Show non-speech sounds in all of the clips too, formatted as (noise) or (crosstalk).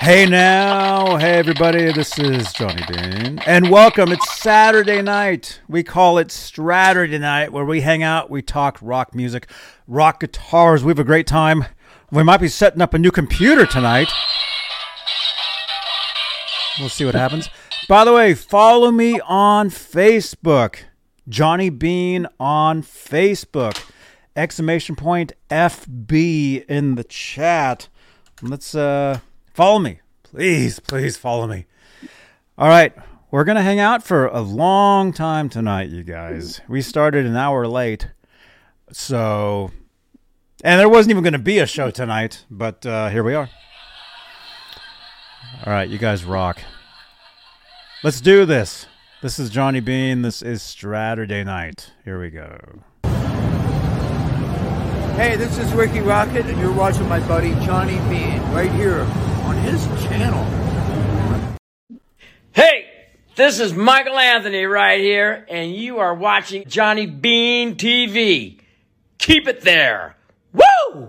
Hey now, hey everybody, this is Johnny Bean, and welcome. It's Saturday night. We call it Straturday night, where we hang out, we talk rock music, rock guitars. We have a great time. We might be setting up a new computer tonight. We'll see what happens. By the way, follow me on Facebook, Johnny Bean on Facebook. Exclamation point FB in the chat. Let's uh follow me. Please, please follow me. All right. We're going to hang out for a long time tonight, you guys. We started an hour late. So, and there wasn't even going to be a show tonight, but uh, here we are. All right, you guys rock. Let's do this. This is Johnny Bean. This is Straturday night. Here we go. Hey, this is Ricky Rocket, and you're watching my buddy Johnny Bean right here on his channel. Hey, this is Michael Anthony right here, and you are watching Johnny Bean TV. Keep it there. Woo!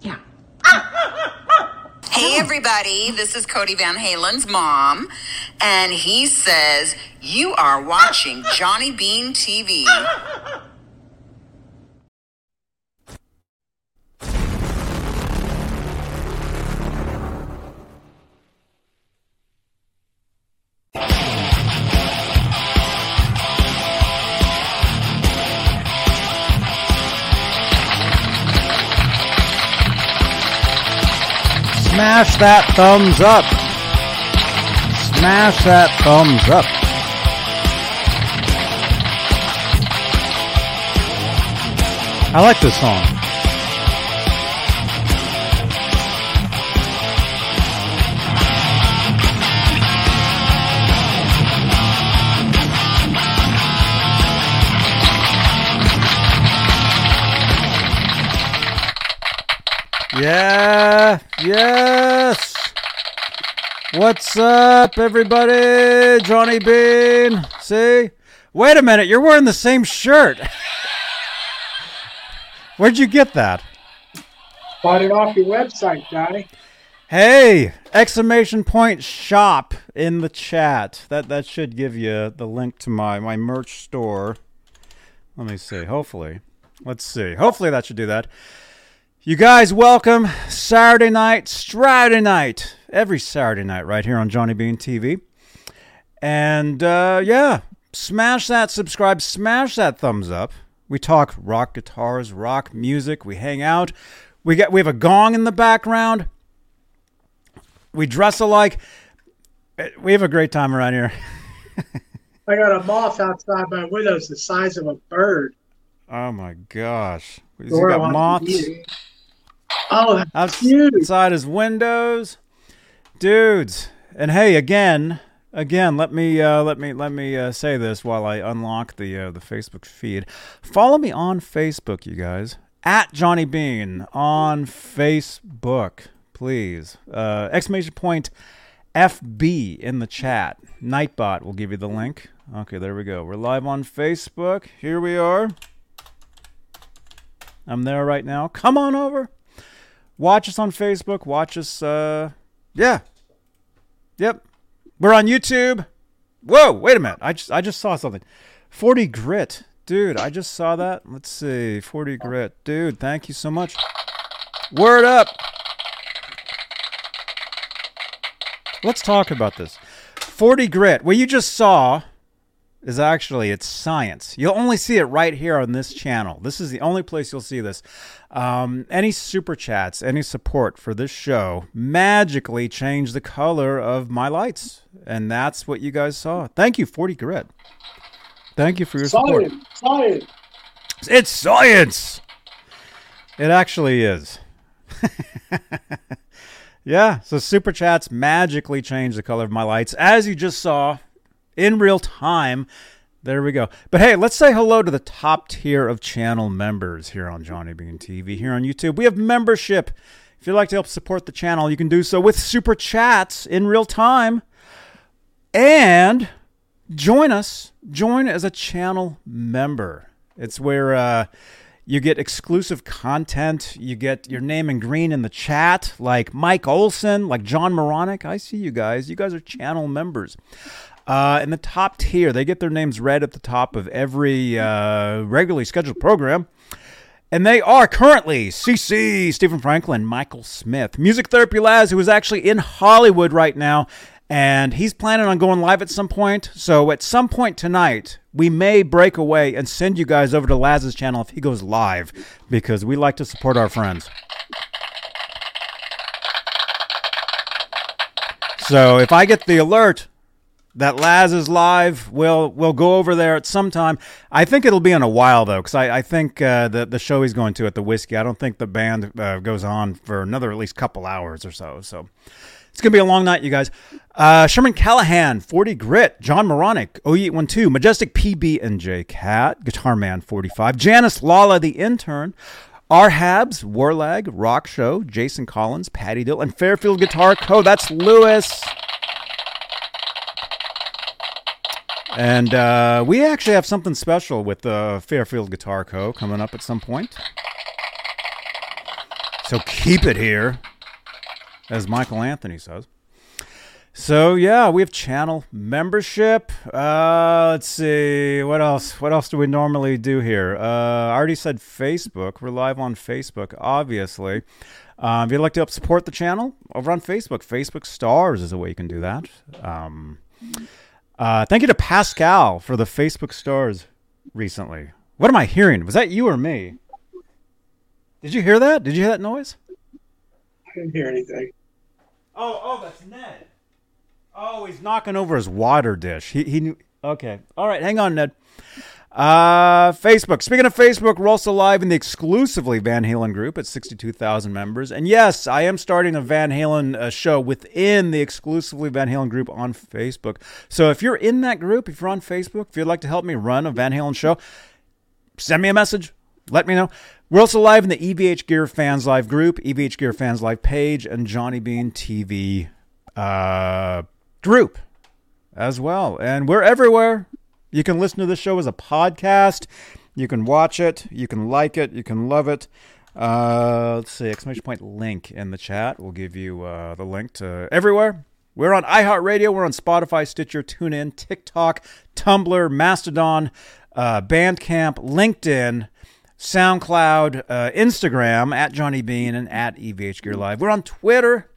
Yeah. Hey everybody, this is Cody Van Halen's mom, and he says you are watching Johnny Bean TV. Smash that thumbs up. Smash that thumbs up. I like this song. Yeah, yes. What's up, everybody? Johnny Bean. See? Wait a minute, you're wearing the same shirt. (laughs) Where'd you get that? Bought it off your website, Johnny. Hey, exclamation point shop in the chat. That that should give you the link to my my merch store. Let me see. Hopefully. Let's see. Hopefully that should do that. You guys, welcome. Saturday night, Saturday night. Every Saturday night, right here on Johnny Bean TV. And uh, yeah, smash that subscribe, smash that thumbs up. We talk rock guitars, rock music. We hang out. We got we have a gong in the background. We dress alike. Uh, We have a great time around here. (laughs) I got a moth outside my windows the size of a bird. Oh my gosh. We Or got moths. Oh, outside his windows, dudes. And hey, again, again, let me uh, let me let me uh, say this while I unlock the uh, the Facebook feed. Follow me on Facebook, you guys, at Johnny Bean on Facebook, please. Uh, exclamation point FB in the chat. Nightbot will give you the link. Okay, there we go. We're live on Facebook. Here we are. I'm there right now. Come on over watch us on Facebook. Watch us. Uh, yeah. Yep. We're on YouTube. Whoa! Wait a minute. I just I just saw something. Forty grit, dude. I just saw that. Let's see. Forty grit, dude. Thank you so much. Word up. Let's talk about this. Forty grit. What you just saw is actually it's science. You'll only see it right here on this channel. This is the only place you'll see this. Um, any super chats, any support for this show magically change the color of my lights, and that's what you guys saw. Thank you, Forty Grit. Thank you for your support. Science, science. It's science. It actually is. (laughs) yeah, so super chats magically change the color of my lights, as you just saw in real time. There we go. But hey, let's say hello to the top tier of channel members here on Johnny Bean TV, here on YouTube. We have membership. If you'd like to help support the channel, you can do so with super chats in real time. And join us. Join as a channel member. It's where uh, you get exclusive content. You get your name in green in the chat, like Mike Olson, like John Moronic. I see you guys. You guys are channel members. Uh, in the top tier, they get their names read at the top of every uh, regularly scheduled program. And they are currently CC, Stephen Franklin, Michael Smith, Music Therapy Laz, who is actually in Hollywood right now, and he's planning on going live at some point. So at some point tonight, we may break away and send you guys over to Laz's channel if he goes live, because we like to support our friends. So if I get the alert that Laz is live. We'll we'll go over there at some time. I think it'll be in a while though, because I, I think uh, the the show he's going to at the whiskey. I don't think the band uh, goes on for another at least couple hours or so. So it's gonna be a long night, you guys. Uh, Sherman Callahan, 40 Grit, John Moronic, OE812, Majestic PB and J Cat, Guitar Man 45, Janice Lala, the intern. R Habs, Warlag, Rock Show, Jason Collins, Patty Dill, and Fairfield Guitar Co. That's Lewis. And uh, we actually have something special with the Fairfield Guitar Co. coming up at some point. So keep it here, as Michael Anthony says. So yeah, we have channel membership. Uh, let's see what else. What else do we normally do here? Uh, I already said Facebook. We're live on Facebook, obviously. Um, if you'd like to help support the channel over on Facebook, Facebook Stars is a way you can do that. Um, uh, thank you to Pascal for the Facebook stars recently. What am I hearing? Was that you or me? Did you hear that? Did you hear that noise? I didn't hear anything. Oh, oh, that's Ned. Oh, he's knocking over his water dish. He he knew. Okay, all right, hang on, Ned. Uh, Facebook. Speaking of Facebook, we're also live in the exclusively Van Halen group at 62,000 members. And yes, I am starting a Van Halen uh, show within the exclusively Van Halen group on Facebook. So if you're in that group, if you're on Facebook, if you'd like to help me run a Van Halen show, send me a message. Let me know. We're also live in the EVH Gear Fans Live group, EVH Gear Fans Live page, and Johnny Bean TV uh, group as well. And we're everywhere. You can listen to this show as a podcast. You can watch it. You can like it. You can love it. Uh, let's see, exclamation point link in the chat. We'll give you uh, the link to everywhere. We're on iHeartRadio. We're on Spotify, Stitcher, TuneIn, TikTok, Tumblr, Mastodon, uh, Bandcamp, LinkedIn, SoundCloud, uh, Instagram at Johnny Bean and at EVH Gear Live. We're on Twitter.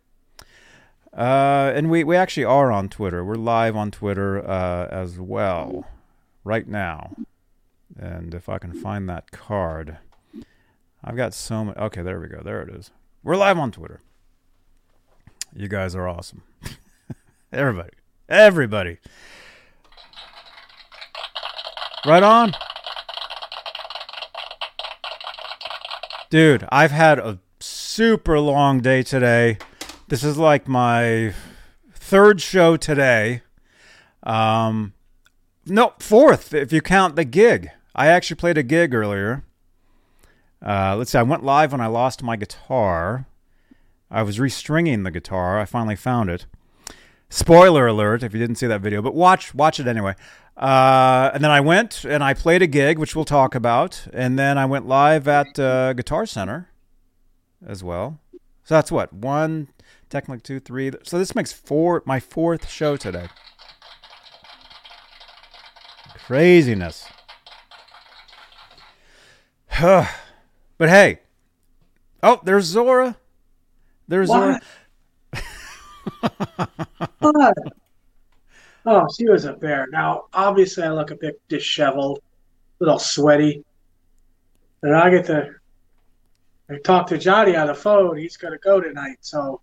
Uh, and we, we actually are on Twitter. We're live on Twitter uh, as well right now. And if I can find that card, I've got so many. Okay, there we go. There it is. We're live on Twitter. You guys are awesome. (laughs) Everybody. Everybody. Right on. Dude, I've had a super long day today. This is like my third show today. Um, no, fourth if you count the gig. I actually played a gig earlier. Uh, let's see. I went live when I lost my guitar. I was restringing the guitar. I finally found it. Spoiler alert if you didn't see that video, but watch watch it anyway. Uh, and then I went and I played a gig, which we'll talk about. And then I went live at uh, Guitar Center as well. So that's what one, technically two, three. So this makes four. My fourth show today. Craziness. but hey. Oh, there's Zora. There's Zora. What? oh, she was up there. Now, obviously, I look a bit disheveled, a little sweaty. And I get to I talk to Johnny on the phone. He's going to go tonight. So,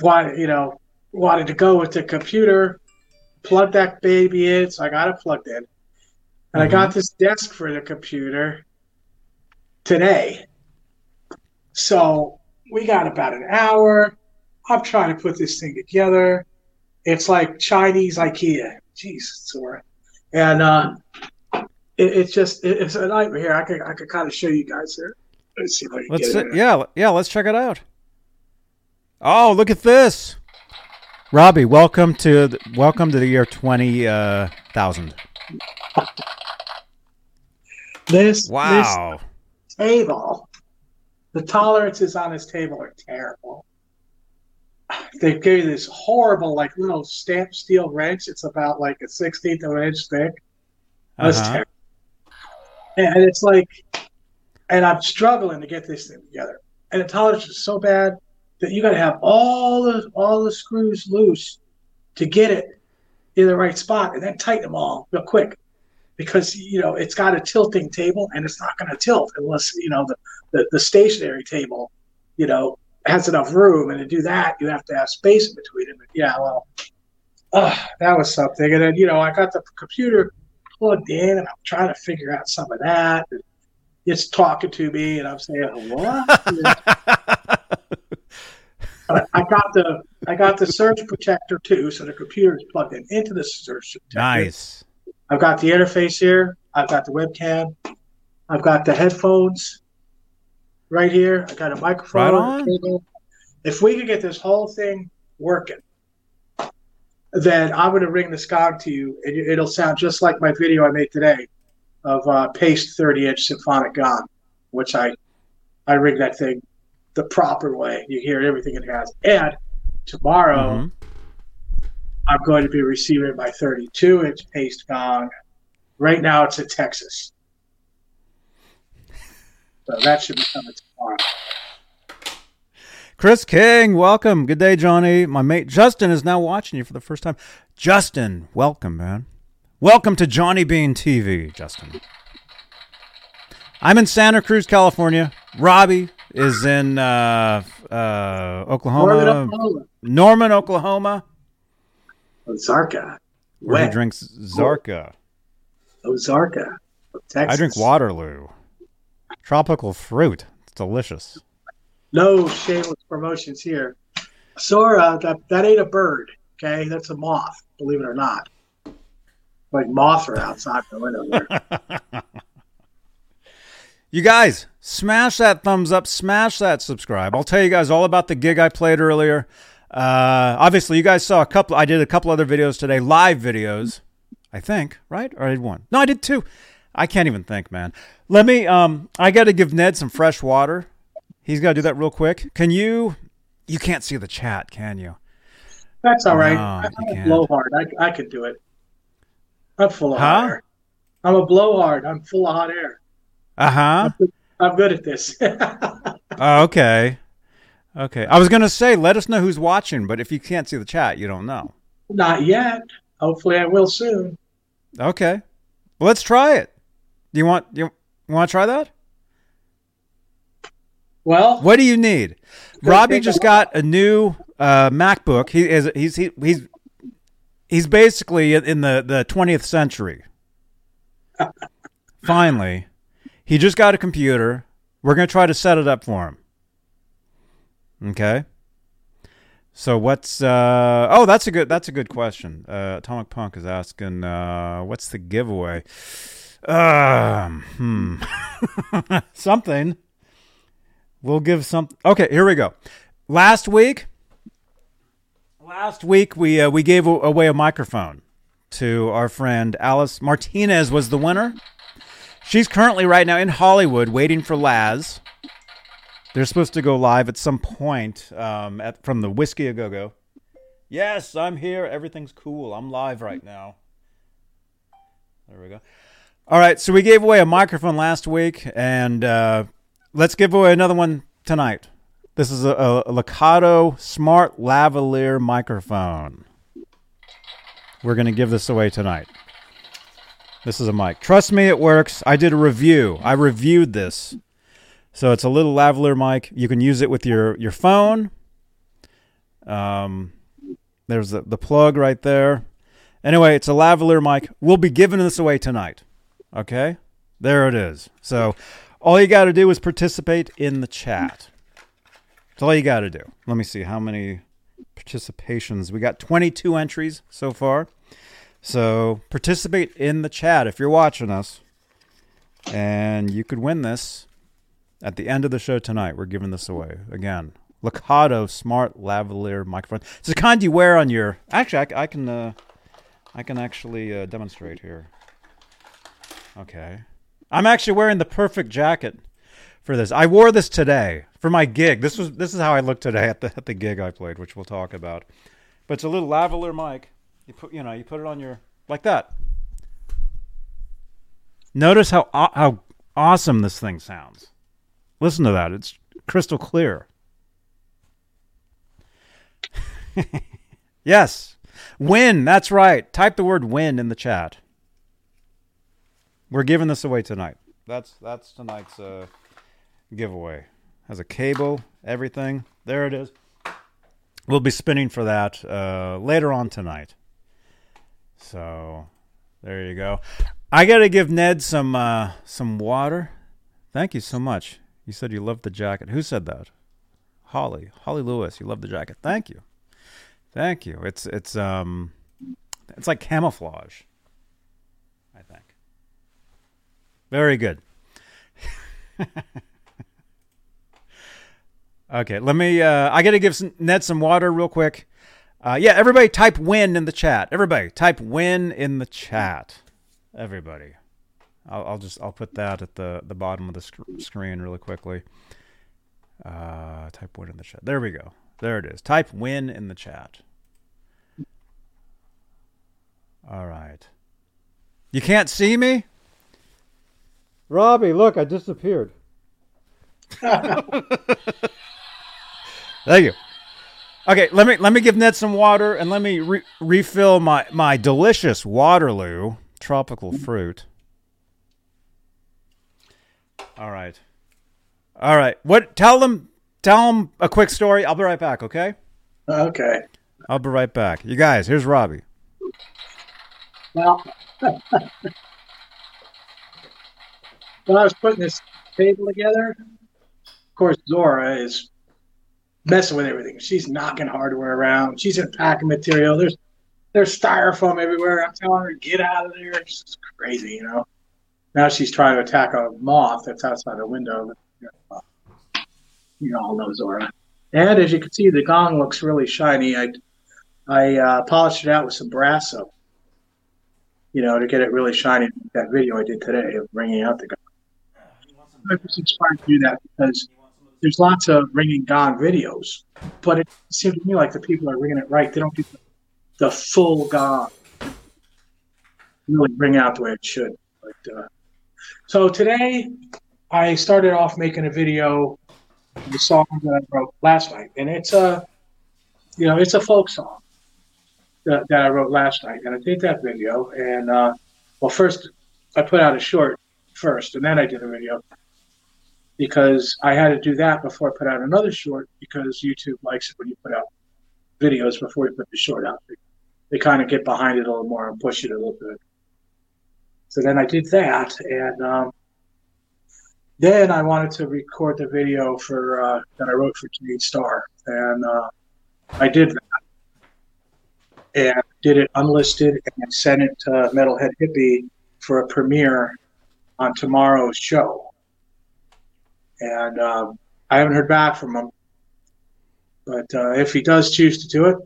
why, you know, wanted to go with the computer plug that baby in. So I got it plugged in. And mm-hmm. I got this desk for the computer today. So we got about an hour. I'm trying to put this thing together. It's like Chinese IKEA. Jesus, Zora. And uh, it, it's just it, it's a nightmare here. I could I could kind of show you guys here. Let's see if I can let's get it. yeah yeah let's check it out. Oh, look at this. Robbie, welcome to the, welcome to the year twenty uh, thousand. This Wow. this table, the tolerances on this table are terrible. They gave you this horrible, like little stamp steel wrench. It's about like a sixteenth of an inch thick. That's Uh-huh. terrible. And it's like, and I'm struggling to get this thing together. And the tolerance is so bad that you got to have all the all the screws loose to get it in the right spot, and then tighten them all real quick. Because you know it's got a tilting table, and it's not going to tilt unless you know the, the the stationary table, you know, has enough room. And to do that, you have to have space in between them. Yeah, well, that was something. And then you know, I got the computer plugged in, and I'm trying to figure out some of that. And it's talking to me, and I'm saying, "What?" (laughs) But I got the I got the surge protector too, so the computer is plugged in into the surge protector. Nice. I've got the interface here. I've got the webcam. I've got the headphones right here. I got a microphone. Right on. cable. If we could get this whole thing working, then I'm going to ring this gong to you, and it- it'll sound just like my video I made today of uh, Paiste 30-inch symphonic gong, which I I rigged that thing the proper way. You hear everything it has. And tomorrow, Mhm. I'm going to be receiving my 32 inch Paiste gong. Right now, it's in Texas. So that should be coming tomorrow. Chris King, welcome. Good day, Johnny. My mate Justin is now watching you for the first time. Justin, welcome, man. Welcome to Johnny Bean TV, Justin. I'm in Santa Cruz, California. Robbie is in uh, uh, Oklahoma, Norman, Oklahoma. Norman, Oklahoma, Ozarka. where he drinks Zarka. Oh, Zarka. Texas. I drink Waterloo. Tropical fruit. It's delicious. No shameless promotions here. Zora, that, that ain't a bird, okay? That's a moth, believe it or not. Like moth are outside the window there. (laughs) You guys, smash that thumbs up, smash that subscribe. I'll tell you guys all about the gig I played earlier. Uh, obviously, you guys saw a couple. I did a couple other videos today, live videos. I think, right? Or I did one. No, I did two. I can't even think, man. Let me. Um, I got to give Ned some fresh water. He's got to do that real quick. Can you? You can't see the chat, can you? That's all right. No, I'm a blowhard. I, I can do it. I'm full of Huh? hot air. I'm a blowhard. I'm full of hot air. Uh huh. I'm good at this. (laughs) Oh, okay. Okay. I was gonna say, let us know who's watching, but if you can't see the chat, you don't know. Not yet. Hopefully, I will soon. Okay. Well, let's try it. Do you want you want to try that? Well, What do you need? Robbie just got a new uh, MacBook. He is he's he, he's he's basically in the the 20th century. (laughs) Finally, he just got a computer. We're going to try to set it up for him. Okay? So what's uh Oh, that's a good that's a good question. Uh Atomic Punk is asking uh what's the giveaway? Um, hmm. (laughs) Something. We'll give some. Okay, here we go. Last week, last week we uh, we gave away a microphone to our friend Alice Martinez was the winner. She's currently right now in Hollywood waiting for Laz. They're supposed to go live at some point um, at from the Whiskey a Go Go. Yes, I'm here. Everything's cool. I'm live right now. There we go. All right, so we gave away a microphone last week, and uh, let's give away another one tonight. This is a, a, a Lekato Smart Lavalier microphone. We're going to give this away tonight. This is a mic. Trust me, it works. I did a review. I reviewed this. So it's a little lavalier mic. You can use it with your, your phone. Um, there's the, the plug right there. Anyway, it's a lavalier mic. We'll be giving this away tonight. Okay? There it is. So all you got to do is participate in the chat. That's all you got to do. Let me see how many participations. We got 22 entries so far. So participate in the chat if you're watching us. And you could win this at the end of the show tonight. We're giving this away again. Lekato Smart Lavalier microphone. It's the kind you wear on your. Actually, I, I can. Uh, I can actually uh, demonstrate here. Okay. I'm actually wearing the perfect jacket for this. I wore this today for my gig. This was this is how I looked today at the at the gig I played, which we'll talk about. But it's a little lavalier mic. You put you know you put it on your like that. Notice how how awesome this thing sounds. Listen to that. It's crystal clear. (laughs) yes. Win. That's right. Type the word win in the chat. We're giving this away tonight. That's that's tonight's uh, giveaway. Has a cable, everything. There it is. We'll be spinning for that uh, later on tonight. So there you go. I got to give Ned some uh, some water. Thank you so much. You said you loved the jacket. Who said that? Holly. Holly Lewis. You love the jacket. Thank you. Thank you. It's it's um it's like camouflage. I think. Very good. (laughs) okay, let me uh I got to give some, Ned some water real quick. Uh yeah, everybody type win in the chat. Everybody type win in the chat. Everybody. I'll, I'll just I'll put that at the the bottom of the sc- screen really quickly. Uh, type win in the chat. There we go. There it is. Type win in the chat. All right. You can't see me? Robbie, look, I disappeared. (laughs) Thank you. Okay, let me let me give Ned some water and let me re- refill my my delicious Waterloo tropical mm-hmm. fruit. All right. All right. What? Tell them. Tell them a quick story. I'll be right back. Okay. Okay. I'll be right back. You guys. Here's Robbie. Well, (laughs) when I was putting this table together, of course, Zora is messing with everything. She's knocking hardware around. She's unpacking material. There's there's styrofoam everywhere. I'm telling her, get out of there. It's just crazy, you know. Now she's trying to attack a moth that's outside the window. You all know Zora. And as you can see, the gong looks really shiny. I I uh, polished it out with some brass soap, you know, to get it really shiny. That video I did today of bringing out the gong. I was inspired to do that because there's lots of ringing gong videos, but it seems to me like the people are ringing it right. They don't do the, full gong really ring out the way it should. But uh, so today, I started off making a video, the song that I wrote last night, and it's a, you know, it's a folk song that, that I wrote last night, and I did that video, and uh, well, first I put out a short first, and then I did a video because I had to do that before I put out another short because YouTube likes it when you put out videos before you put the short out. They, they kind of get behind it a little more and push it a little bit. So then I did that, and um, then I wanted to record the video for uh, that I wrote for Canadian Star, and uh, I did that, and did it unlisted, and I sent it to Metalhead Hippie for a premiere on tomorrow's show. And um, I haven't heard back from him, but uh, if he does choose to do it,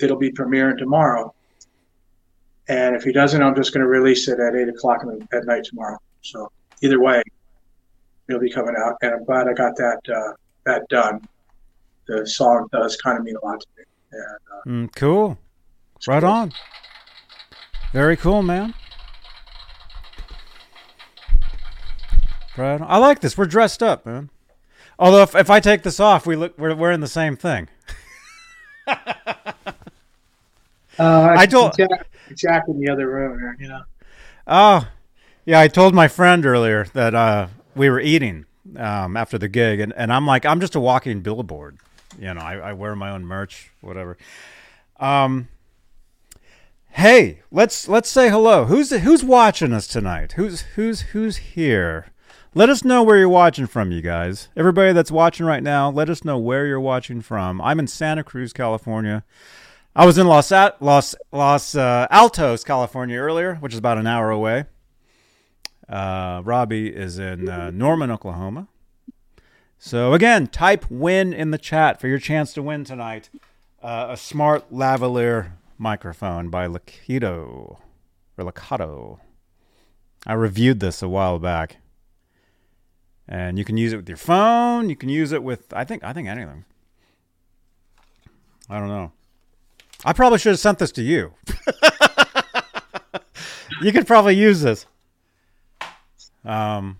it'll be premiering tomorrow. And if he doesn't, I'm just going to release it at eight o'clock at night tomorrow. So either way, it'll be coming out. And I'm glad I got that uh, that done. The song does kind of mean a lot to me. And, uh, Mm, cool. Right on. Very cool, man. Right. I like this. We're dressed up, man. Although if, if I take this off, we look we're wearing the same thing. (laughs) uh, I told- Jack, Jack in the other room you know. Oh, yeah. I told my friend earlier that uh, we were eating um, after the gig, and, and I'm like, I'm just a walking billboard. You know, I, I wear my own merch, whatever. Um, hey, let's let's say hello. Who's who's watching us tonight? Who's who's who's here? Let us know where you're watching from, you guys. Everybody that's watching right now, let us know where you're watching from. I'm in Santa Cruz, California. I was in Los Los Los uh, Altos, California earlier, which is about an hour away. Uh, Robbie is in uh, Norman, Oklahoma. So again, type "win" in the chat for your chance to win tonight. Uh, a smart lavalier microphone by Lakido or Lakato. I reviewed this a while back. And you can use it with your phone. You can use it with I think I think anything. I don't know. I probably should have sent this to you. (laughs) you could probably use this. Um,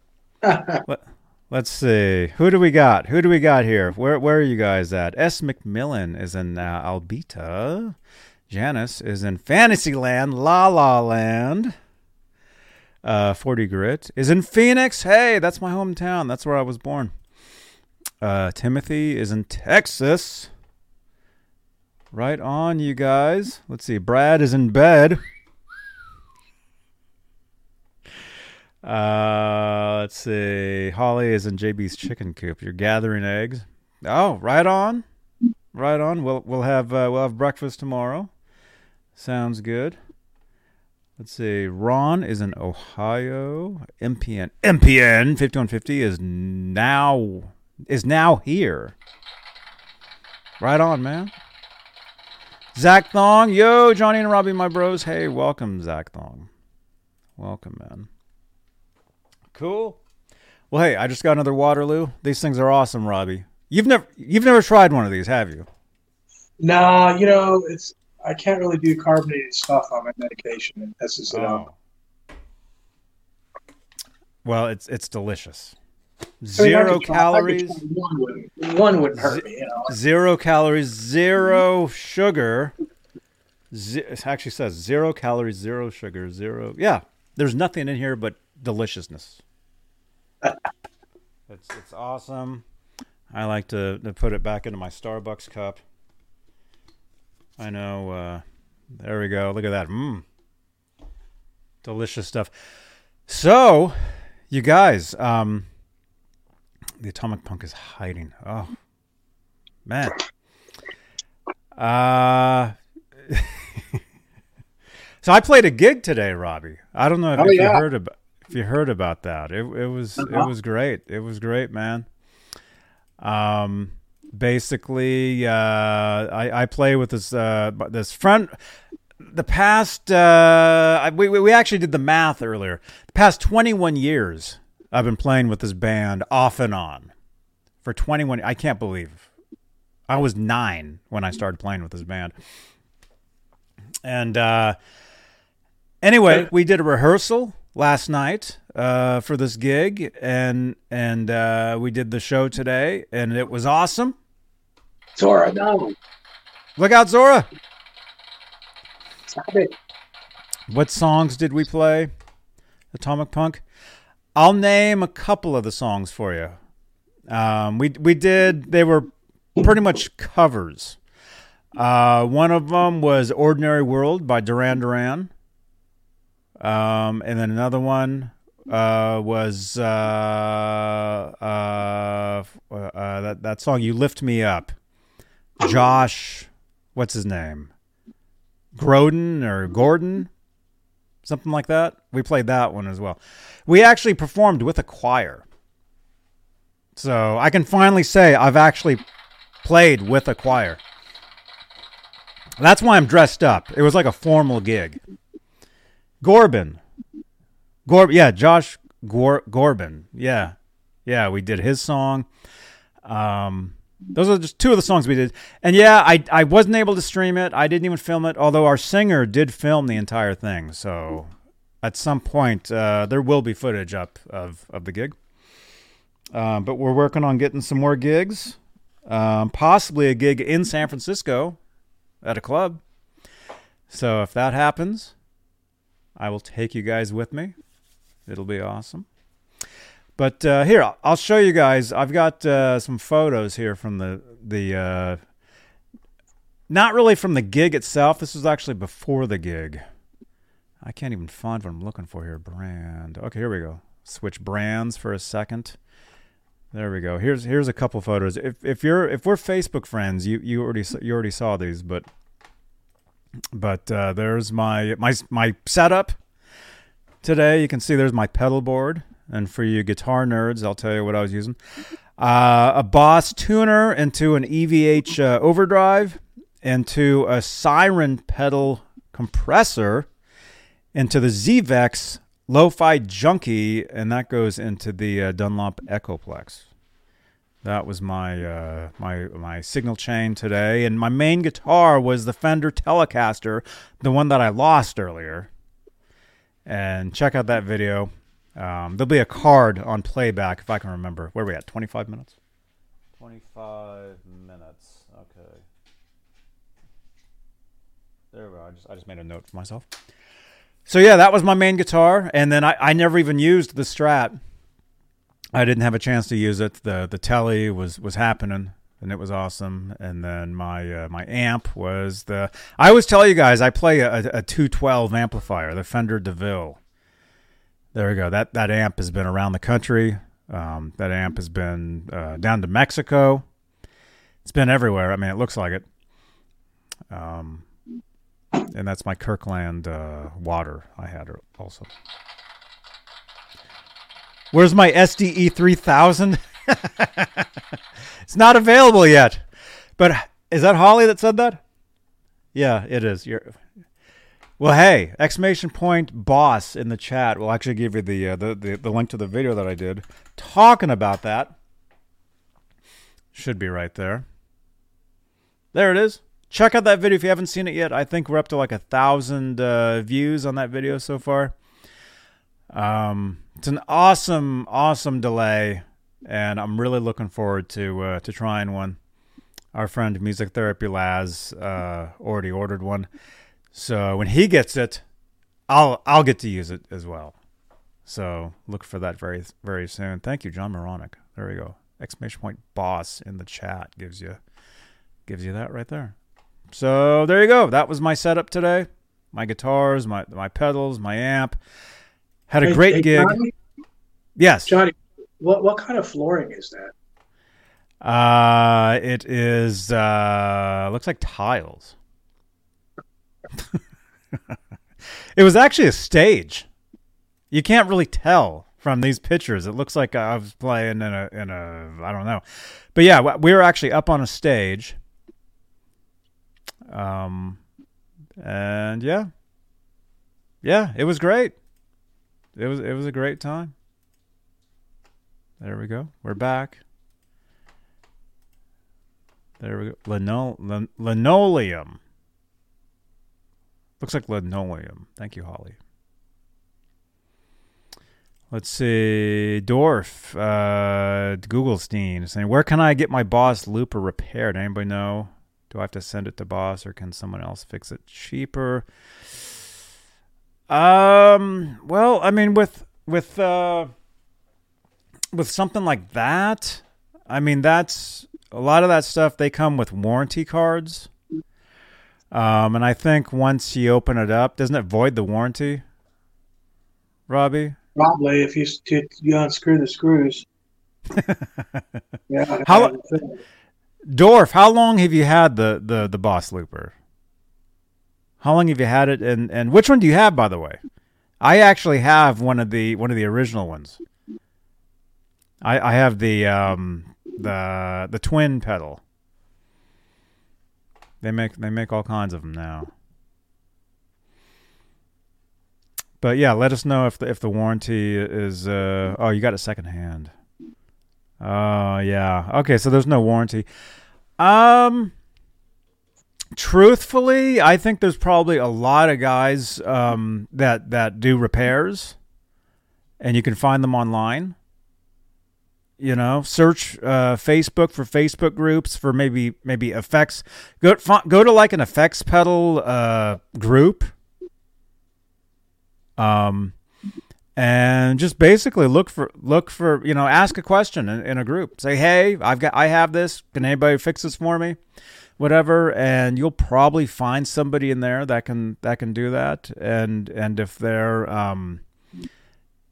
(laughs) let, us see. Who do we got? Who do we got here? Where Where are you guys at? S. McMillan is in uh, Alberta. Janice is in Fantasyland, La La Land. Uh, 40 Grit is in Phoenix. Hey, that's my hometown. That's where I was born. Uh, Timothy is in Texas. Right on, you guys. Let's see. Brad is in bed. Uh, let's see. Holly is in JB's chicken coop. You're gathering eggs. Oh, right on, right on. We'll we'll have uh, we'll have breakfast tomorrow. Sounds good. Let's see. Ron is in Ohio. MPN MPN 5150 is now is now here. Right on, man. Zach Thong, yo, Johnny and Robbie, my bros. Hey, welcome, Zach Thong. Welcome, man. Cool. Well, hey, I just got another Waterloo. These things are awesome, Robbie. You've never you've never tried one of these, have you? Nah, you know, it's I can't really do carbonated stuff on my medication. It messes it oh. up. Well, it's it's delicious. Zero I mean, calories. One wouldn't, one wouldn't hurt me. You know? Zero calories, zero sugar. Z- it actually says zero calories, zero sugar, zero. Yeah, there's nothing in here but deliciousness. (laughs) it's it's awesome. I like to, to put it back into my Starbucks cup. I know. Uh, there we go. Look at that. Mmm. Delicious stuff. So, you guys, um, the atomic punk is hiding. Oh, man. Uh, (laughs) so I played a gig today, Robbie. I don't know if, oh, if yeah. you heard about if you heard about that. It it was uh-huh. it was great. It was great, man. Um, basically, uh, I I play with this uh this friend. The past, uh, we we actually did the math earlier. The past twenty one years, I've been playing with this band off and on for 21 I can't believe I was 9 when I started playing with this band. And uh anyway, we did a rehearsal last night uh for this gig and and uh we did the show today and it was awesome. Zora, no. Look out, Zora. Stop it. What songs did we play? Atomic Punk? I'll name a couple of the songs for you. Um, we we did. They were pretty much covers. Uh, one of them was "Ordinary World" by Duran Duran, um, and then another one uh, was uh, uh, uh, that that song "You Lift Me Up." Josh, what's his name? Groden or Gordon, something like that. We played that one as well. We actually performed with a choir. So I can finally say I've actually played with a choir. That's why I'm dressed up. It was like a formal gig. Gorbin. Gor yeah, Josh Gor- Gorbin. Yeah. Yeah, we did his song. Um those are just two of the songs we did. And yeah, I I wasn't able to stream it. I didn't even film it, although our singer did film the entire thing. So at some point, uh, there will be footage up of, of the gig. Um, but we're working on getting some more gigs, um, possibly a gig in San Francisco at a club. So if that happens, I will take you guys with me. It'll be awesome. But uh, here, I'll show you guys. I've got uh, some photos here from the the. Uh, not really from the gig itself. This was actually before the gig. I can't even find what I'm looking for here. Brand. Okay, here we go. Switch brands for a second. There we go. Here's here's a couple photos. If if you're if we're Facebook friends, you you already you already saw these, but but uh, there's my my my setup today. You can see there's my pedal board, and for you guitar nerds, I'll tell you what I was using. (laughs) Uh, a Boss tuner into an EVH uh, overdrive, into a Siren pedal compressor into the ZVEX Lo-Fi Junkie, and that goes into the uh, Dunlop Echoplex. That was my uh, my my signal chain today, and my main guitar was the Fender Telecaster, the one that I lost earlier. And check out that video. Um, there'll be a card on playback if I can remember. Where are we at? Twenty five minutes. Twenty five minutes. Okay. There we go. I just I just made a note for myself. So yeah, that was my main guitar, and then I, I never even used the Strat. I didn't have a chance to use it. the The telly was was happening, and it was awesome. And then my uh, my amp was the. I always tell you guys I play a, a two twelve amplifier, the Fender DeVille. There we go. That that amp has been around the country. Um, that amp has been uh, down to Mexico. It's been everywhere. I mean, it looks like it. Um, and that's my Kirkland uh, water. I had also. Where's my SDE 3000? (laughs) it's not available yet. But is that Holly that said that? Yeah, it is. You're well, hey, exclamation point boss in the chat. We'll actually give you the, uh, the, the the link to the video that I did talking about that. Should be right there. There it is check out that video if you haven't seen it yet. I think we're up to like a thousand uh, views on that video so far. Um, it's an awesome, awesome delay, and I'm really looking forward to uh, to trying one. Our friend Music Therapy Laz uh, already ordered one, so when he gets it, I'll I'll get to use it as well. So look for that very very soon. Thank you, John Moronic. There we go. Exclamation point boss in the chat gives you gives you that right there. So there you go. That was my setup today. My guitars, my my pedals, my amp. Had a hey, great hey, gig. Johnny? Yes, Johnny. What what kind of flooring is that? Uh, it is uh looks like tiles. (laughs) it was actually a stage. You can't really tell from these pictures. It looks like I was playing in a in a I don't know. But yeah, we were actually up on a stage um, and yeah, yeah, it was great. It was it was a great time. There we go. We're back. There we go. Lino- lin- linoleum. Looks like linoleum. Thank you, Holly. Let's see. Dorf, uh, Googlestein saying, Where can I get my Boss Looper repaired? Anybody know? Do I have to send it to boss or can someone else fix it cheaper? Um, well, I mean with with uh with something like that, I mean that's a lot of that stuff they come with warranty cards. Um, and I think once you open it up, doesn't it void the warranty? Robbie? Probably if you you unscrew the screws. (laughs) yeah. How Dorf, how long have you had the, the, the Boss Looper? How long have you had it, and, and which one do you have, by the way? I actually have one of the one of the original ones. I, I have the um, the the twin pedal. They make they make all kinds of them now. But yeah, let us know if the if the warranty is uh oh you got it second hand. Oh yeah. Okay, so there's no warranty. Um truthfully, I think there's probably a lot of guys um that that do repairs and you can find them online. You know, search uh, Facebook for Facebook groups for maybe maybe effects. Go go to like an effects pedal uh, group. Um, and just basically look for look for you know ask a question in, in, a group say hey i've got i have this can anybody fix this for me whatever and you'll probably find somebody in there that can that can do that. And and if they're um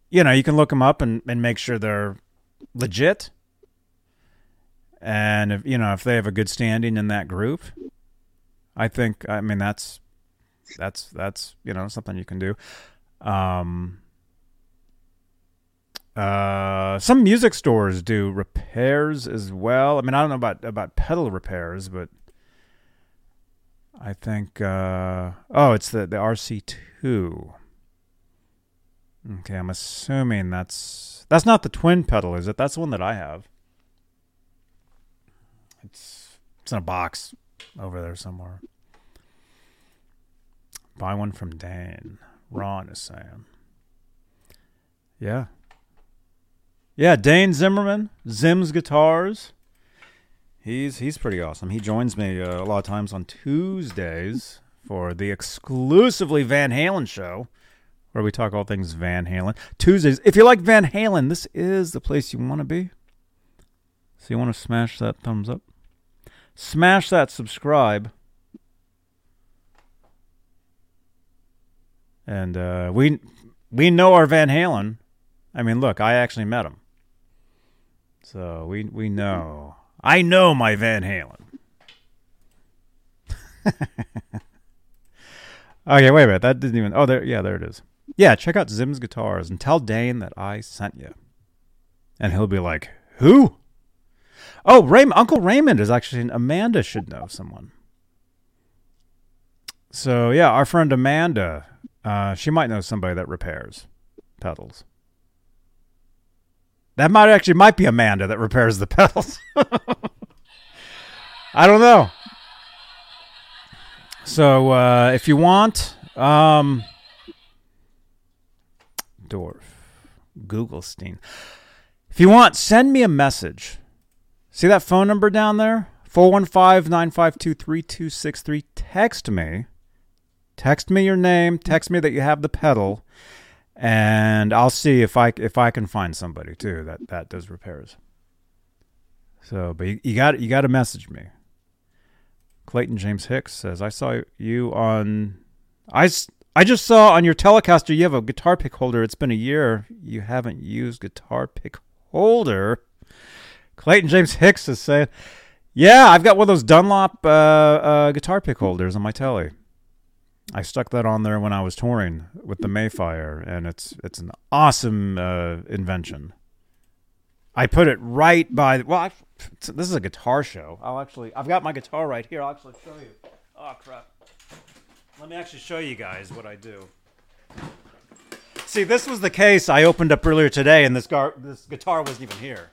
you know you can look them up and, and make sure they're legit. And if you know if they have a good standing in that group i think i mean that's that's that's you know something you can do. Um uh, some music stores do repairs as well. I mean, I don't know about about pedal repairs, but I think uh, oh, it's the the RC two. Okay, I'm assuming that's that's not the twin pedal, is it? That's the one that I have. It's it's in a box over there somewhere. Buy one from Dane. Ron is saying. Yeah. Yeah, Dane Zimmerman, Zim's Guitars. He's he's pretty awesome. He joins me uh, a lot of times on Tuesdays for the exclusively Van Halen show, where we talk all things Van Halen. Tuesdays. If you like Van Halen, this is the place you want to be. So you want to smash that thumbs up, smash that subscribe, and uh, we we know our Van Halen. I mean, look, I actually met him, so we we know. I know my Van Halen. (laughs) okay, wait a minute. That didn't even. Oh, there. Yeah, there it is. Yeah, check out Zim's guitars and tell Dane that I sent you, and he'll be like, "Who?" Oh, Ray- Uncle Raymond is actually an Amanda should know someone. So yeah, our friend Amanda, uh, she might know somebody that repairs pedals. That might actually might be Amanda that repairs the pedals. (laughs) I don't know. So uh, if you want, um, Dorf, Googlestein. If you want, send me a message. See that phone number down there? 415-952-3263. Text me. Text me your name. Text me that you have the pedal and I'll see if I if I can find somebody too that that does repairs. So, but you, you got you got to message me. Clayton James Hicks says, "I saw you on I I just saw on your Telecaster you have a guitar pick holder. It's been a year you haven't used guitar pick holder." Clayton James Hicks is saying, "Yeah, I've got one of those Dunlop uh, uh, guitar pick holders on my telly." I stuck that on there when I was touring with the Mayfire, and it's it's an awesome uh, invention. I put it right by. Well, I, this is a guitar show. I'll actually. I've got my guitar right here. I'll actually show you. Oh crap! Let me actually show you guys what I do. See, this was the case I opened up earlier today, and this gar- this guitar wasn't even here.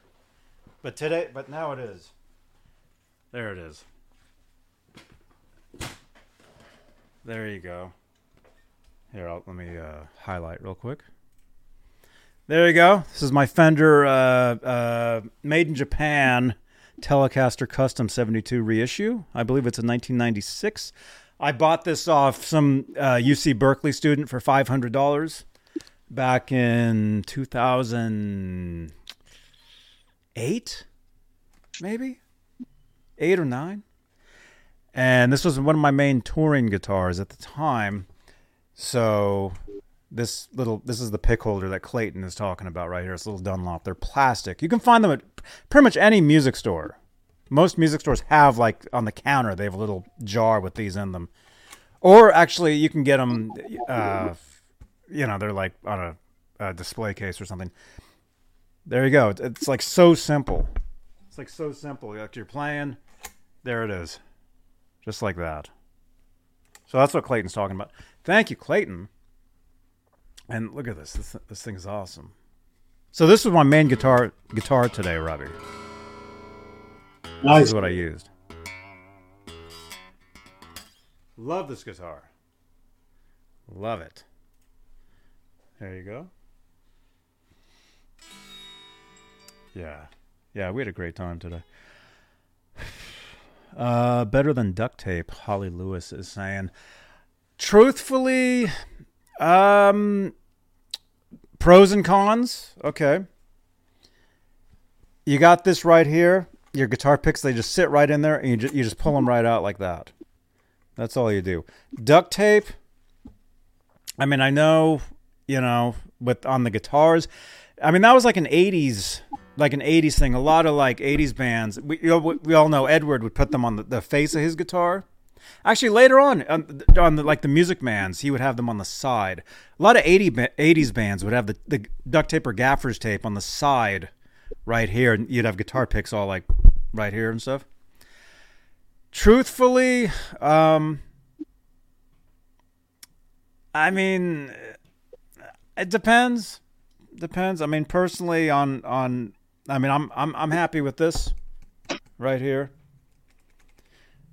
But today, but now it is. There it is. There you go. Here, I'll, let me uh, highlight real quick. There you go. This is my Fender uh, uh, made in Japan Telecaster Custom 72 reissue. I believe it's a 1996. I bought this off some UC uh, Berkeley student for $500 back in 2008, maybe? Eight or nine? And this was one of my main touring guitars at the time. So this little this is the pick holder that Clayton is talking about right here. It's a little Dunlop. They're plastic. You can find them at pretty much any music store. Most music stores have like on the counter they have a little jar with these in them, or actually you can get them. Uh, you know they're like on a, a display case or something. There you go. It's like so simple. It's like so simple. Like you're playing, there it is just like that. So that's what Clayton's talking about. Thank you, Clayton. And look at this. This, this thing is awesome. So this is my main guitar guitar today, Robbie. Nice. This is what I used. Love this guitar. Love it. There you go. Yeah. Yeah, we had a great time today. Uh, better than duct tape, Holly Lewis is saying. Truthfully, um, pros and cons. Okay. You got this right here. Your guitar picks, they just sit right in there, and you just, you just pull them right out like that. That's all you do. Duct tape. I mean, I know, you know, with on the guitars. I mean, that was like an 80s like an 80s thing. A lot of like 80s bands. We, you know, we all know Edward would put them on the, the face of his guitar. Actually, later on, on, the, like the Music Mans, he would have them on the side. A lot of 80, 80s bands would have the, the duct tape or gaffer's tape on the side right here. And you'd have guitar picks all like right here and stuff. Truthfully, um, I mean, It depends. Depends. I mean, personally, on on. I mean, I'm I'm I'm happy with this, right here.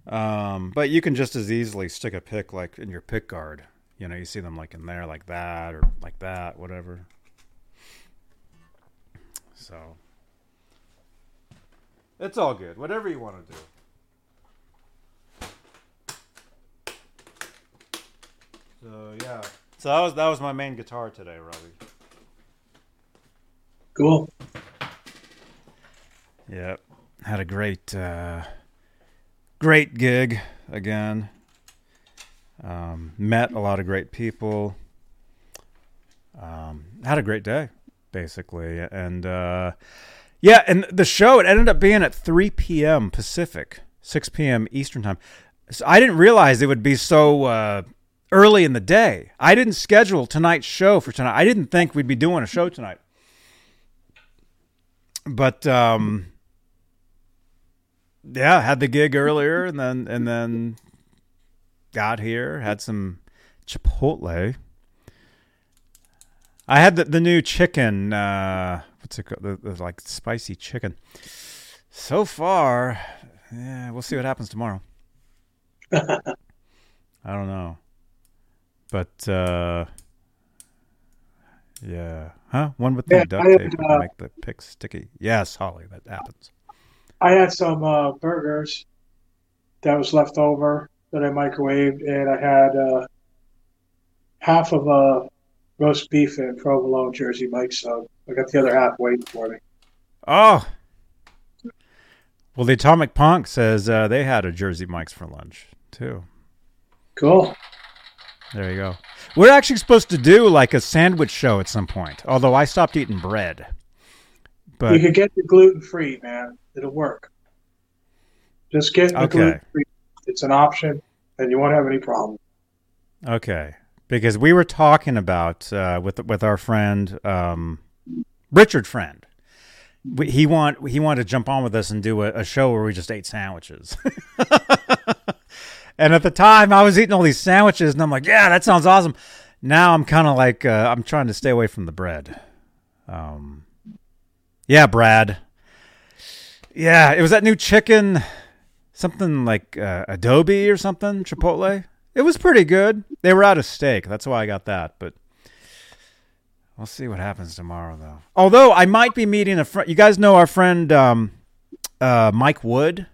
Um, but you can just as easily stick a pick like in your pick guard. You know, you see them like in there, like that, or like that, whatever. So it's all good. Whatever you want to do. So yeah. So that was that was my main guitar today, Robbie. Cool. Yep. Had a great uh great gig again. Um, met a lot of great people. Um, had a great day, basically, and uh, yeah, and the show it ended up being at 3 p.m. Pacific, 6 p.m. Eastern time. So I didn't realize it would be so uh, early in the day. I didn't schedule tonight's show for tonight. I didn't think we'd be doing a show tonight, but um, yeah, had the gig earlier, and then and then got here, had some Chipotle. I had the, the new chicken. Uh, what's it called? The, the, like spicy chicken. So far, yeah, we'll see what happens tomorrow. (laughs) I don't know, but uh, yeah, huh? One with the Yeah, duct tape would uh, make the pick sticky. Yes, Holly, that happens. I had some uh, burgers that was left over that I microwaved, and I had uh, half of a roast beef and provolone Jersey Mike's So I got the other half waiting for me. Oh. Well, the Atomic Punk says uh, they had a Jersey Mike's for lunch too. Cool. There you go. We're actually supposed to do like a sandwich show at some point. Although I stopped eating bread. But you could get the gluten free, man. It'll work. Just get the Okay. gluten free. It's an option, and you won't have any problem. okay, because we were talking about uh, with with our friend um, Richard Friend. We, he want he wanted to jump on with us and do a, a show where we just ate sandwiches. (laughs) and at the time, I was eating all these sandwiches, and I'm like, "Yeah, that sounds awesome." Now I'm kind of like uh, I'm trying to stay away from the bread. Um, yeah, Brad. Yeah, it was that new chicken, something like uh, Adobe or something, Chipotle. It was pretty good. They were out of steak. That's why I got that. But we'll see what happens tomorrow, though. Although I might be meeting a friend. You guys know our friend um, uh, Mike Wood,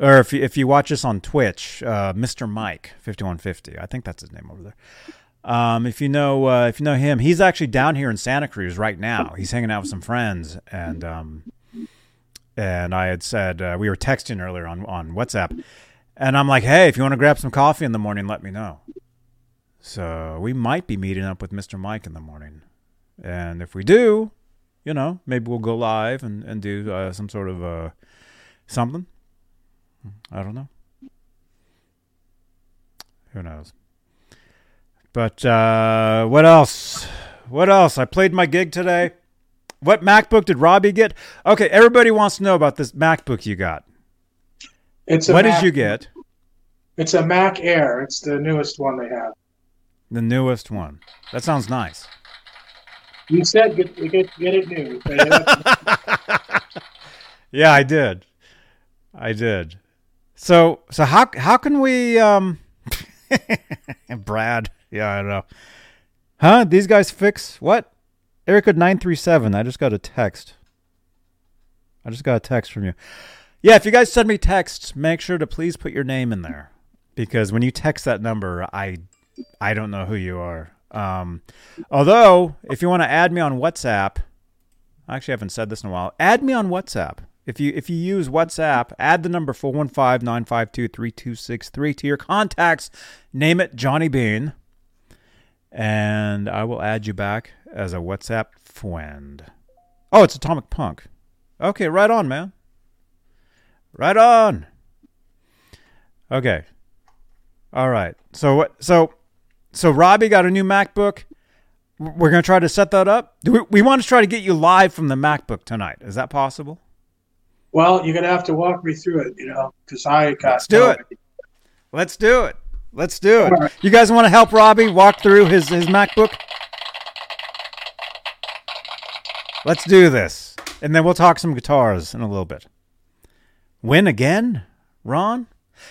or if you, if you watch us on Twitch, uh, Mr. Mike fifty one fifty. I think that's his name over there. Um, if you know uh, if you know him, he's actually down here in Santa Cruz right now. He's hanging out with some friends, and um, and I had said uh, we were texting earlier on on WhatsApp, and I'm like, hey, if you want to grab some coffee in the morning, let me know. So we might be meeting up with Mr. Mike in the morning, and if we do, you know, maybe we'll go live and and do uh, some sort of uh, something. I don't know. Who knows? But uh, what else? What else? I played my gig today. What MacBook did Robbie get? Okay, everybody wants to know about this MacBook you got. It's a What Mac, did you get? It's a Mac Air. It's the newest one they have. The newest one. That sounds nice. You said get get, get it new. (laughs) Yeah, I did. I did. So so how how can we um (laughs) Brad, yeah, I don't know. Huh? These guys fix what? Eric Erica nine three seven. I just got a text. I just got a text from you. Yeah, if you guys send me texts, make sure to please put your name in there. Because when you text that number, I I don't know who you are. Um although if you want to add me on WhatsApp, I actually haven't said this in a while. Add me on WhatsApp. If you if you use WhatsApp, add the number 415-952-3263 to your contacts. Name it Johnny Bean. And I will add you back as a WhatsApp friend. Oh, it's Atomic Punk. Okay, right on, man. Right on. Okay. All right. So what so so Robbie got a new MacBook. We're going to try to set that up. Do we, we want to try to get you live from the MacBook tonight. Is that possible? well, you're gonna have to walk me through it, you know, because I got. Let's do it. Let's do it. Let's do it. Right. You guys want to help Robbie walk through his, his MacBook? Let's do this. And then we'll talk some guitars in a little bit. Win again, Ron?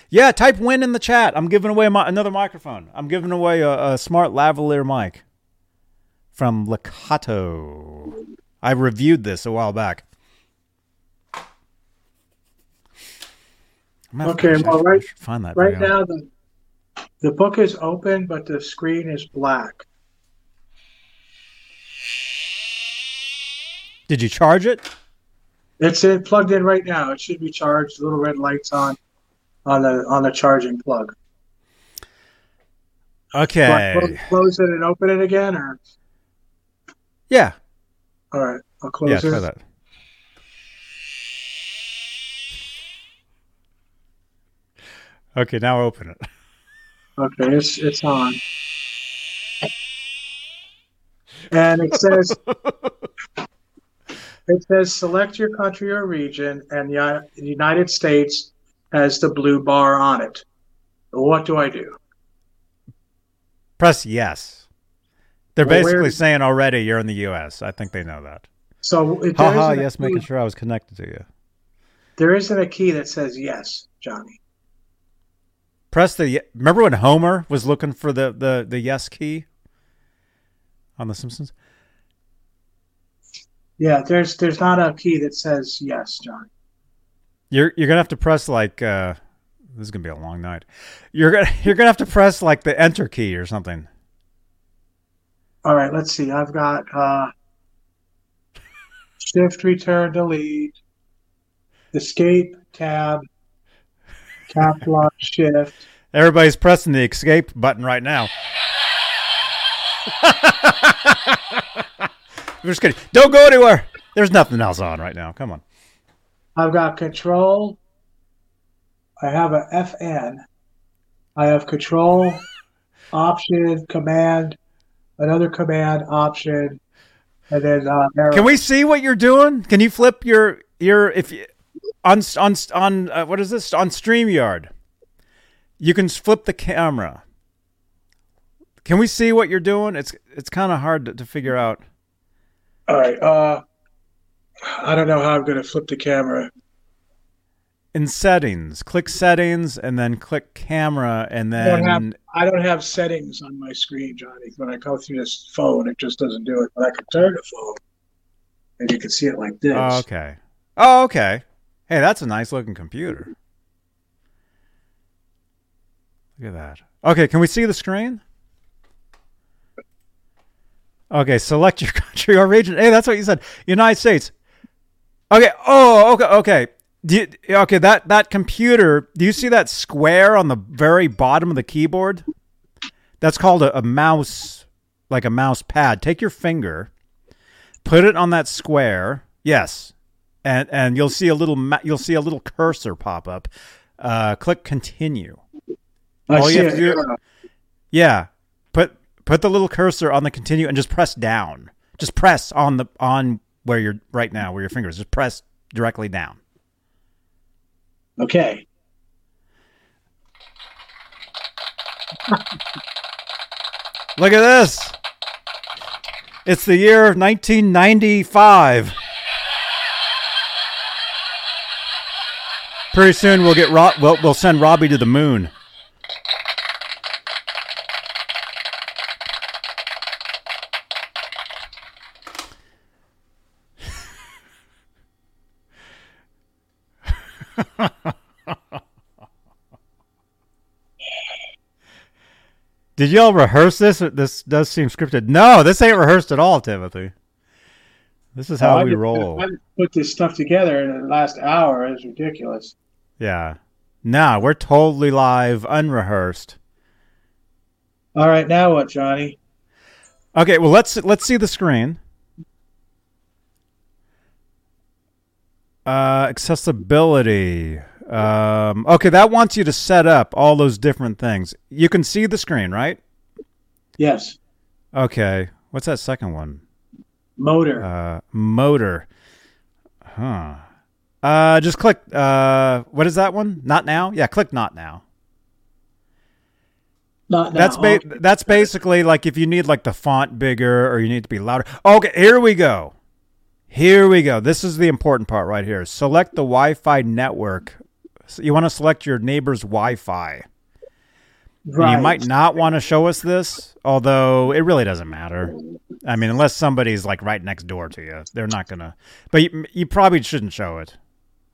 Yeah, type win in the chat. I'm giving away my, another microphone. I'm giving away a, a smart lavalier mic from Lekato. I reviewed this a while back. I'm gonna have to- Okay, well, right- find that Right now, the the book is open, but the screen is black. Did you charge it? It's in, plugged in right now. It should be charged. Little red lights on on the on the charging plug. Okay. clo- close it and open it again, or Yeah. all right, I'll close Yeah, it. try that. Okay, now open it. (laughs) Okay, it's it's on. And it says (laughs) it says select your country or region, and the uh, the United States has the blue bar on it. What do I do? Press yes. They're Well, basically where- saying already you're in the U.S. I think they know that. So it, Haha, yes, key, making sure I was connected to you. there isn't a key that says yes, Johnny. Press the. Remember when Homer was looking for the the the yes key on The Simpsons? Yeah, there's there's not a key that says yes, John. You're you're gonna have to press like. uh This is gonna be a long night. You're gonna (laughs) you're gonna have to press like the enter key or something. All right, let's see. I've got uh, shift, return, delete, escape, tab, cap lock, shift. Everybody's pressing the escape button right now. (laughs) I'm just kidding. Don't go anywhere. There's nothing else on right now. Come on. I've got control. I have a FN. I have control, (laughs) option, command, another command, option, and then uh. Can we see what you're doing? Can you flip your your if you on on on uh, what is this on Streamyard? You can flip the camera. Can we see what you're doing? It's it's kind of hard to, to figure out. All right. Uh, I don't know how I'm going to flip the camera. In settings, click settings and then click camera and I don't have then I don't have settings on my screen, Johnny. When I go through this phone, it just doesn't do it. But I can turn the phone, and you can see it like this. Oh, okay. Oh, okay. Hey, that's a nice looking computer. Look at that. Okay, can we see the screen? Okay, select your (laughs) country or region. Hey, that's what you said. United States. Okay. Oh, okay, okay. You, okay, that that computer. Do you see that square on the very bottom of the keyboard? That's called a, a mouse, like a mouse pad. Take your finger, put it on that square. Yes, and and you'll see a little you'll see a little cursor pop up. Uh, click continue. I all you have to do- Yeah, put put the little cursor on the continue and just press down. Just press on the on where you're right now, where your fingers. Just press directly down. Okay. (laughs) Look at this. It's the year 1995. Pretty soon we'll get Rob. We'll, we'll send Robbie to the moon. (laughs) Did y'all rehearse this? This does seem scripted. No, this ain't rehearsed at all, Timothy. This is how we just- roll. I put this stuff together in the last hour. It's ridiculous. Yeah. Nah, we're totally live, unrehearsed. All right, now what, Johnny? Okay, well let's let's see the screen. Uh, accessibility. Um, okay, that wants you to set up all those different things. You can see the screen, right? Yes. Okay. What's that second one? Motor. Uh, motor. Huh. Uh, just click. Uh, what is that one? Not now. Yeah, click not now. Not now. That's ba- that's basically like if you need like the font bigger or you need to be louder. Okay, here we go. Here we go. This is the important part right here. Select the Wi-Fi network. So you want to select your neighbor's Wi-Fi. Right. You might not want to show us this, although it really doesn't matter. I mean, unless somebody's like right next door to you, they're not gonna. But you, you probably shouldn't show it.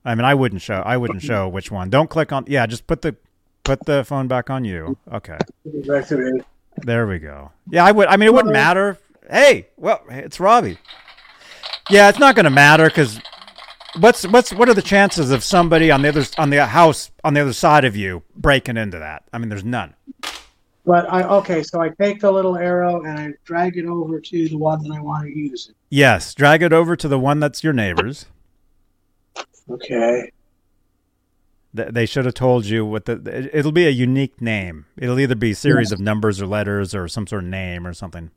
I mean, I wouldn't show. I wouldn't show which one. Don't click on. Yeah, just put the put the phone back on you. Okay, Back to me. there we go. Yeah, I would. I mean, it wouldn't matter. Hey, well, it's Robbie. Yeah, it's not gonna matter because what's what's what are the chances of somebody on the other on the house on the other side of you breaking into that? I mean, there's none. But I okay, so I take the little arrow and I drag it over to the one that I want to use. Yes, drag it over to the one that's your neighbor's. Okay. Th- They should have told you what the. it- It'll be a unique name. It'll either be a series of numbers or letters or some sort of name or something.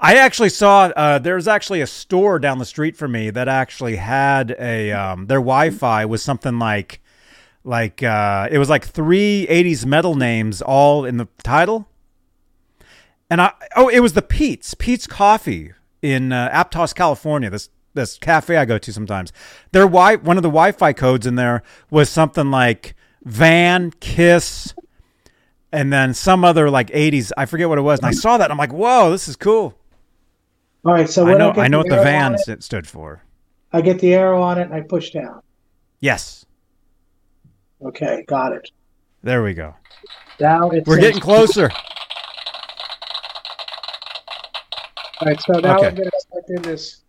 I actually saw uh, there's actually a store down the street from me that actually had a um, their Wi-Fi was something like like uh, it was like three 80s metal names all in the title. And I oh it was the Peet's Peet's Coffee in uh, Aptos, California. This this cafe I go to sometimes. Their wi one of the Wi-Fi codes in there was something like Van Kiss, and then some other like '80s. I forget what it was. And I saw that. And I'm like, whoa, this is cool. All right. So I know get I know what the Van it, stood for. I get the arrow on it and I push down. Yes, Okay, got it. there we go. Now it's We're getting closer. All right, so now Okay. I'm going to type in this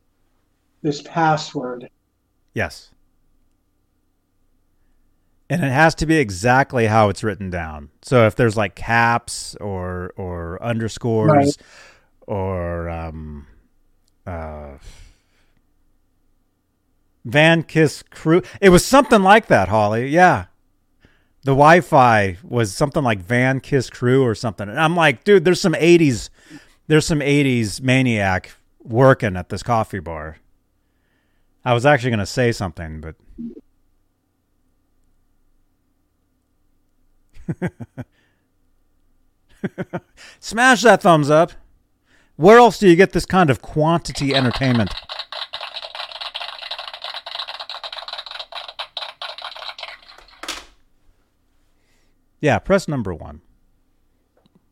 this password. Yes. And it has to be exactly how it's written down. So if there's like caps or or underscores Right. or um uh Van Kiss Crew. It was something like that, Holly. Yeah. The Wi-Fi was something like Van Kiss Crew or something. And I'm like, dude, there's some 80s there's some 80s maniac working at this coffee bar. I was actually going to say something, but (laughs) smash that thumbs up. Where else do you get this kind of quantity entertainment? Yeah, press number one.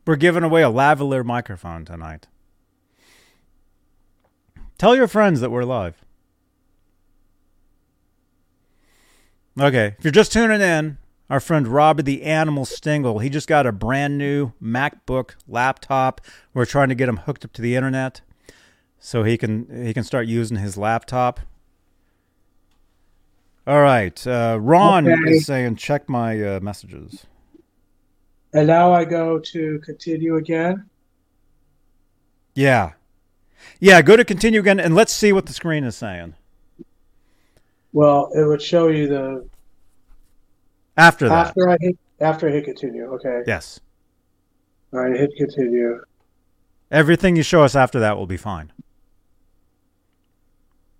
We're giving away a lavalier microphone tonight. Tell your friends that we're live. Okay, if you're just tuning in, our friend Robbie the Animal Stingle, he just got a brand new MacBook laptop. We're trying to get him hooked up to the internet so he can he can start using his laptop. All right, uh, Ron Okay. is saying check my uh, messages. And now I go to continue again. Yeah, yeah. Go to continue again and let's see what the screen is saying Well, it would show you the after that. after I hit after I hit continue. Okay. Yes, All right, hit continue. everything you show us after that will be fine.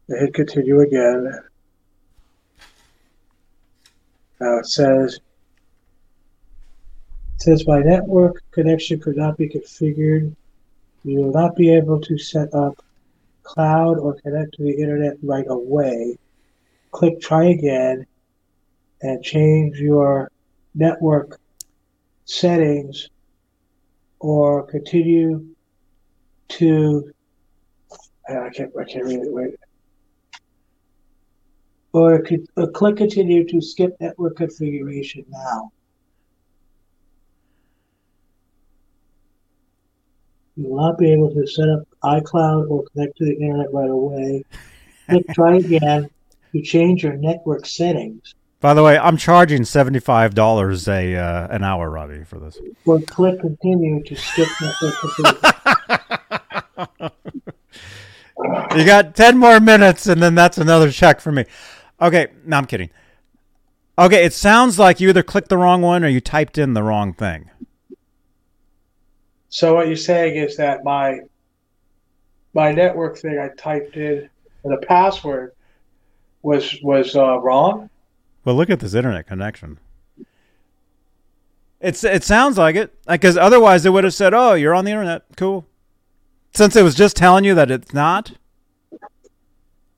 I hit continue again. Now it says it says my network connection could not be configured. You will not be able to set up cloud or connect to the internet right away. Click try again and change your network settings or continue to I can't I can't read it wait or uh, click continue to skip network configuration now. You will not be able to set up iCloud or connect to the internet right away. Click try again to change your network settings, By the way, I'm charging seventy five dollars a uh, an hour, Robbie, for this. or click continue to skip. (laughs) You got ten more minutes, and then that's another check for me. Okay, no, I'm kidding. Okay, it sounds like you either clicked the wrong one or you typed in the wrong thing. So what you're saying is that my my network thing I typed in the password was was uh, wrong. Well, look at this internet connection. It's it sounds like it, because otherwise it would have said, "Oh, you're on the internet. Cool." Since it was just telling you that it's not.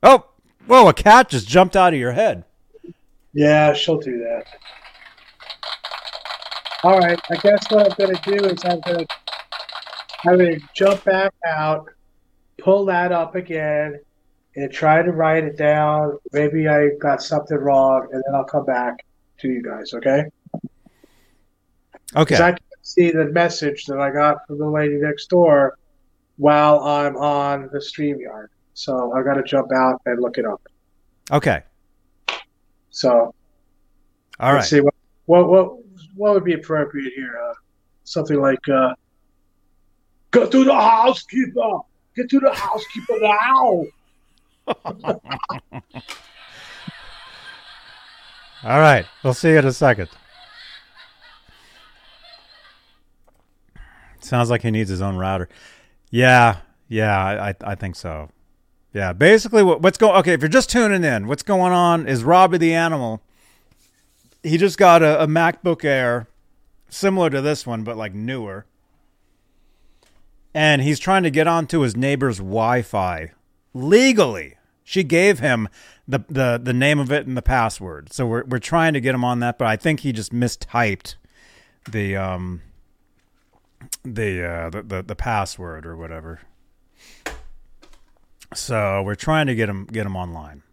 Oh, whoa! A cat just jumped out of your head. Yeah, she'll do that. All right, I guess what I'm to do is I'm to I'm to jump back out, pull that up again, and try to write it down. Maybe I got something wrong, and then I'll come back to you guys. Okay? Okay. I can see the message that I got from the lady next door while I'm on the StreamYard. So I got to jump out and look it up. Okay. So All let's right. see what what what what would be appropriate here. Uh, something like uh, "Get to the housekeeper, get to the housekeeper now." (laughs) All right. We'll see you in a second. Sounds like he needs his own router. Yeah. Yeah. I I, think so. Yeah. Basically, what, what's going? Okay, if you're just tuning in, what's going on is Robbie the animal. He just got a, a MacBook Air, similar to this one, but like newer. And he's trying to get onto his neighbor's Wi-Fi legally. She gave him the, the the name of it and the password. So we're we're trying to get him on that, but I think he just mistyped the um the uh the, the, the password or whatever. So we're trying to get him get him online.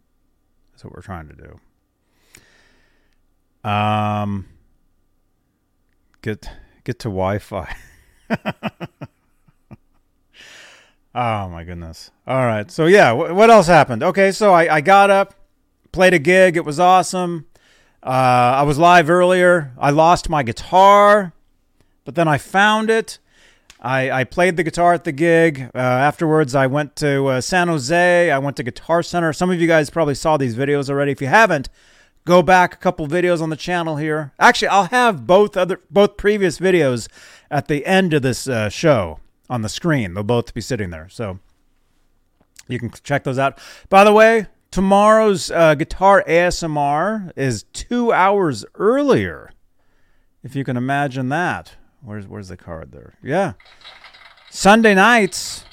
That's what we're trying to do. Um get get to Wi-Fi. (laughs) Oh my goodness. All right. So yeah, wh- what else happened? Okay, so I, I got up, played a gig. It was awesome. Uh, I was live earlier. I lost my guitar, but then I found it. I, I played the guitar at the gig. Uh, afterwards, I went to uh, San Jose. I went to Guitar Center. Some of you guys probably saw these videos already. If you haven't, go back a couple videos on the channel here. Actually, I'll have both other both previous videos at the end of this uh, show on the screen. They'll both be sitting there, so you can check those out. By the way, tomorrow's uh, guitar ASMR is two hours earlier. If you can imagine that. Where's where's the card there? Yeah. Sunday nights,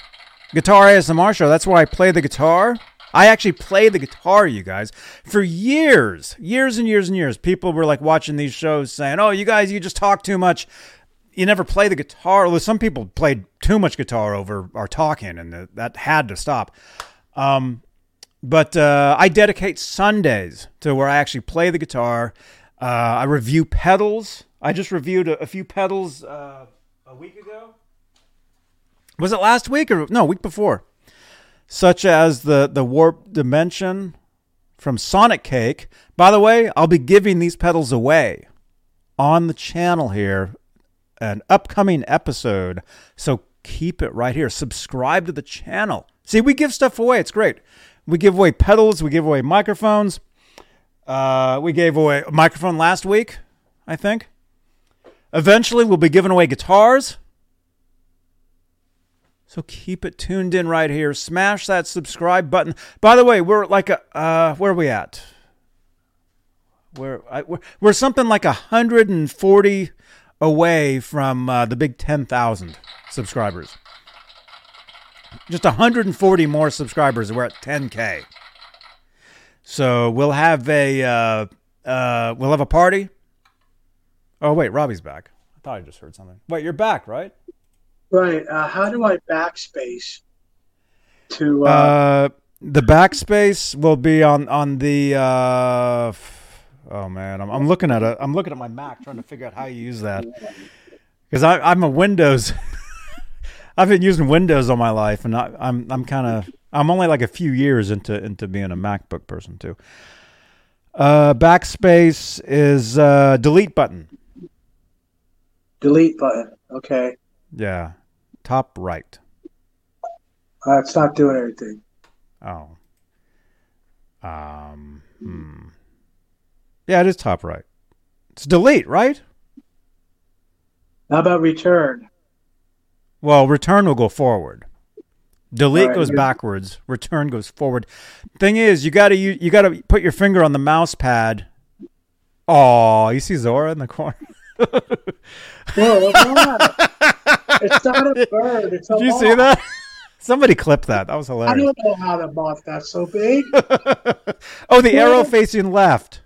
guitar ASMR show. That's where I play the guitar. I actually play the guitar, you guys. For years, years and years and years, people were like watching these shows saying, "Oh, you guys, you just talk too much. You never play the guitar." Some people played too much guitar over our talking, and that had to stop. Um, but uh, I dedicate Sundays to where I actually play the guitar. Uh, I review pedals. I just reviewed a, a few pedals uh, a week ago. Was it last week or no week before? Such as the the Warp Dimension from Sonicake. By the way, I'll be giving these pedals away on the channel here, an upcoming episode. So keep it right here. Subscribe to the channel. See, we give stuff away. It's great. We give away pedals. We give away microphones. Uh, we gave away a microphone last week, I think. Eventually, we'll be giving away guitars. So keep it tuned in right here. Smash that subscribe button. By the way, we're like a uh, where are we at? We're I, we're, we're something like 140 away from uh, the big 10,000 subscribers. Just 140 more subscribers. We're at 10k. So we'll have a uh, uh, we'll have a party. Oh wait, Robbie's back. I thought I just heard something. Wait, you're back, right? Right. Uh, how do I backspace to? Uh, Uh, the backspace will be on on the. Uh, f- oh man, I'm, I'm looking at it. I'm looking at my Mac, trying to figure out how you use that. Because I'm a Windows. (laughs) I've been using Windows all my life, and I, I'm I'm kind of I'm only like a few years into into being a MacBook person too. Uh, backspace is uh, delete button. delete button. Okay. Yeah, top right. Uh, it's not doing anything. Oh. Um. Hmm. Yeah, it is top right. It's delete, right? How about return? Well, return will go forward. Delete right, goes backwards. Return goes forward. Thing is, you gotta you, you gotta put your finger on the mouse pad. Oh, you see Zora in the corner. Whoa, what's on? it's not a (laughs) bird. It's a Did you see that? (laughs) Somebody clipped that. That was hilarious. I don't know how the moth got so big. (laughs) oh, the arrow facing left.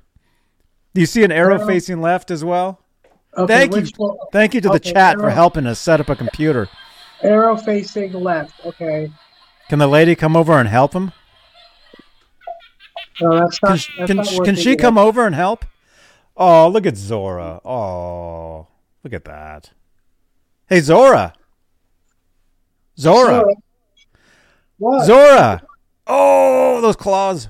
Do you see an arrow Arrow. facing left as well? Okay, Thank you. one- Thank you to the Okay, chat for helping us set up a computer. Arrow facing left. Okay. Can the lady come over and help him? No, that's Can, not. sh- that's can, not can she come over and help? Oh, look at Zora. Oh, look at that. Hey, Zora. Zora. Zora. What? Zora. Oh, those claws.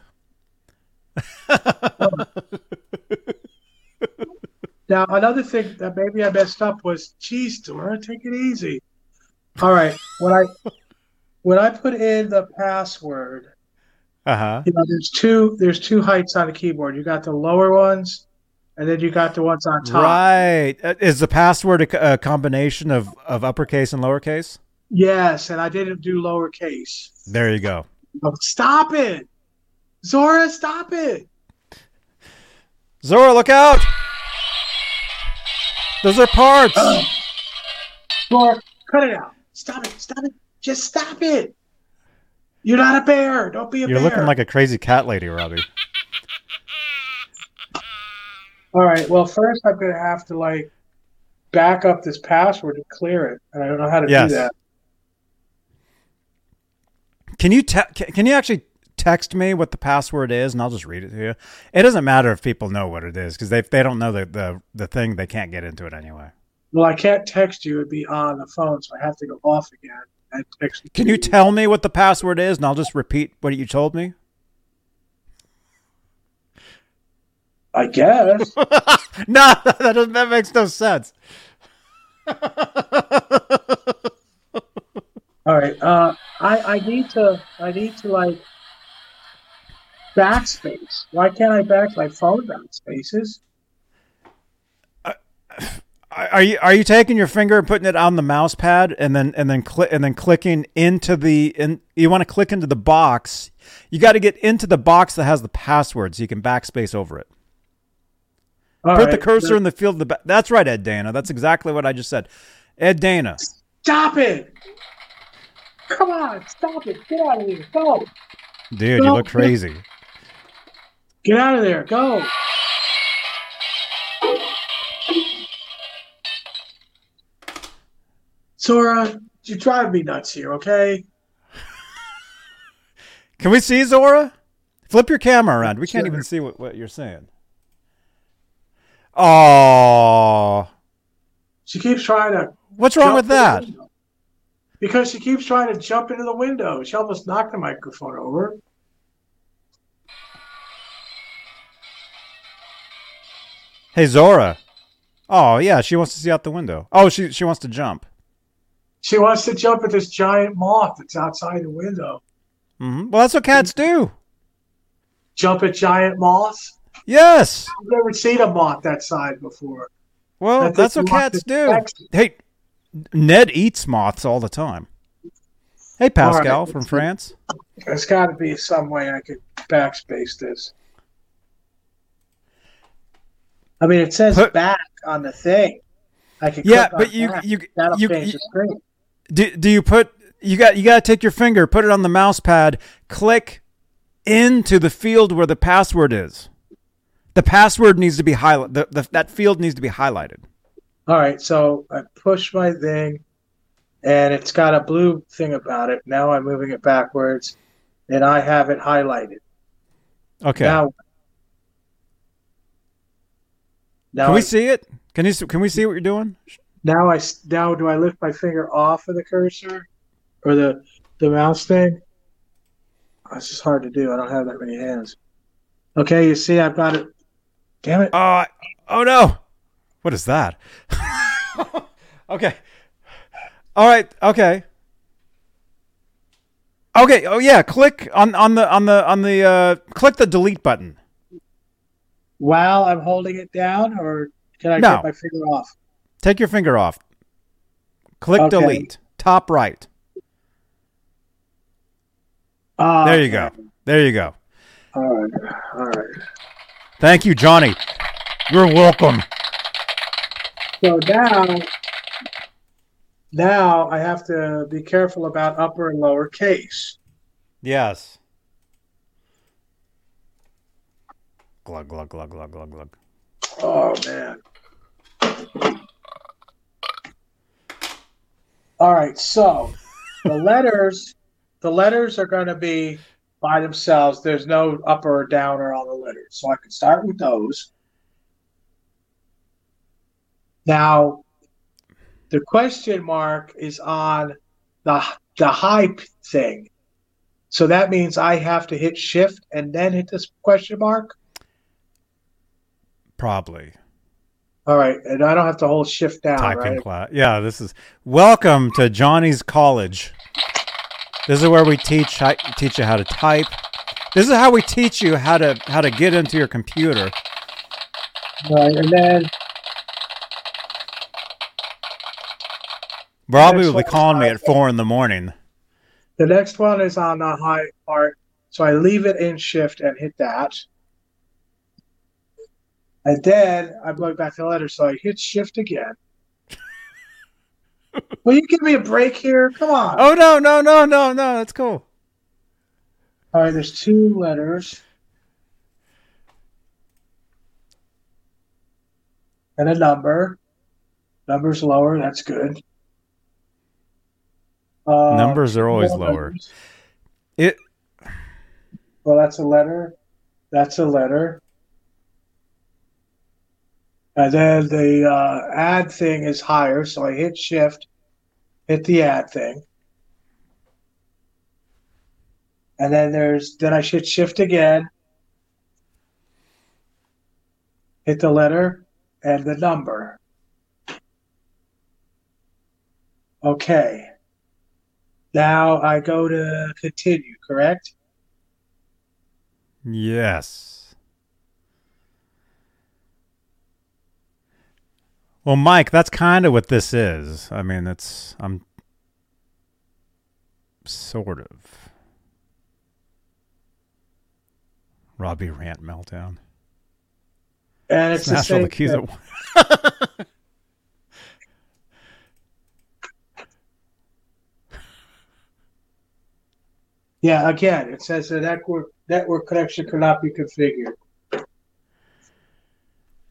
Now another thing that maybe I messed up was, geez, Dora, take it easy. All right, when I when I put in the password, Uh huh. you know, there's two there's two heights on the keyboard. You got the lower ones, and then you got the ones on top. Right. Uh, Is the password a, a combination of, of uppercase and lowercase? Yes, and I didn't do lowercase. There you go. Oh, stop it, Zora! Stop it. Zora, look out! Those are parts. (gasps) Zora, cut it out. Stop it. Stop it. Just stop it. You're not a bear. Don't be a bear! You're looking like a crazy cat lady, Robbie. (laughs) All right. Well, first I'm gonna have to like back up this password to clear it, and I don't know how to Yes. do that. Can you ca- can you actually text me what the password is, and I'll just read it to you? It doesn't matter if people know what it is because they if they don't know the, the the thing, they can't get into it anyway. Well, I can't text you; it'd be on the phone, so I have to go off again and text. Can you tell me what the password is, and I'll just repeat what you told me? I guess. (laughs) no, (laughs) that doesn't, that makes no sense. (laughs) All right. Uh, I I need to I need to like backspace. Why can't I back my phone backspaces? Are uh, are you are you taking your finger and putting it on the mouse pad and then and then click and then clicking into the in you want to click into the box. You got to get into the box that has the password so you can backspace over it. All Put right, the cursor in the field of the ba- That's right, Ed Dana. That's exactly what I just said. Ed Dana. Stop it! Come on, stop it! Get out of here! Go! Dude, you look crazy. Get out of there! Go! Zora, you drive me nuts here, okay? (laughs) Can we see Zora? Flip your camera around. We can't Sure. even see what, what you're saying. Oh, She keeps trying to. what's wrong with that? Because she keeps trying to jump into the window. She almost knocked the microphone over. Hey Zora. Oh yeah, she wants to see out the window. Oh, she she wants to jump. She wants to jump at this giant moth that's outside the window. hmm Well, that's what cats do. Jump at giant moths? Yes. I've never seen a moth that size before. Well, think that's what cats do. sexy. Hey, Ned eats moths all the time. Hey, Pascal right. from France. There's got to be some way I could backspace this. I mean, it says Put- back on the thing. I could Yeah, click on but you back. you That'll you, change you the screen. do, do you put you got you got to take your finger, put it on the mouse pad, click into the field where the password is. The password needs to be highlighted. The, the, that field needs to be highlighted. All right, so I push my thing, and it's got a blue thing about it. Now I'm moving it backwards, and I have it highlighted. Okay. Now, now can we I, see it? Can you can we see what you're doing? now I now do I lift my finger off of the cursor or the the mouse thing? Oh, It's just hard to do. I don't have that many hands. Okay, you see, I've got it. Damn it! Oh, I- oh no! What is that? (laughs) okay. All right. Okay. Okay. Oh yeah. Click on on the on the on the uh, click the delete button. While I'm holding it down, or can I No. get my finger off? Take your finger off. Click Okay. delete. Top right. Ah, There you go. There you go. All right, all right. Thank you, Johnny. You're welcome. So now, now I have to be careful about upper and lower case. Yes. Glug glug glug glug glug glug. Oh man. All right, so the (laughs) letters the letters are going to be by themselves. There's no upper or downer on the letters. So I can start with those. Now, the question mark is on the the high thing. So that means I have to hit shift and then hit this question mark. Probably. All right, and I don't have to hold shift down, Typing right? class. Yeah, this is welcome to Johnny's College. This is where we teach teach you how to type. This is how we teach you how to how to get into your computer. Right, and then Robbie will be calling me at four in the morning. the next one is on the high part. So I leave it in shift and hit that. And then I'm going back to the letter, so I hit shift again. (laughs) Will you give me a break here? Come on. Oh no no no no no! That's cool. All right, there's two letters. And a number. Number's lower, that's good. Uh, Numbers are always lower. It Well, that's a letter. That's a letter. And then the uh, add thing is higher, so I hit shift, hit the add thing. And then there's then I should shift again, hit the letter and the number. Okay. Now I go to continue, correct? yes. Well, Mike, that's kind of what this is. I mean, it's I'm sort of Robbie rant meltdown. And it's the Smash all same the keys at once. (laughs) Yeah, again, it says the network network connection cannot be configured.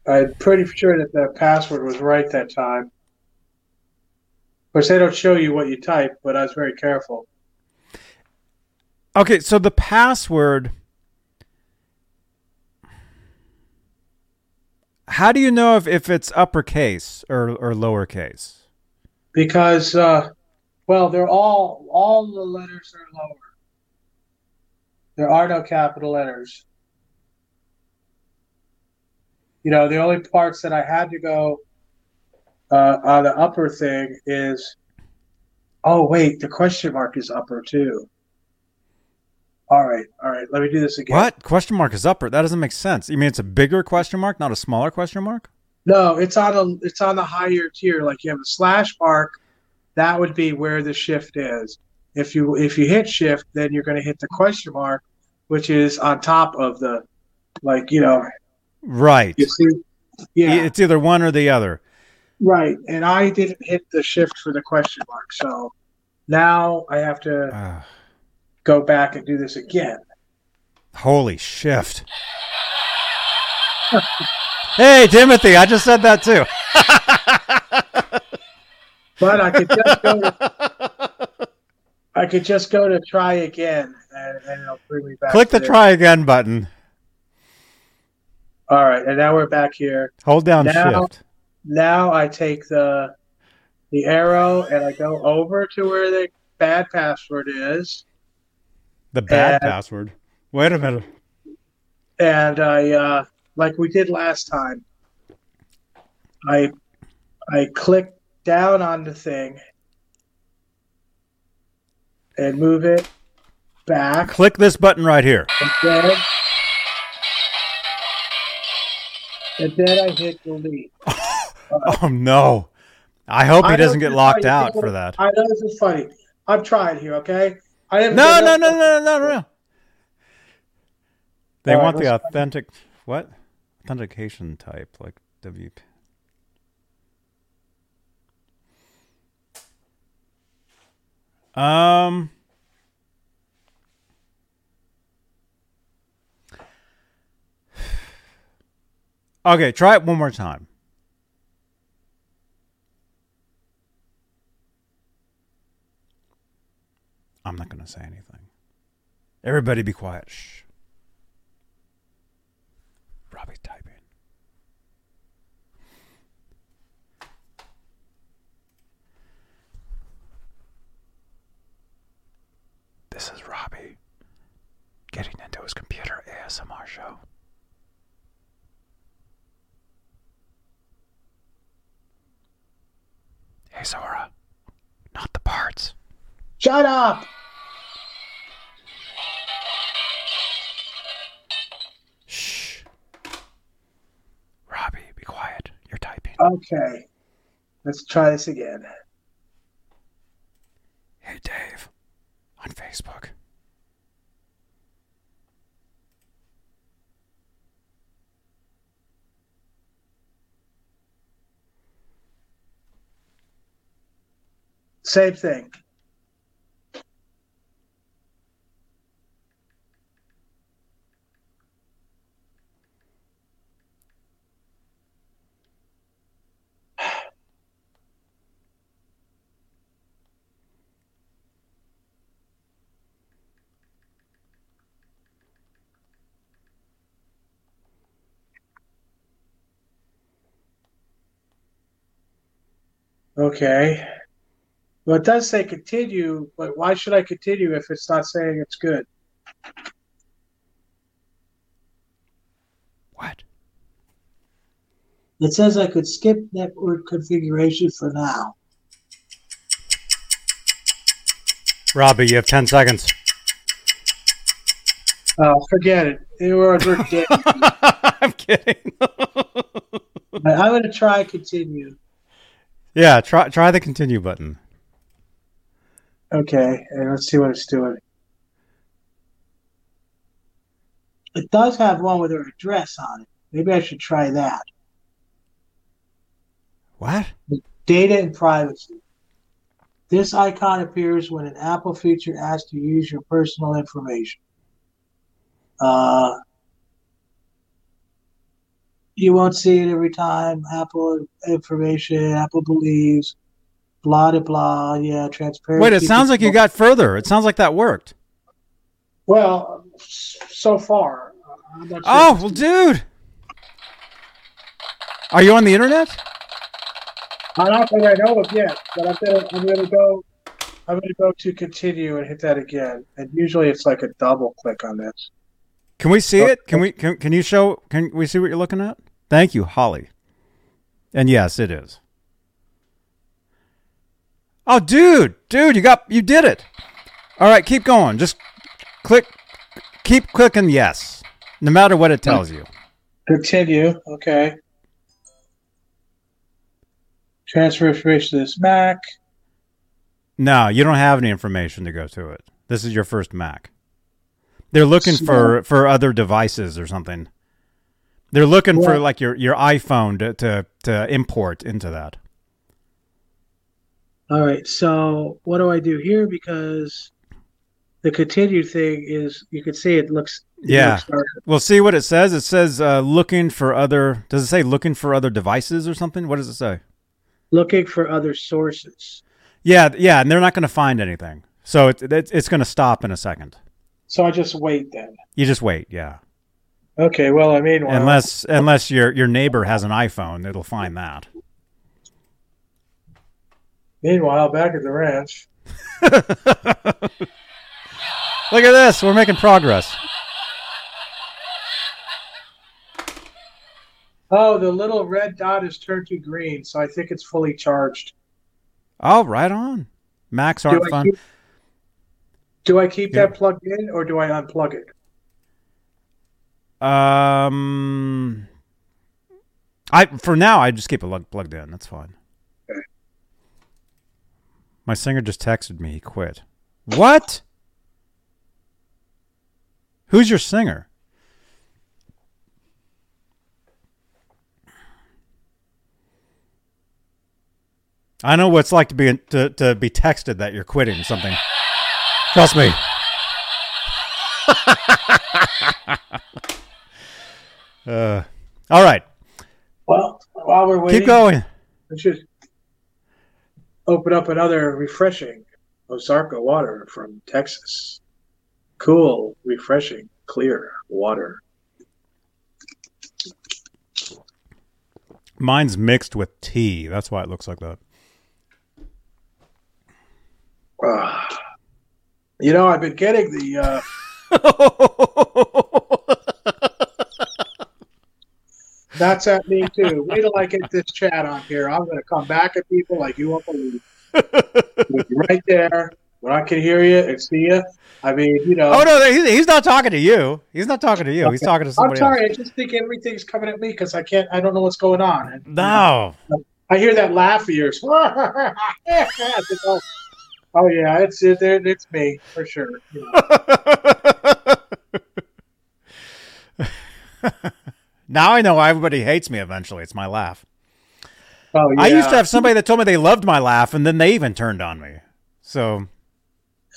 I'm pretty sure that the password was right that time. Of course, they don't show you what you type, but I was very careful. Okay, so the password. How do you know if, if it's uppercase or, or lowercase? because uh, well they're all all the letters are lower there are no capital letters you know the only parts that i had to go uh, on the upper thing is oh wait the question mark is upper too all right all right let me do this again What? Question mark is upper. That doesn't make sense. You mean it's a bigger question mark, not a smaller question mark? No, it's on a it's on the higher tier. Like you have a slash mark, that would be where the shift is. If you if you hit shift, then you're going to hit the question mark, which is on top of the, like you know, Right. you see, yeah, It's either one or the other. right. And I didn't hit the shift for the question mark, so now I have to Ah, go back and do this again. holy shift. hey, Timothy, I just said that too. (laughs) But I could just go to, I could just go to try again, and, and it'll bring me back. Click the this. try again button. All right, and now we're back here. Hold down Now- shift. now I take the the arrow and I go over to where the bad password is, The bad and- password. Wait a minute. and I uh, like we did last time. I I click down on the thing and move it back, Click this button right here. then and then I hit delete. (laughs) Oh no. I hope he I doesn't get locked out for that. I know this is funny. I'm trying here, okay? I haven't No, no, no, no, no, no, no. They All right, want the let's- authentic what? Authentication type like WP. Um. Okay, try it one more time. I'm not going to say anything. Everybody be quiet. Shh. Robbie's typing. This is Robbie getting into his computer ASMR show. Hey, Zora. Not the parts. Shut up! Shh. Robbie, be quiet. You're typing. Okay. Let's try this again. Hey, Dave. On Facebook. Same thing. (sighs) Okay. Well, it does say continue, but why should I continue if it's not saying it's good? What? It says I could skip network configuration for now. Robbie, you have 10 seconds. Oh, forget it. They were they're dead. I'm kidding. I'm going to try continue. yeah, try try the continue button. Okay, and let's see what it's doing. It does have one with her address on it. Maybe I should try that. What? Data and privacy. This icon appears when an Apple feature asks to use your personal information. Uh, you won't see it every time. Apple information, Apple believes, blah, blah, blah. Yeah, transparency. Wait, it sounds like you got further. It sounds like that worked. Well, so far. Uh, not sure Oh, well, dude. Are you on the internet? I don't think I know of yet, but I'm gonna I'm gonna go I'm gonna go to continue and hit that again. And usually it's like a double click on this. Can we see it? Can we can, can you show can we see what you're looking at? Thank you, Holly. And yes, it is. Oh, dude, dude, you got you did it. All right, keep going. Just click keep clicking yes. No matter what it tells you. Continue. Okay. Transfer information to this Mac. No, you don't have any information to go to it. This is your first Mac. They're looking for for other devices or something. They're looking for like your your iPhone to, to to import into that. All right. So what do I do here? Because the continued thing is you can see it looks it Yeah. looks. Well, see what it says. It says uh, looking for other. Does it say looking for other devices or something? What does it say? looking for other sources. Yeah, yeah, and they're not going to find anything. So it, it, it's going to stop in a second. So I just wait then. You just wait. Yeah, Okay. Well, I mean, well, unless unless your your neighbor has an iPhone, it'll find that. Meanwhile, back at the ranch. (laughs) Look at this. We're making progress. Oh, the little red dot is turned to green, so I think it's fully charged. Oh, right on. Macs Do aren't I fun. keep, do I keep Yeah. that plugged in or do I unplug it? Um, I for now I just keep it plugged in. That's fine. My singer just texted me. He quit. What? Who's your singer? I know what it's like to be to, to be texted that you're quitting something. Trust me. (laughs) uh, all right, Well, while we're waiting, keep going. Open up another refreshing Ozarka water from Texas. Cool, refreshing, clear water. Mine's mixed with tea. That's why it looks like that. Ah. you know, I've been getting the. Uh, (laughs) that's at me too. Wait till I get this chat on here. I'm going to come back at people like you won't believe. (laughs) right there, when I can hear you and see you. I mean, you know. oh no, he's, he's not talking to you. He's not talking to you. He's talking to somebody. I'm sorry. else. I just think everything's coming at me because I can't. I don't know what's going on. And, No. I hear that laugh of yours. oh, (laughs) oh, yeah, it's it, it's me for sure. you (laughs) know. Now I know why everybody hates me. Eventually, it's my laugh. Oh, yeah. I used to have somebody that told me they loved my laugh, and then they even turned on me. So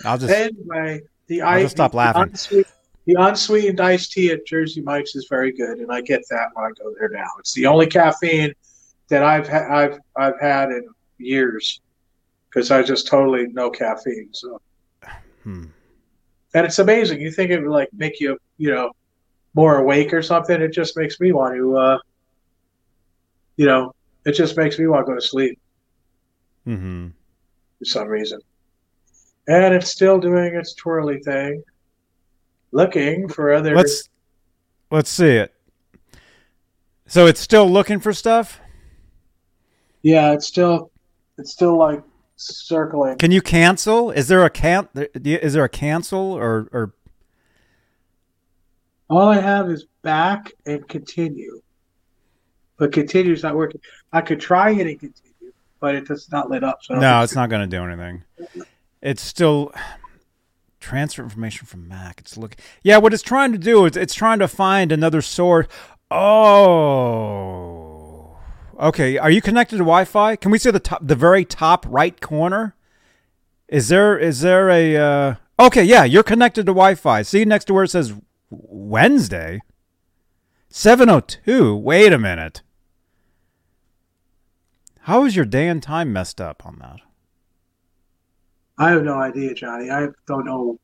I'll just Anyway, the I'll just stop the laughing. unsweet- the unsweetened iced tea at Jersey Mike's is very good, and I get that when I go there now. It's the only caffeine that I've ha- I've I've had in years because I just totally no caffeine. So, Hmm. and it's amazing. You think it would like make you you know more awake or something? It just makes me want to, uh, you know, it just makes me want to go to sleep mm-hmm. for some reason. And it's still doing its twirly thing, looking for other. let's let's see it. So it's still looking for stuff. Yeah, it's still, it's still like circling. Can you cancel? Is there a can? Is there a cancel or or All I have is back and continue, but continue is not working. I could try it and continue, but it does not lit up. So no? It's not going to do anything. It's still transfer information from Mac. It's look. Yeah, what it's trying to do is it's trying to find another source. Oh, okay. Are you connected to Wi-Fi? Can we see the top, the very top right corner? Is there is there a? Uh, okay, yeah, you're connected to Wi-Fi. See next to where it says Wednesday. Seven oh two. Wait a minute. How is your day and time messed up on that? I have no idea, Johnny. I don't know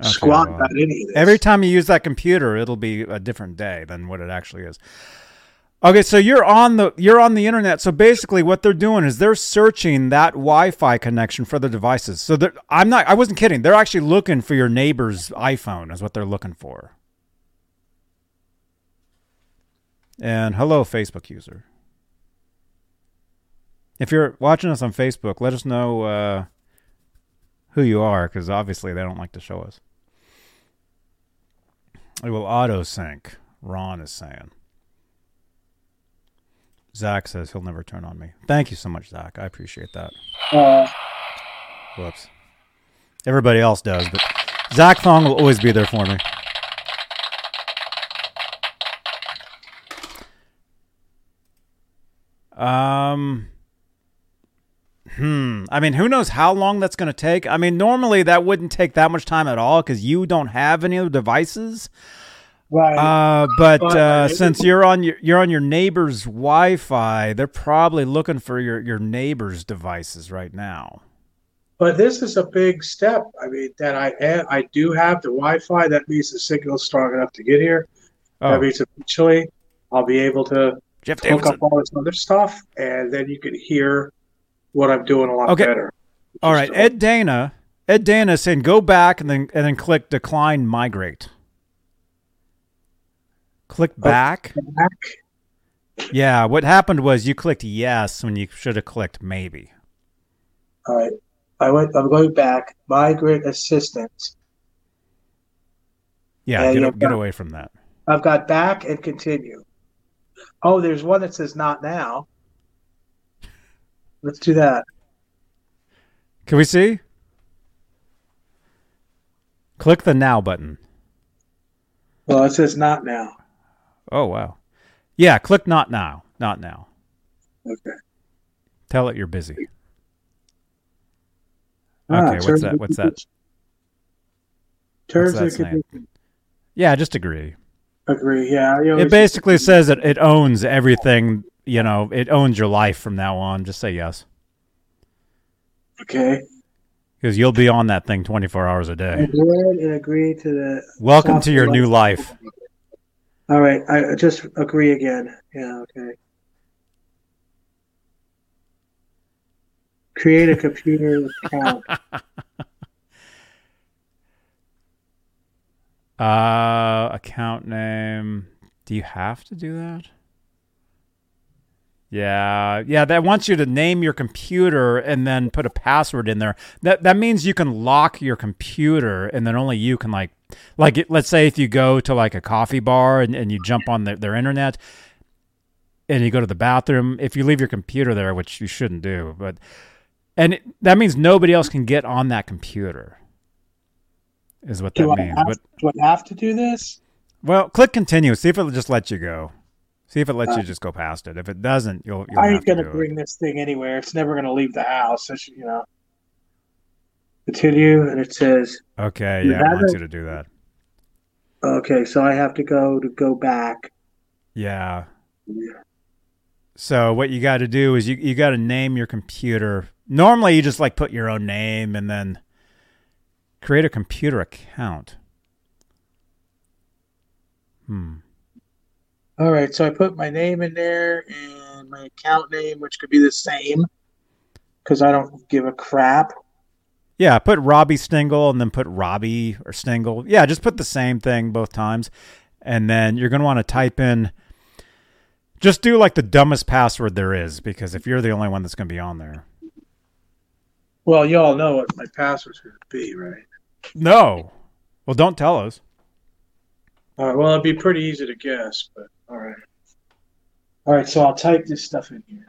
Okay, squat well, about any of this. Every time you use that computer, it'll be a different day than what it actually is. Okay, so you're on the you're on the internet. So basically, what they're doing is they're searching that Wi-Fi connection for the devices. So I'm not. I wasn't kidding. They're actually looking for your neighbor's iPhone. Is what they're looking for. And hello, Facebook user. If you're watching us on Facebook, let us know uh, who you are, because obviously they don't like to show us. It will auto sync. Ron is saying. Zach says he'll never turn on me. Thank you so much, Zach. I appreciate that. Uh, Whoops. Everybody else does, but Zach Thong will always be there for me. Um. Hmm. I mean, who knows how long that's going to take? I mean, normally that wouldn't take that much time at all because you don't have any other devices. Right. Uh, but uh, uh, since you're on your you're on your neighbor's Wi-Fi, they're probably looking for your your neighbor's devices right now. But this is a big step. I mean, that I I do have the Wi-Fi. That means the signal's strong enough to get here. Oh, That means eventually I'll be able to Jeff hook Davidson. up all this other stuff, and then you can hear what I'm doing a lot Okay. better. All right, Ed Dana. Ed Dana is saying go back and then and then click decline migrate. Click back. uh, back. Yeah, what happened was you clicked yes when you should have clicked maybe. All right. I went. I'm going back. Migrate assistant. Yeah, get, get yeah. away from that. I've got back and continue. Oh, there's one that says not now. Let's do that. Can we see? Click the now button. Well, it says not now. Oh wow. Yeah, click not now. Not now. Okay. Tell it you're busy. Ah, Okay, what's that? What's that? Terms that saying? conditions. Yeah, just agree. Agree. Yeah. It basically says that it owns everything. You know, it owns your life from now on. Just say yes, Okay. because you'll be on that thing 24 hours a day. and agree to the. Welcome to your new life. All right. I just agree again. Yeah. Okay. Create a computer account. (laughs) Uh, account name. Do you have to do that? Yeah, yeah. That wants you to name your computer and then put a password in there. That that means you can lock your computer and then only you can like, like it, let's say if you go to like a coffee bar and, and you jump on their, their internet and you go to the bathroom. If you leave your computer there, which you shouldn't do, but and it, that means nobody else can get on that computer. Is what that I, means. have, But do I have to do this? well, click continue. See if it'll just let you go. See if it lets you uh, just go past it. If it doesn't, you'll. you'll I ain't to gonna do it. bring this thing anywhere. It's never gonna leave the house. It's, you know. Continue, and it says, Okay, yeah, it wants haven't- you to do that. okay, so I have to go to go back. Yeah. So what you got to do is you you got to name your computer. Normally, you just like put your own name and then create a computer account. Hmm. All right, so I put my name in there and my account name, which could be the same, because I don't give a crap. Yeah, put Robbie Stingle and then put Robbie or Stingle. Yeah, just put the same thing both times. And then you're going to want to type in, just do like the dumbest password there is, because if you're the only one that's going to be on there. Well, you all know what my password's going to be, right? No. Well, don't tell us. All right, well, it'd be pretty easy to guess, but all right. All right, so I'll type this stuff in here.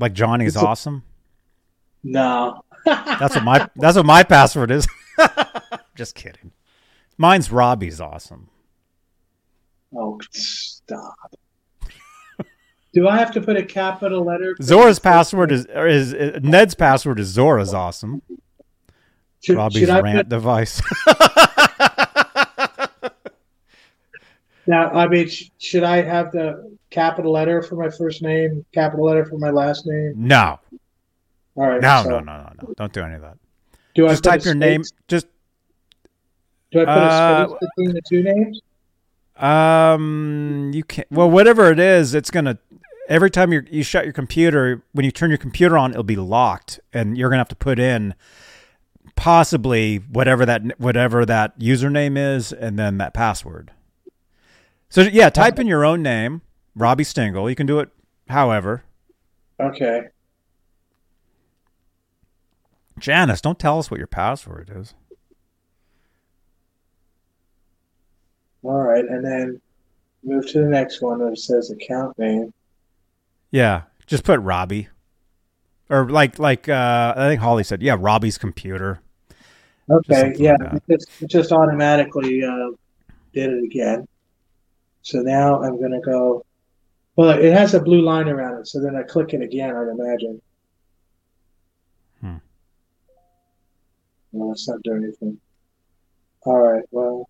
Like Johnny's It's a- awesome. No. That's what my that's what my password is. (laughs) just kidding. Mine's Robbie's awesome. Oh, stop. Do I have to put a capital letter? Zora's password is or is uh, Ned's password is Zora's awesome. Should, Robbie's should rant put, device. (laughs) now? I mean, sh- should I have the capital letter for my first name, capital letter for my last name? no. All right. No, so no, no, no, no. Don't do any of that. Do I Just a type your name. Just Do I put Uh, a space between the two names? um, you can not Well, whatever it is, it's gonna. Every time you you shut your computer, when you turn your computer on, it'll be locked, and you're gonna have to put in possibly whatever that whatever that username is, and then that password. So yeah, type in your own name, Robbie Stingle. You can do it however. Okay. Janice, don't tell us what your password is. All right, and then move to the next one that says account name. Yeah, just put Robbie. Or like like uh I think Holly said, yeah, Robbie's computer. Okay, yeah, like it just, it just automatically uh, did it again. So now I'm gonna go. Well, it has a blue line around it, so then I click it again. I'd imagine. No, it's not doing anything. All right, well,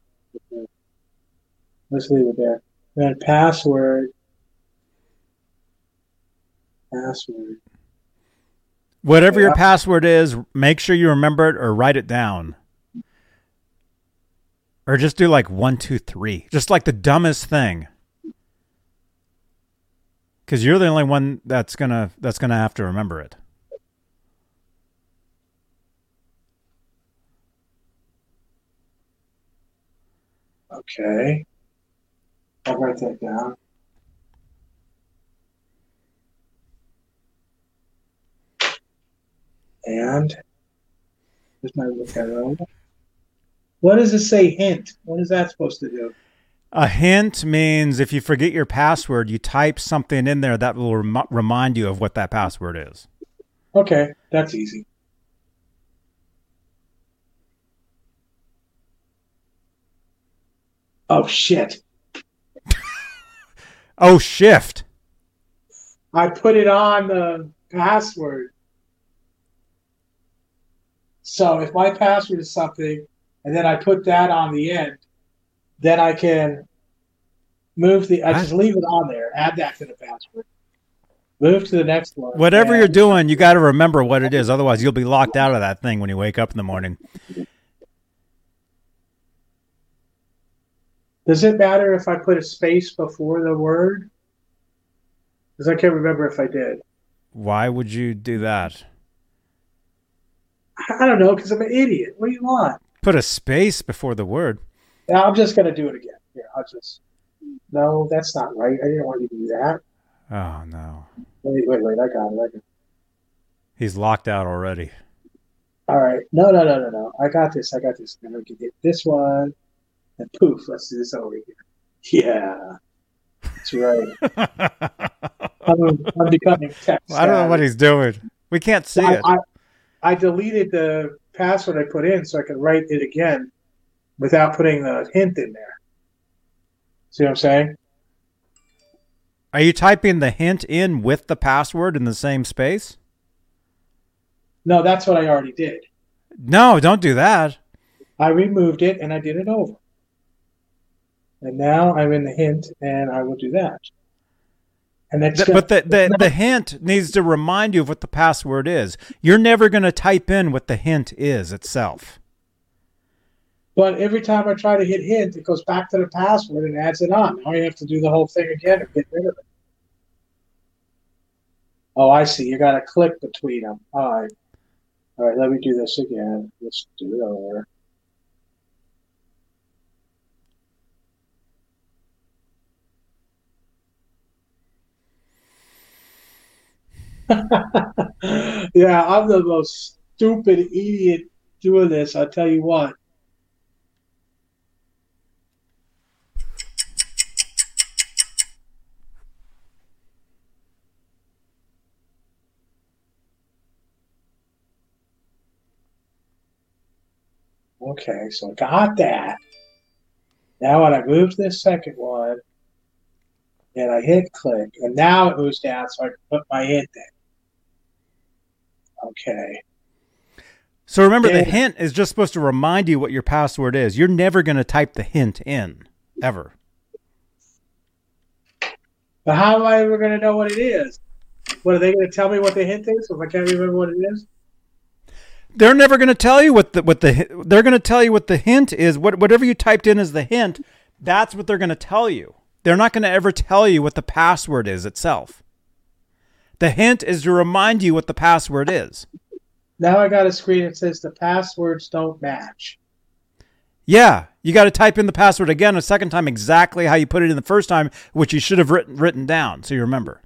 let's leave it there. Then password. Password. Whatever your password is, make sure you remember it or write it down. Or just do like one, two, three. Just like the dumbest thing. Cause you're the only one that's gonna that's gonna have to remember it. Okay. I'll write that down. And here's my arrow. What does it say hint? What is that supposed to do? A hint means if you forget your password, you type something in there that will rem- remind you of what that password is. Okay, that's easy. Oh shit. (laughs) Oh, shift. I put it on the password. So if my password is something, and then I put that on the end, then I can move the. I just leave it on there. Add that to the password. Move to the next one. Whatever and- you're doing, you got to remember what it is. Otherwise, you'll be locked out of that thing when you wake up in the morning. Does it matter if I put a space before the word? Because I can't remember if I did. Why would you do that? I don't know because I'm an idiot. What do you want? Put a space before the word. Now I'm just gonna do it again. Here, I'll just. No, that's not right. I didn't want you to do that. Oh no, Wait, wait, wait. I got it. I got it. he's locked out already. All right. No, no, no, no, no. I got this. I got this. Then we can get this one, and (laughs) poof. Let's do this over here. Yeah, that's right. (laughs) I'm, I'm becoming tech. I don't know what he's doing. We can't see I, it. I, I deleted the password I put in so I could write it again without putting the hint in there. See what I'm saying? Are you typing the hint in with the password in the same space? No, that's what I already did. No, don't do that. I removed it and I did it over. And now I'm in the hint and I will do that. And that's Th- but the, the, the hint needs to remind you of what the password is. You're never going to type in what the hint is itself. but every time I try to hit hint, it goes back to the password and adds it on. Now you have to do the whole thing again and get rid of it. Oh, I see. You got to click between them. All right. All right, let me do this again. Let's do it over. (laughs) yeah, I'm the most stupid idiot doing this. I'll tell you what. Okay, so I got that. Now when I move this second one, and I hit click, and now it moves down so I can put my hint in. Okay. So remember, the hint is just supposed to remind you what your password is. You're never going to type the hint in, ever. But how am I ever going to know what it is? What are they going to tell me what the hint is if I can't remember what it is? They're never going to tell you what the what the they're going to tell you what the hint is. What whatever you typed in as the hint, that's what they're going to tell you. They're not going to ever tell you what the password is itself. The hint is to remind you what the password is. Now I got a screen that says the passwords don't match. Yeah, you got to type in the password again a second time exactly how you put it in the first time, which you should have written written down so you remember.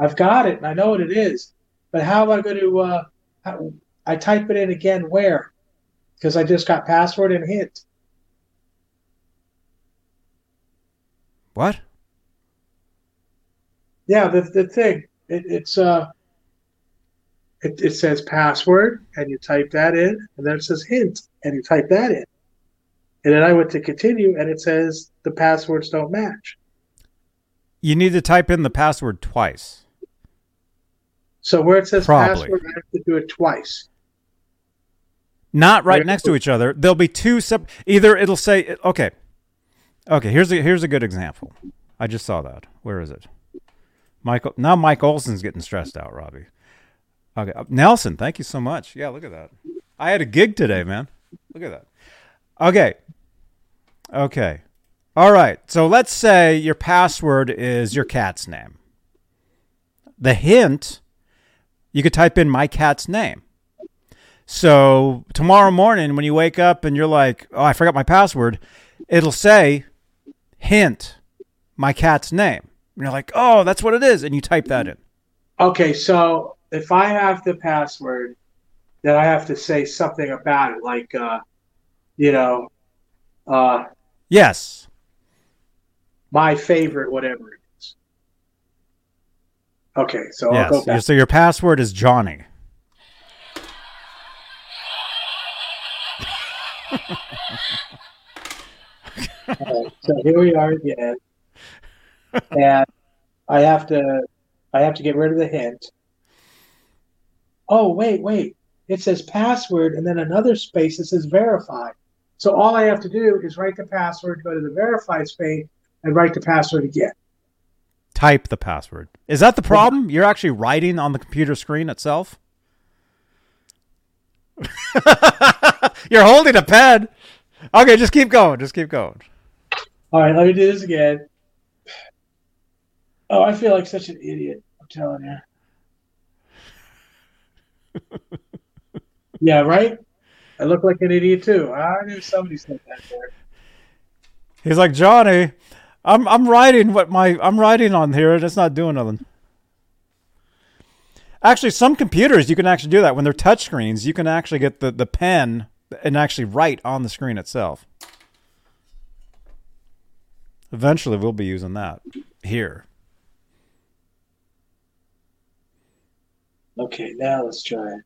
I've got it and I know what it is. But how am I going to? Uh, how, I type it in again where? Because I just got password and hint. What? Yeah, the the thing. It, it's uh. It, it says password and you type that in, and then it says hint and you type that in, and then I went to continue and it says the passwords don't match. You need to type in the password twice. So where it says Probably. password, I have to do it twice. Not right next to each other. There'll be two sep- either it'll say okay. Okay, here's a here's a good example. I just saw that. Where is it? Michael now Mike Olson's getting stressed out, Robbie. Okay. uh, Nelson, thank you so much. Yeah, look at that. I had a gig today, man. Look at that. Okay. Okay. All right. So let's say your password is your cat's name. The hint, you could type in my cat's name. So tomorrow morning, when you wake up and you're like, "Oh, I forgot my password," it'll say, "Hint, my cat's name." And you're like, "Oh, that's what it is," and you type that in. Okay, so if I have the password, then I have to say something about it, like, uh, you know, uh, Yes, my favorite, whatever it is. Okay, so I'll go yes. back. So your password is Johnny. (laughs) So here we are again, and I have to, I have to get rid of the hint, oh wait, wait. It says password and then another space that says verify. So all I have to do is write the password, go to the verify space, and write the password again. Type the password. Is that the problem? You're actually writing on the computer screen itself? (laughs) You're holding a pen. Okay, just keep going. Just keep going. All right, let me do this again. Oh, I feel like such an idiot. I'm telling you. yeah, right? I look like an idiot too. I knew somebody said that there. He's like, Johnny, I'm I'm writing what my I'm writing on here and it's not doing nothing. Actually, some computers you can actually do that when they're touch screens. You can actually get the, the pen and actually write on the screen itself. Eventually, we'll be using that here. Okay, now let's try it.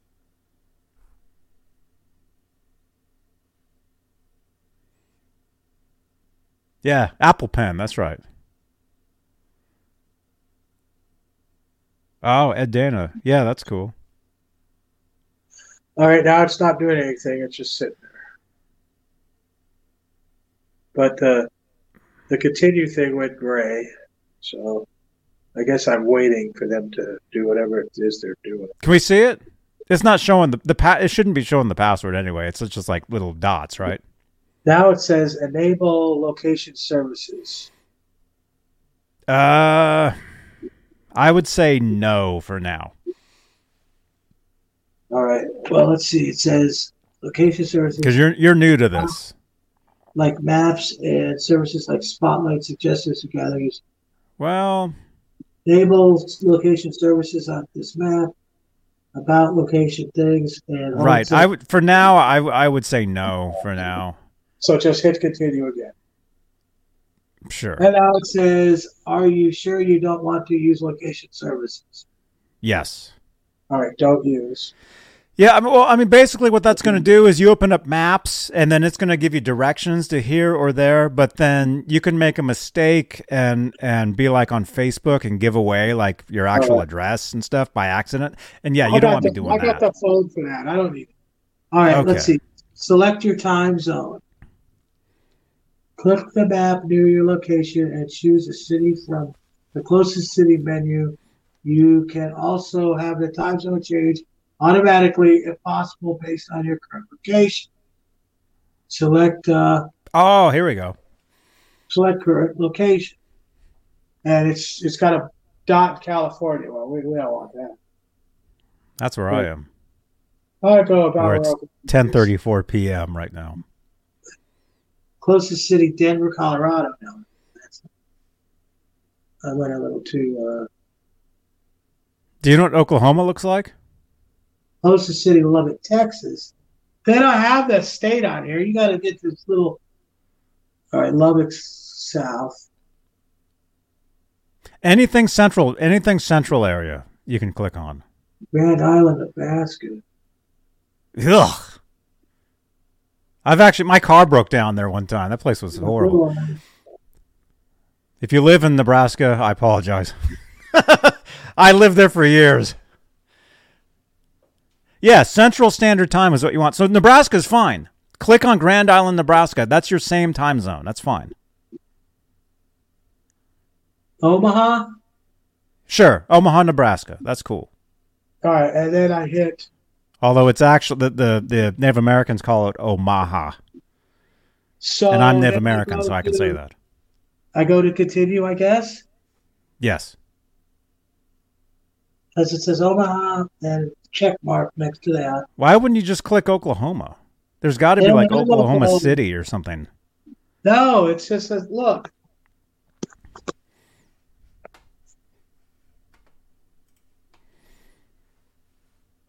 Yeah, Apple Pen. That's right. Oh, Ed Dana. Yeah, that's cool. All right, now it's not doing anything. It's just sitting there. But the the continue thing went gray, so I guess I'm waiting for them to do whatever it is they're doing. Can we see it? It's not showing the the pa- It shouldn't be showing the password anyway. It's just like little dots, right? Now it says enable location services. Uh, I would say no for now. All right. Well, let's see. It says location services because you're you're new to this. like maps and services like Spotlight, suggestions, and galleries. Well, Enable location services on this Mac. About location things and all right. it I would for now. I I would say no for now. So just hit continue again. Sure. And Alex says, "Are you sure you don't want to use location services?" Yes. All right, don't use. Yeah, I mean, well, I mean, basically, what that's going to do is you open up maps, and then it's going to give you directions to here or there. But then you can make a mistake and and be like on Facebook and give away like your actual address and stuff by accident. And yeah, I you don't want to be doing I got that. the phone for that. I don't need it. All right, let's see. Select your time zone. Click the map near your location and choose a city from the closest city menu. You can also have the time zone change automatically if possible based on your current location. Select uh, Oh, here we go. select current location, and it's it's got a dot California. Well, we, we don't want that. That's where I am. I go about Where it's 10:34 p.m. right now. closest city, Denver, Colorado. I went a little too. Uh, Do you know what Oklahoma looks like? Closest city, Lubbock, Texas. They don't have that state on here. You got to get this little. All right, Lubbock South. Anything central, anything central area, you can click on. Grand Island, Nebraska. Ugh. I've actually my car broke down there one time. That place was horrible. If you live in Nebraska, I apologize. (laughs) I lived there for years. Yeah, Central Standard Time is what you want. So Nebraska's fine. Click on Grand Island, Nebraska. That's your same time zone. That's fine. Omaha. Sure, Omaha, Nebraska. That's cool. All right, and then I hit. Although it's actually the the, the Native Americans call it Omaha, So and I'm Native American, go so I can say that. I go to continue, I guess, Yes. as it says Omaha and check mark next to that. Why wouldn't you just click Oklahoma? There's got to be like Oklahoma Oklahoma. City or something. No, it just says look.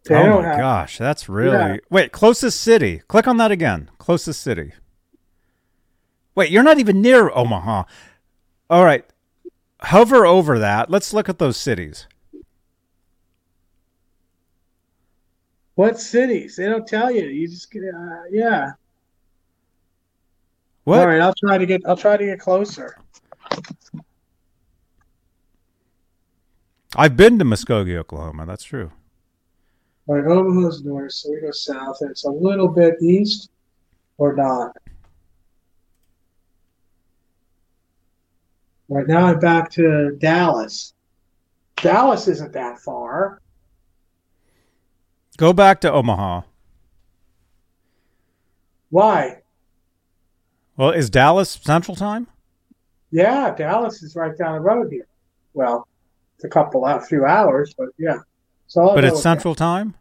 They oh my have- gosh, that's really Yeah. wait. Closest city. Click on that again. Closest city. Wait, you're not even near Omaha. All right, hover over that. Let's look at those cities. What cities? They don't tell you. You just get uh, yeah. What? All right, I'll try to get. I'll try to get closer. I've been to Muskogee, Oklahoma. That's true. Right, Omaha's north, so we go south, and it's a little bit east or not. Right now I'm back to Dallas. Dallas isn't that far. Go back to Omaha. Why? Well, is Dallas Central Time? Yeah, Dallas is right down the road here. Well, it's a couple, a few hours, but yeah. So But it's Central Time?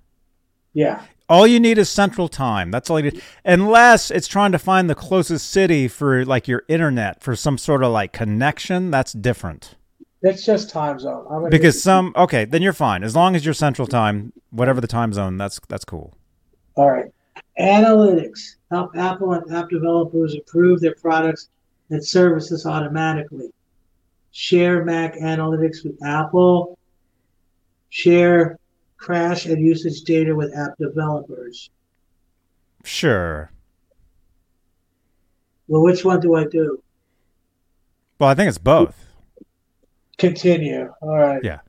Yeah. All you need is Central Time. That's all you need. Unless it's trying to find the closest city for like your internet for some sort of like connection, that's different. It's just time zone. I'm Because some okay, then you're fine. As long as you're Central Time, whatever the time zone, that's that's cool. All right. Analytics help Apple and app developers improve their products and services automatically. Share Mac Analytics with Apple. Share crash and usage data with app developers. Sure. Well, which one do I do? Well, I think it's both. Continue. All right. Yeah.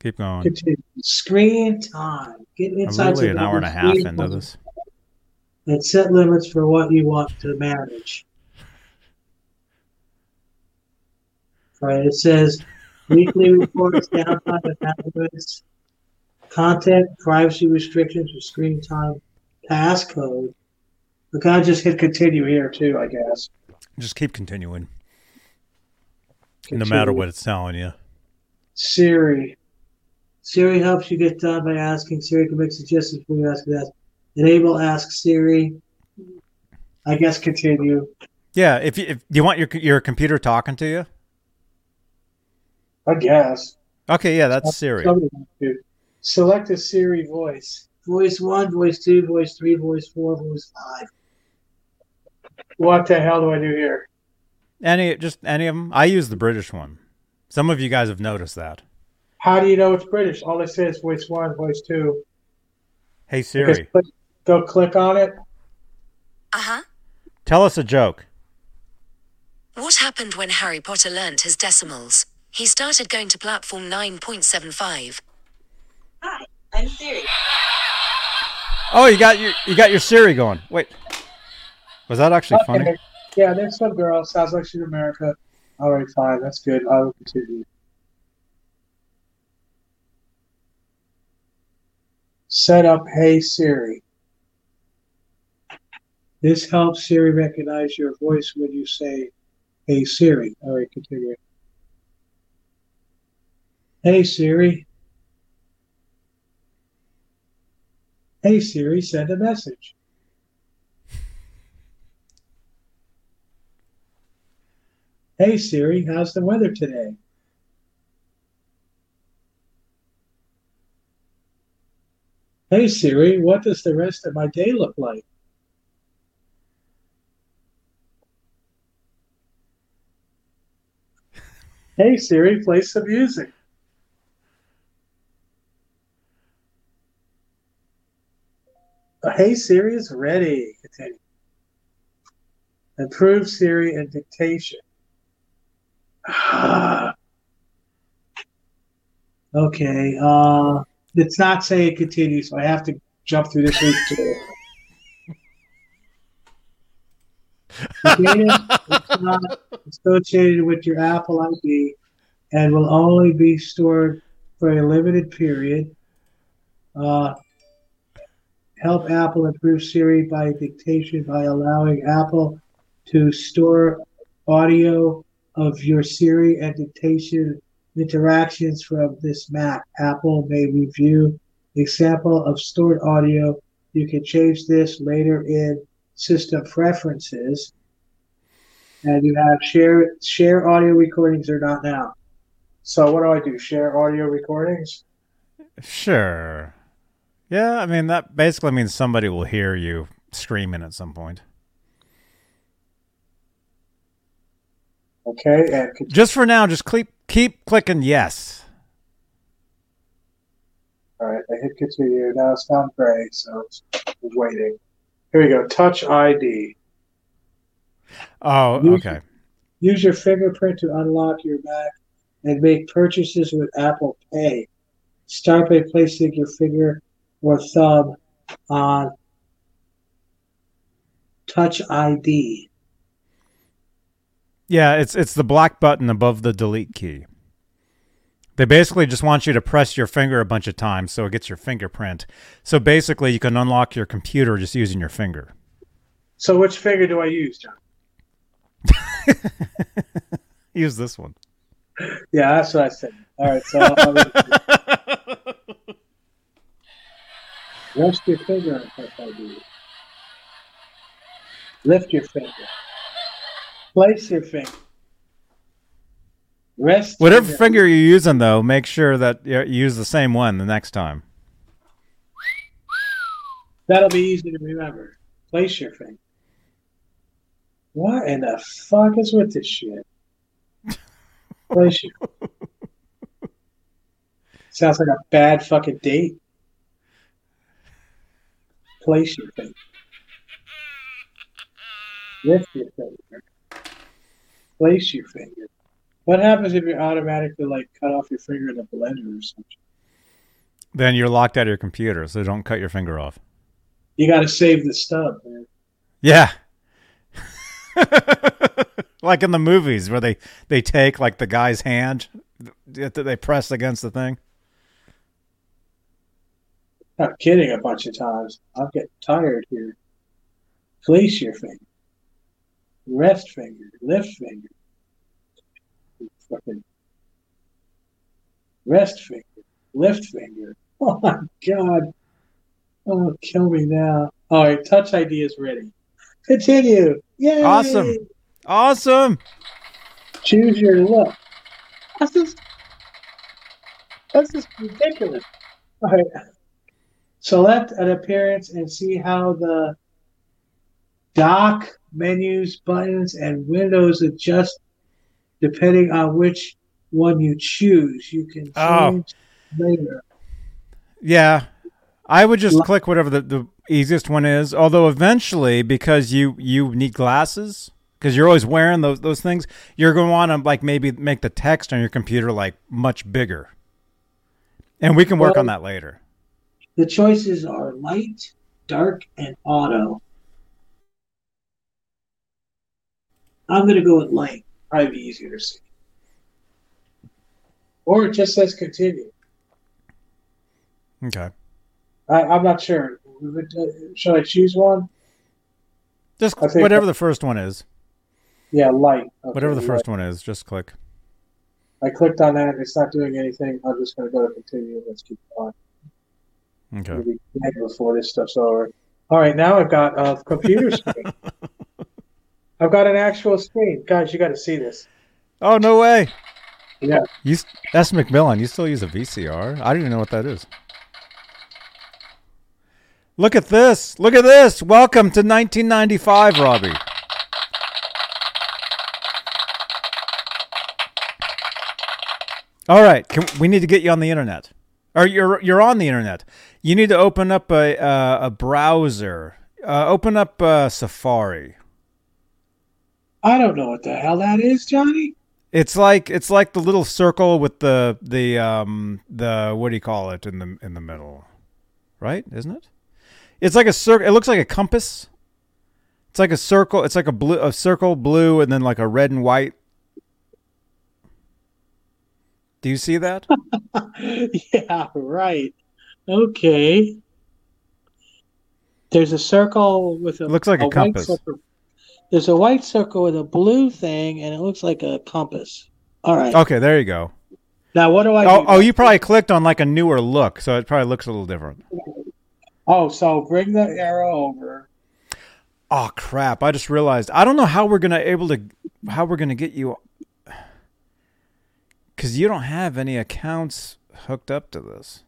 Keep going. Continue. Screen time. Get I'm insights really an hour and a half into this. And set limits for what you want to manage. All right. It says weekly reports, (laughs) downtime and content, privacy restrictions, or screen time, passcode. Look, I just hit continue here too, I guess. Just keep continuing. No matter what it's telling you. Siri. Siri helps you get done by asking. Siri can make suggestions when you ask that. Enable Ask Siri. I guess continue. Yeah, if you if you want your your computer talking to you. I guess. Okay, yeah, that's Siri. Somebody wants to. Select a Siri voice. Voice one, voice two, voice three, voice four, voice five. What the hell do I do here? Any just any of them. I use the British one. Some of you guys have noticed that. How do you know it's British? All it says voice one, voice two. Hey Just Siri, click- go click on it. Uh huh. tell us a joke. What happened when Harry Potter learnt his decimals? He started going to platform 9.75. Hi, I'm Siri. Oh, you got your you got your Siri going. Wait, was that actually funny? Yeah, there's some girl. Sounds like she's America. All right, fine. That's good. I will continue. Set up Hey Siri. This helps Siri recognize your voice when you say Hey Siri. All right, continue. Hey Siri. Hey Siri, send a message. Hey Siri, how's the weather today? Hey Siri, what does the rest of my day look like? Hey Siri, play some music. Uh, Hey Siri is ready. Continue. Improve Siri and dictation. (sighs) okay. Uh, it's not saying continue, so I have to jump through this. The data is not associated with your Apple ID and will only be stored for a limited period. Uh, help Apple improve Siri by dictation by allowing Apple to store audio of your Siri and dictation interactions from this Mac. Apple may review the example of stored audio. You can change this later in system preferences. And you have share share audio recordings or not now. So what do I do? Share audio recordings? Sure. Yeah, I mean that basically means somebody will hear you screaming at some point. Okay, and con- Just for now, just keep keep clicking yes. all right, I hit continue. Now it's found gray, so it's it's waiting. Here we go. Touch ID. Oh, Use- okay. Use your fingerprint to unlock your Mac and make purchases with Apple Pay. Start by placing your finger or thumb on Touch ID. Yeah, it's it's the black button above the delete key. They basically just want you to press your finger a bunch of times so it gets your fingerprint. So basically, you can unlock your computer just using your finger. So which finger do I use, John? (laughs) Use this one. Yeah, that's what I said. All right, so I'll- (laughs) rest your finger on Touch ID. Lift your finger. Place your finger. Rest. Whatever finger you're using, though, make sure that you use the same one the next time. That'll be easy to remember. Place your finger. What in the fuck is with this shit? (laughs) Place your. Finger. Sounds like a bad fucking date. Place your finger. Lift your finger. Place your finger. What happens if you're automatically like cut off your finger in a blender or something? Then you're locked out of your computer, so don't cut your finger off. You got to save the stub, man. Yeah. (laughs) like in the movies where they they take like the guy's hand that they press against the thing. Not kidding a bunch of times. I'll get tired here. Place your finger. Rest finger. Lift finger. Fucking rest finger. Lift finger. (laughs) Oh my god. Oh, kill me now. All right, touch ID is ready. Continue. Yay! Awesome. Awesome. Choose your look. That's just, that's just ridiculous. All right. Select an appearance and see how the dock, menus, buttons, and windows adjust depending on which one you choose. You can oh. change Oh. later. Yeah. I would just click whatever the, the easiest one is. Although eventually, because you you need glasses, because you're always wearing those those things, you're going to want to like maybe make the text on your computer like much bigger. And we can work Well- on that later. The choices are light, dark, and auto. I'm going to go with light. Probably be easier to see. Or it just says continue. Okay. I, I'm not sure. Should I choose one? Just whatever the first one is. Yeah, light. Okay, Whatever the light. first one is, just click. I clicked on that. It's not doing anything. I'm just going to go to continue. Let's keep going. Okay. It'll be dead before this stuff's over. All right, now I've got a computer screen. (laughs) I've got an actual screen. Guys, you got to see this. Oh no way. Yeah. You s- S. McMillan, you still use a VCR? I don't even know what that is. Look at this. Look at this. Welcome to 1995, Robbie. All right, can, we need to get you on the internet, or you're you're on the internet. You need to open up a uh, a browser. Uh, open up uh, Safari. I don't know what the hell that is, Johnny. It's like it's like the little circle with the the um the what do you call it in the in the middle, right? Isn't it? It's like a circle. It looks like a compass. It's like a circle. It's like a blue a circle blue and then like a red and white. Do you see that? (laughs) yeah, right. Okay. There's a circle with a looks like a white compass. circle. There's a white circle with a blue thing, and it looks like a compass. All right. Okay, there you go. Now, what do I Oh, do? oh, you probably clicked on like a newer look, so it probably looks a little different. Oh, so bring the arrow over. Oh crap! I just realized I don't know how we're gonna able to how we're gonna get you because you don't have any accounts hooked up to this,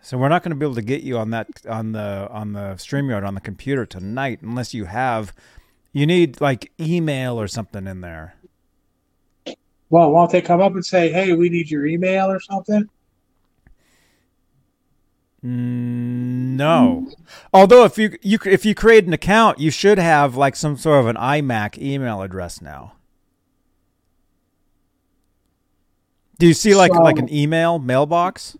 so we're not gonna be able to get you on that on the on the Streamyard on the computer tonight unless you have you need like email or something in there. Well, won't they come up and say, "Hey, we need your email" or something? Mm, No. Although if you you if you create an account, you should have like some sort of an iMac email address now. Do you see like So- like an email mailbox?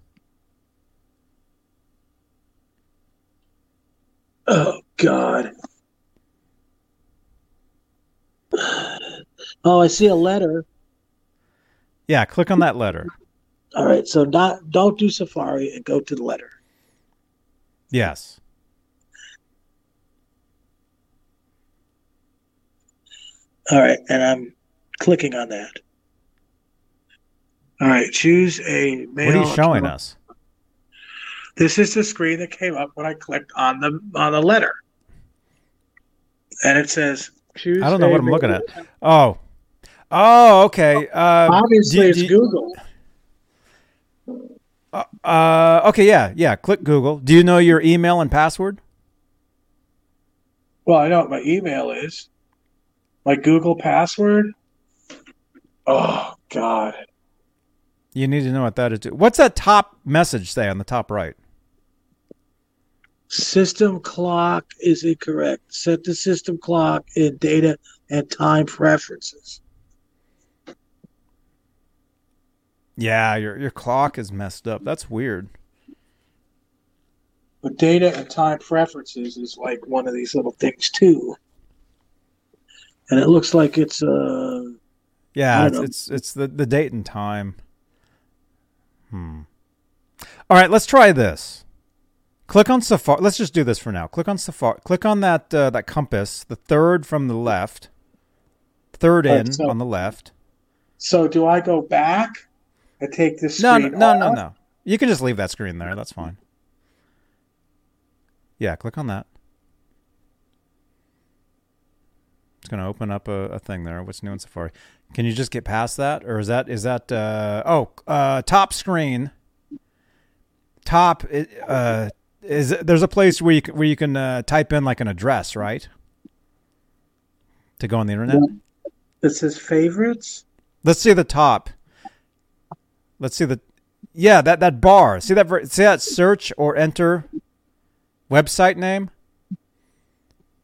Oh God. Oh, I see a letter. Yeah, click on that letter. All right, so not don't do Safari and go to the letter. Yes. All right, and I'm clicking on that. All right, choose a mail. What are you showing us? This is the screen that came up when I clicked on the on the letter, and it says choose. I don't know what I'm looking at. Oh. Oh, okay. Uh, Obviously, do- it's do- Google. Uh, okay, yeah, yeah. Click Google. Do you know your email and password? Well, I know what my email is. My Google password. Oh God. You need to know what that is. What's that top message say on the top right? System clock is incorrect. Set the system clock in data and time preferences. Yeah, your your clock is messed up. That's weird. But data and time preferences is like one of these little things too. And it looks like it's uh Yeah, it's, it's it's the the date and time. Hmm. All right, let's try this. Click on Safari. Let's just do this for now. Click on Safari. Click on that uh, that compass, the third from the left. Third in so- on the left. so do I go back I take this No, screen no, no, no, off? no. You can just leave that screen there. That's fine. Yeah, click on that. It's going to open up a, a thing there. What's new in Safari? Can you just get past that, or is that is that? Uh, oh, uh, top screen. Top uh, is there's a place where you can, where you can uh, type in like an address, right? To go on the internet. It says favorites. Let's see the top. Let's see the yeah that that bar. See that see that search or enter website name.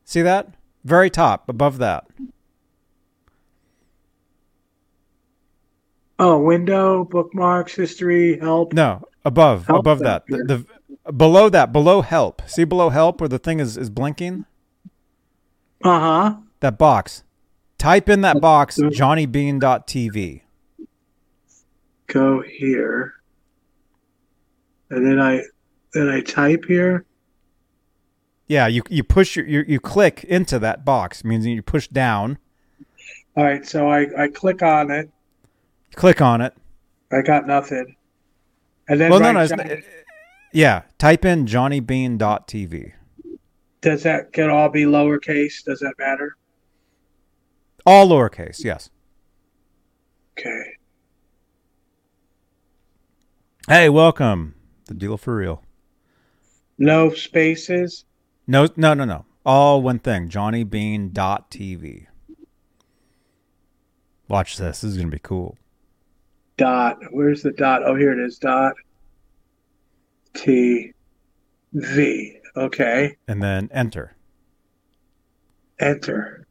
See that very top above that. Oh, window, bookmarks, history, help. No, above Help above that that. The, the below that below help. See below help where the thing is is blinking. Uh huh. That box. Type in that box johnnybean.tv. Go here, and then I then I type here. Yeah, you you push your you, you click into that box means you push down. All right, so I I click on it. Click on it. I got nothing. And then Well, no, no. It's, Johnny- yeah, type in johnnybean.tv. does that can all be lowercase? Does that matter? All lowercase, yes. Okay. Hey, welcome. The deal for real. No spaces. No, no, no, no. All one thing. JohnnyBean.tv. Watch this. This is gonna be cool. Dot. Where's the dot? Oh, here it is. Dot. T. V. Okay. And then enter. Enter.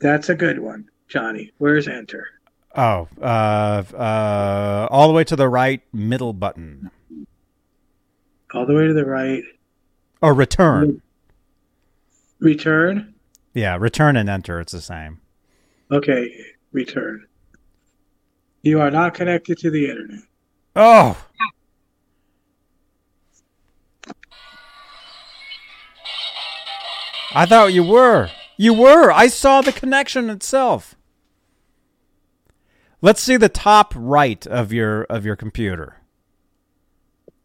That's a good one, Johnny. Where's enter? Oh, uh, uh, all the way to the right, middle button. All the way to the right. Or return. Return. Yeah, return and enter. It's the same. Okay. Return. You are not connected to the internet. Oh. I thought you were. You were. I saw the connection itself. Let's see the top right of your of your computer.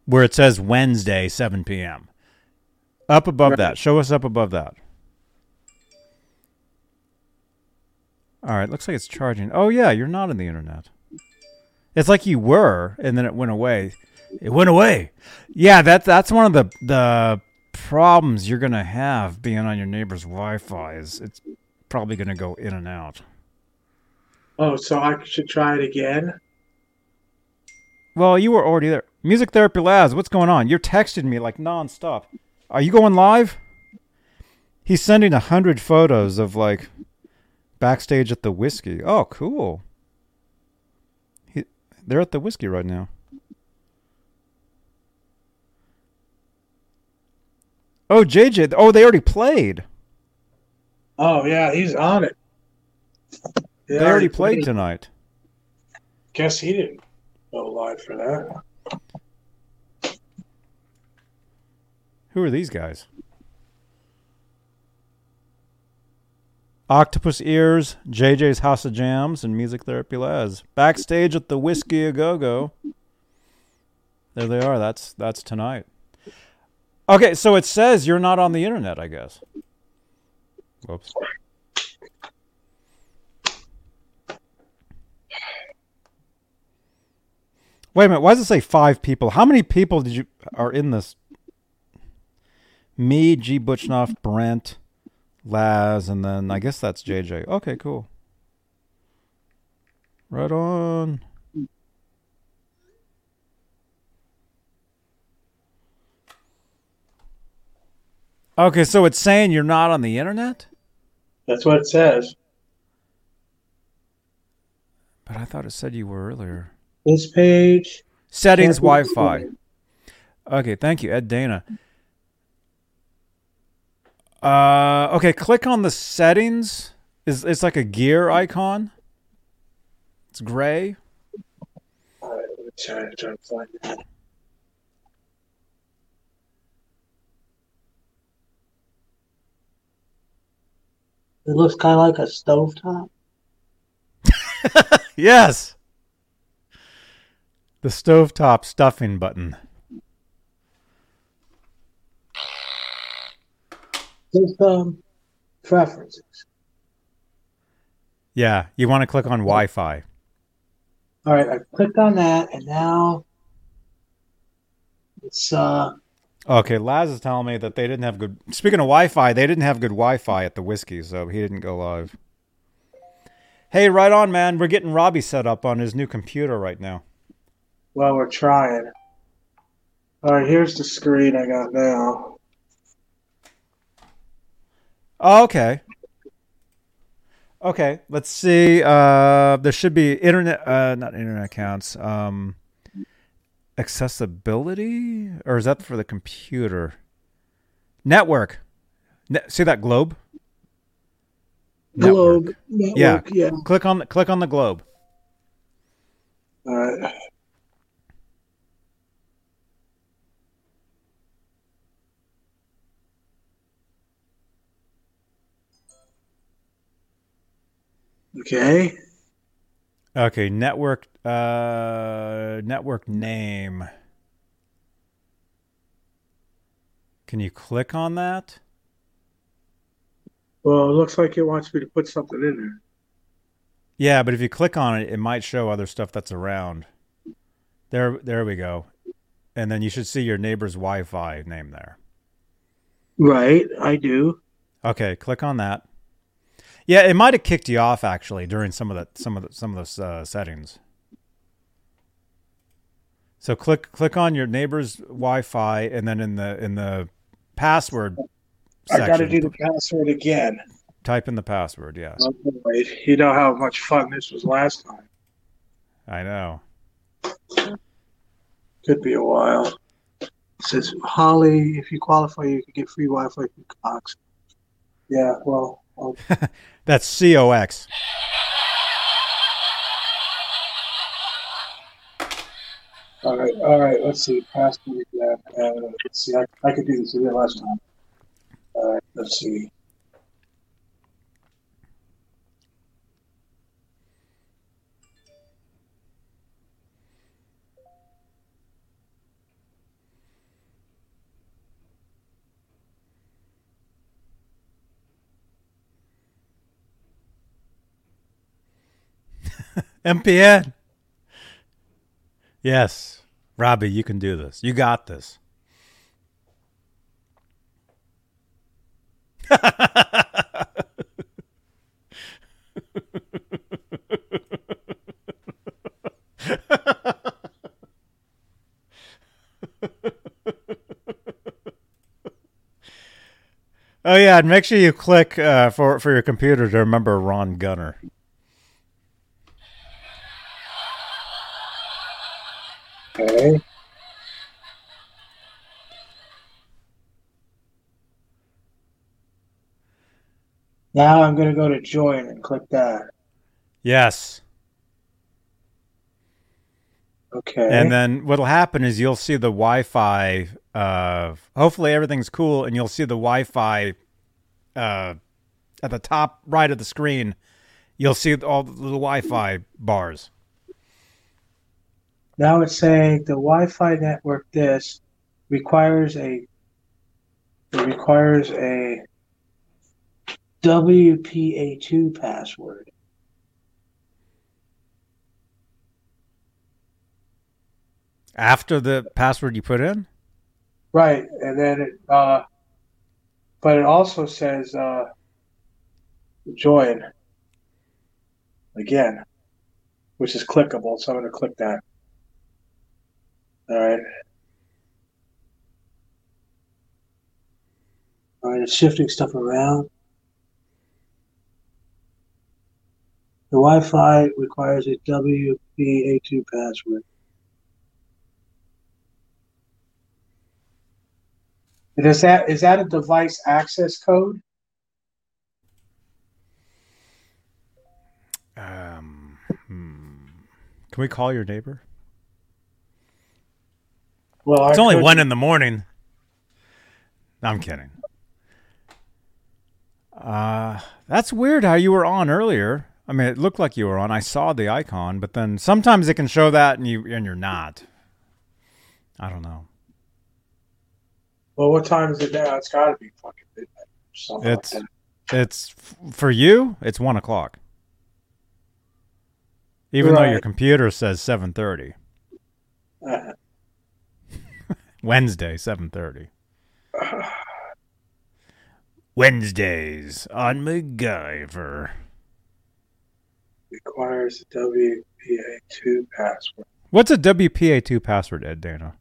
Where it says Wednesday 7 p.m. Up above Right. that. Show us up above that. All right, looks like it's charging. Oh yeah, you're not on the internet. It's like you were, and then it went away. It went away. Yeah, that that's one of the the problems you're gonna have being on your neighbor's Wi-Fi. Is it's probably gonna go in and out. Oh, so I should try it again? Well, you were already there. Music Therapy Laz, what's going on? You're texting me like nonstop. Are you going live? He's sending a hundred photos of like backstage at the whiskey. Oh, cool. He, they're at the whiskey right now. Oh, JJ. Oh, they already played. Oh yeah, he's on it. They already played tonight. Guess he didn't go live for that. Who are these guys? Octopus Ears, JJ's House of Jams, and Music Therapy Laz. Backstage at the Whiskey A Go Go. There they are. That's that's tonight. Okay, so it says you're not on the internet, I guess. Whoops. Wait a minute. Why does it say five people? How many people did you are in this? Me, G. Butchnoff, Brent, Laz, and then I guess that's JJ. Okay, cool. Right on. Okay, so it's saying you're not on the internet? That's what it says. But I thought it said you were earlier. This page. Settings Wi Fi. Okay, thank you, Ed Dana. Uh, okay, click on the settings. Is it's like a gear icon? It's gray. All right, let me try, try to find it. It looks kind of like a stovetop. (laughs) Yes. The stovetop stuffing button. Just um, preferences. Yeah, you want to click on Wi-Fi. All right, I clicked on that, and now it's uh, Okay, Laz is telling me that they didn't have good. Speaking of Wi-Fi, they didn't have good Wi-Fi at the whiskey, so he didn't go live. Hey, right on, man. We're getting Robbie set up on his new computer right now. well, we're trying. All right, here's the screen I got now. Oh, okay. Okay, let's see. Uh, there should be internet, uh, not internet accounts. Um, accessibility, or is that for the computer? Network. Ne- see that globe? Globe. Network. Yeah. Network, yeah. Click on the, click on the globe. All Okay. Okay, network. Uh, network name. Can you click on that? Well, it looks like it wants me to put something in there. Yeah, but if you click on it, it might show other stuff that's around. There, there we go. And then you should see your neighbor's Wi-Fi name there. Right, I do. Okay, click on that. Yeah, it might have kicked you off actually during some of the some of the some of those uh, settings. So click click on your neighbor's Wi-Fi, and then in the in the password I got to do the password again. type in the password. Yes, Oh. You know how much fun this was last time. I know. Could be a while. It says Holly, if you qualify, you can get free Wi-Fi from Cox. Yeah, well, (laughs) That's COX. All right, all right. Let's see. Password again. Uh, let's see. I, I could do this again last time. All right. Let's see. MPN. Yes, Robbie, you can do this. You got this. (laughs) oh yeah, and make sure you click uh, for for your computer to remember Ron Gunner. Now I'm going to go to join and click that. Yes. Okay. And then what'll happen is you'll see the Wi-Fi. Uh, hopefully everything's cool, and you'll see the Wi-Fi uh, at the top right of the screen. You'll see all the little Wi-Fi bars. now it's saying the Wi-Fi network this requires a it requires a WPA2 password. After the password you put in, Right, and then it uh but it also says uh join again, which is clickable, so I'm gonna click that. All right. All right, it's shifting stuff around. The Wi-Fi requires a WPA2 password. And is that is that a device access code? um, hmm. can we call your neighbor? Well, It's only could- one in the morning. No, I'm kidding. Uh, that's weird how you were on earlier. I mean, it looked like you were on. I saw the icon, but then sometimes it can show that and you and you're not. I don't know. Well, what time is it now? It's got to be fucking midnight. Or something It's like it's f- for you. It's one o'clock. Even though your computer says seven thirty. that. Uh-huh. (laughs) Wednesday, seven thirty. (sighs) Wednesdays on MacGyver. Requires a WPA2 password. What's a WPA2 password, Ed Dana?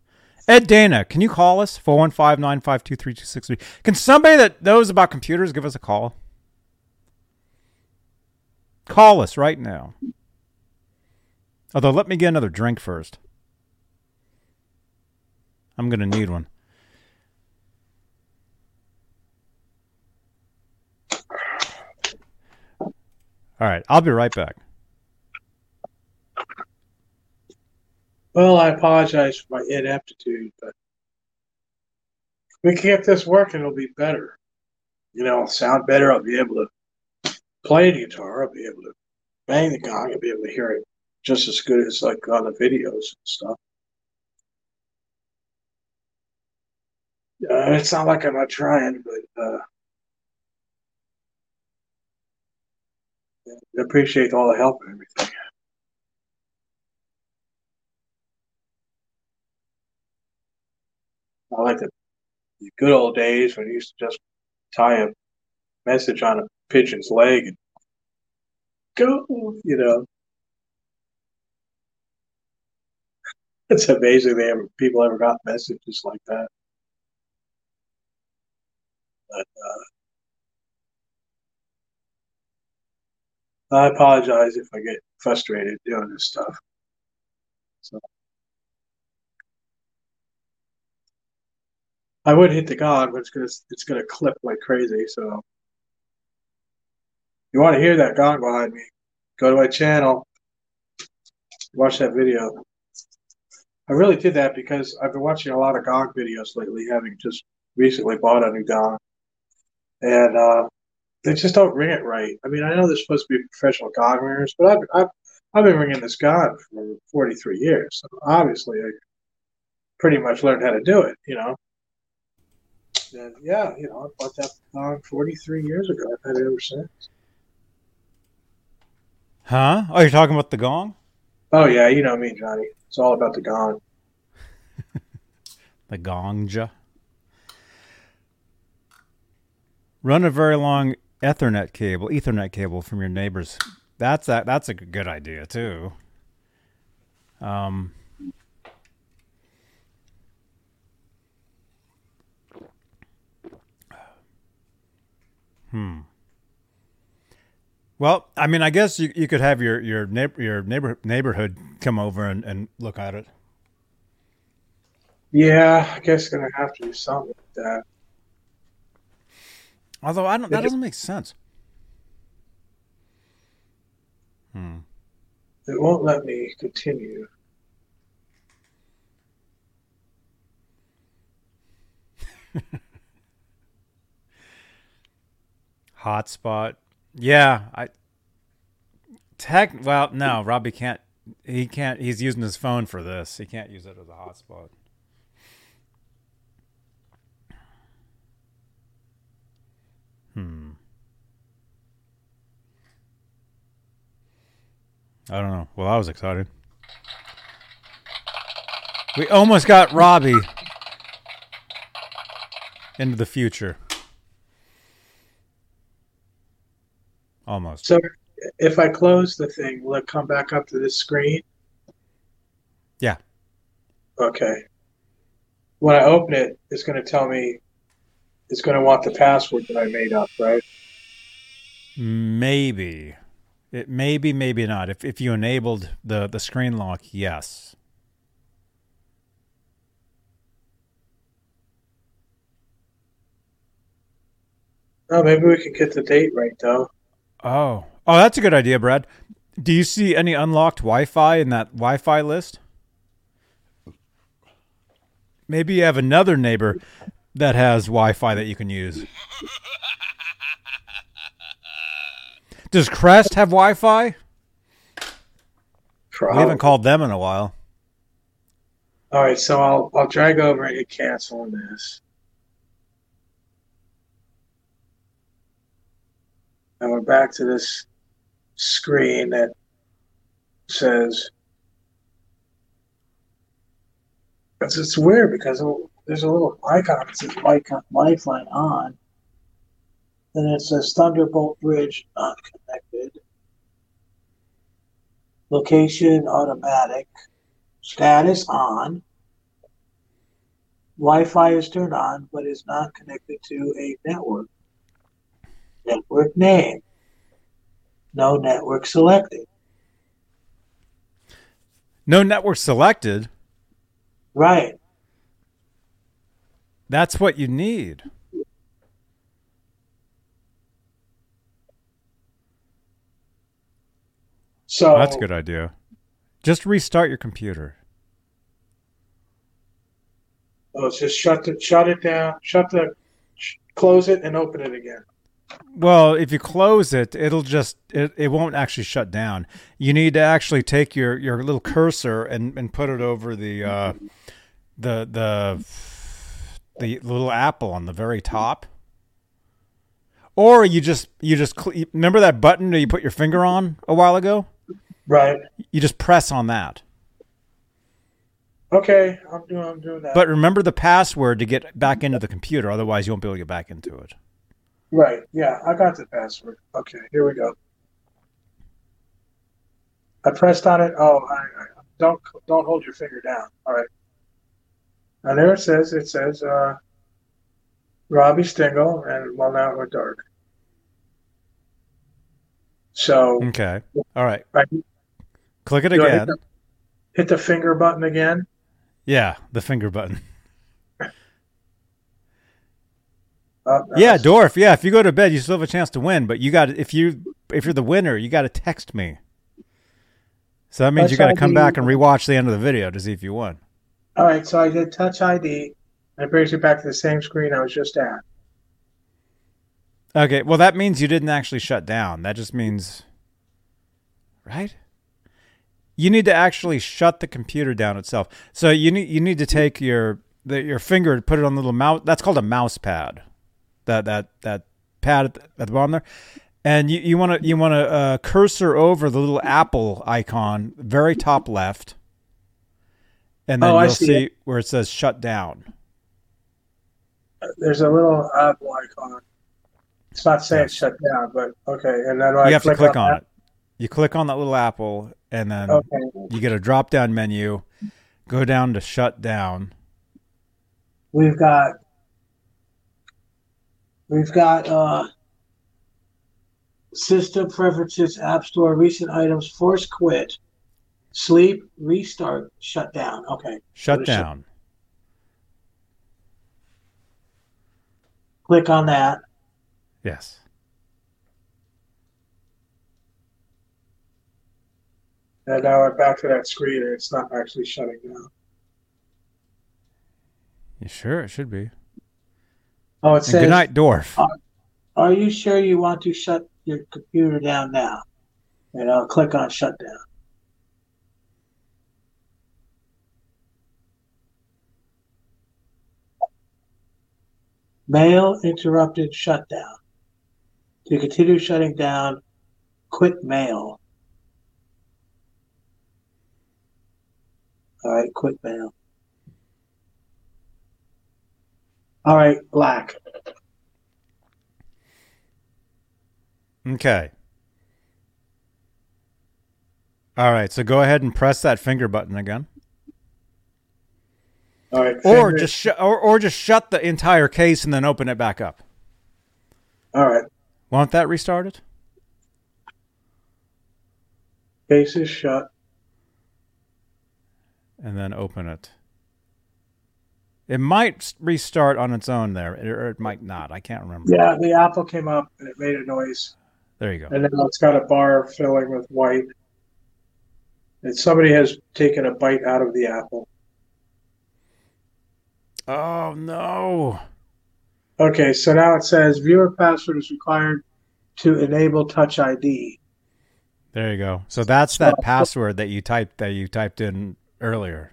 Ed Dana, can you call us? 415 952 3263. Can somebody that knows about computers give us a call? Call us right now. Although, let me get another drink first. I'm going to need one. Right, I'll be right back. Well, I apologize for my ineptitude, but we can get this working, and it'll be better. You know, I'll sound better. I'll be able to play the guitar. I'll be able to bang the gong. I'll be able to hear it just as good as like on the videos and stuff. Uh, it's not like I'm not trying, but uh, I appreciate all the help and everything. I like the, the good old days when you used to just tie a message on a pigeon's leg and go, you know. (laughs) It's amazing they ever people ever got messages like that. But uh, I apologize if I get frustrated doing this stuff. So I would hit the gong, but it's gonna it's gonna clip like crazy. So you want to hear that gong behind me? Go to my channel, watch that video. I really did that because I've been watching a lot of gong videos lately, having just recently bought a new gong, and uh, they just don't ring it right. I mean, I know they're supposed to be professional gong ringers, but I've I've, I've been ringing this gong for 43 years, so obviously I pretty much learned how to do it. You know. And yeah, you know, I bought that gong 43 years ago. I've had it ever since. Huh? Oh, you're talking about the gong? Oh yeah, you know me, Johnny. It's all about the gong. (laughs) The gongja. Run a very long Ethernet cable, Ethernet cable from your neighbor's. That's that. That's a good idea too. Um. Hmm. Well, I mean, I guess you, you could have your your neighbor your neighbor neighborhood come over and, and look at it. Yeah, I guess gonna have to do something like that. Although I don't, that doesn't make sense. Hmm. It won't let me continue. (laughs) Hotspot. Yeah, I tech well, no, Robbie can't he can't he's using his phone for this. He can't use it as a hotspot. Hmm. I don't know. Well, I was excited. We almost got Robbie into the future. Almost. So if I close the thing, will it come back up to the screen? Yeah. Okay. When I open it, it's going to tell me it's going to want the password that I made up, right? Maybe. It maybe, maybe not. If if you enabled the the screen lock, yes. Oh, maybe we can get the date right though. Oh. Oh, that's a good idea, Brad. Do you see any unlocked Wi-Fi in that Wi-Fi list? Maybe you have another neighbor that has Wi-Fi that you can use. Does Crest have Wi-Fi? Probably. We haven't called them in a while. All right, so I'll I'll drag over and hit cancel on this. And we're back to this screen that says it's, it's weird because there's a little icon that says Lifeline on. Then it says Thunderbolt Bridge not connected. Location automatic. Status on. Wi-Fi is turned on, but is not connected to a network. Network name. No network selected. No network selected. Right. That's what you need. So That's a good idea. Just restart your computer. Oh, just shut it, shut it down, shut the, sh- close it, and open it again. Well, if you close it, it'll just it, it won't actually shut down. You need to actually take your, your little cursor and, and put it over the uh, the the the little apple on the very top. Or you just you just cl- remember that button that you put your finger on a while ago? Right. You just press on that. Okay, I'm doing I'm doing that. But remember the password to get back into the computer, otherwise you won't be able to get back into it. right, yeah, I got the password. Okay, here we go. I pressed on it. Oh, I, I, don't don't hold your finger down. All right. And there it says it says uh, Robbie Stingle, and well now we're dark. So Okay. All right. I, Click it I hit again. the, hit the finger button again. Yeah, the finger button. (laughs) Oh, Yeah, Dorf. Yeah, if you go to bed, you still have a chance to win. But you got if you if you're the winner, you got to text me. So that means you got to come back and rewatch the end of the video to see if you won. All right, so I did Touch ID. and It brings you back to the same screen I was just at. Okay, well that means you didn't actually shut down. That just means, right? You need to actually shut the computer down itself. So you need you need to take your the, your finger and put it on the little mouse. That's called a mouse pad. That that that pad at the, at the bottom there, and you you want to you want to uh, cursor over the little apple icon, very top left, and then Oh, I you'll see see it. where it says shut down. There's a little apple icon. It's not saying Yes. shut down, but okay. And then I you have to click on that? it. You click on that little apple, and then Okay. you get a drop down menu. Go down to shut down. We've got we've got uh system preferences, app store, recent items, force quit, sleep, restart, shut down. Okay. Shut Go to shut- down. Click on that. Yes. And now I'm back to that screen and it's not actually shutting down. You sure it should be? Oh, it And says, good night, Dorf. Uh, are you sure you want to shut your computer down now? And I'll click on shutdown. Mail interrupted shutdown. To continue shutting down, quit mail. All right, quit mail. All right, black. Okay. All right, so go ahead and press that finger button again, All right, or just sh- or or just shut the entire case and then open it back up. all right. Won't that restarted? Case is shut. And then open it. It might restart on its own there, or it might not. I can't remember. Yeah, the apple came up and it made a noise. There you go. And now it's got a bar filling with white. And somebody has taken a bite out of the apple. Oh no. Okay, so now it says viewer password is required to enable Touch ID. There you go. So that's that password that you typed that you typed in earlier.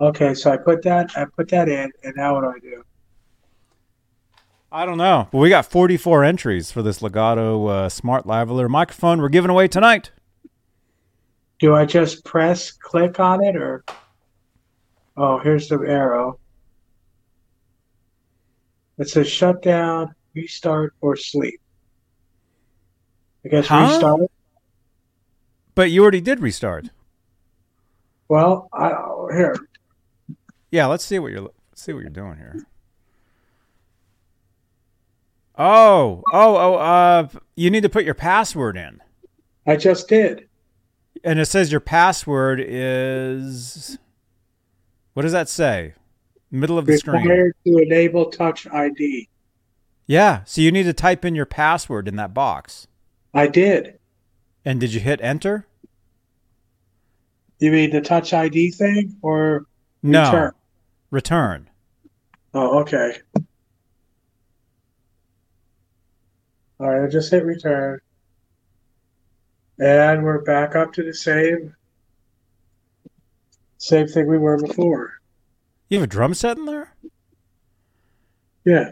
Okay, so I put that I put that in, and now what do I do? I don't know, but we got 44 entries for this Lekato uh, Smart Lavalier microphone we're giving away tonight. Do I just press click on it, or oh, here's the arrow. It says shut down, restart, or sleep. I guess Huh? restart. But you already did restart. Well, I here. Yeah, let's see what you're let's see what you're doing here. Oh, oh, oh, uh you need to put your password in. I just did. And it says your password is What does that say? Middle of the screen. Required to enable Touch ID. Yeah, so you need to type in your password in that box. I did. And did you hit enter? You mean the Touch ID thing, or No. Return. Return. Oh, okay. All right, I just hit return. And we're back up to the same same thing we were before. You have a drum set in there? Yeah.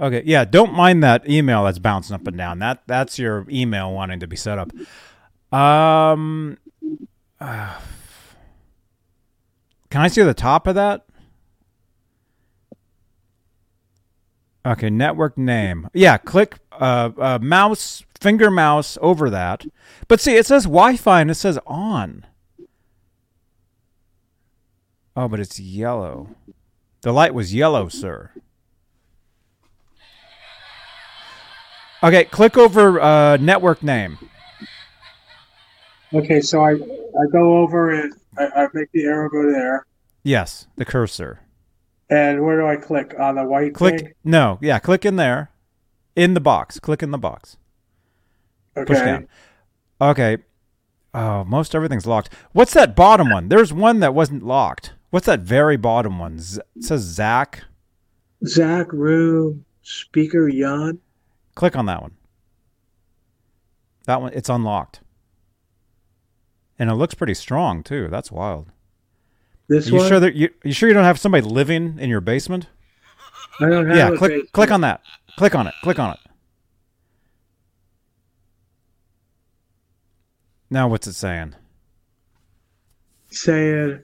Okay, yeah, don't mind that email that's bouncing up and down. That that's your email wanting to be set up. Um uh, (sighs) Can I see the top of that? Okay, network name. Yeah, click uh, uh mouse finger mouse over that. But see, it says Wi-Fi and it says on. Oh, but it's yellow. The light was yellow, sir. Okay, click over uh, network name. Okay, so I I go over and I, I make the arrow go there. Yes, the cursor. And where do I click on the white Click thing? no, yeah, click in there, in the box. Click in the box. Push down. Okay. Oh, most everything's locked. What's that bottom one? There's one that wasn't locked. What's that very bottom one? Z- it says Zach. Zach room speaker Jan. Click on that one. That one, it's unlocked. And it looks pretty strong too. That's wild. This Are you one. sure that you you sure you don't have somebody living in your basement? I don't have yeah, click basement. click on that. Click on it. Click on it. Now what's it saying? saying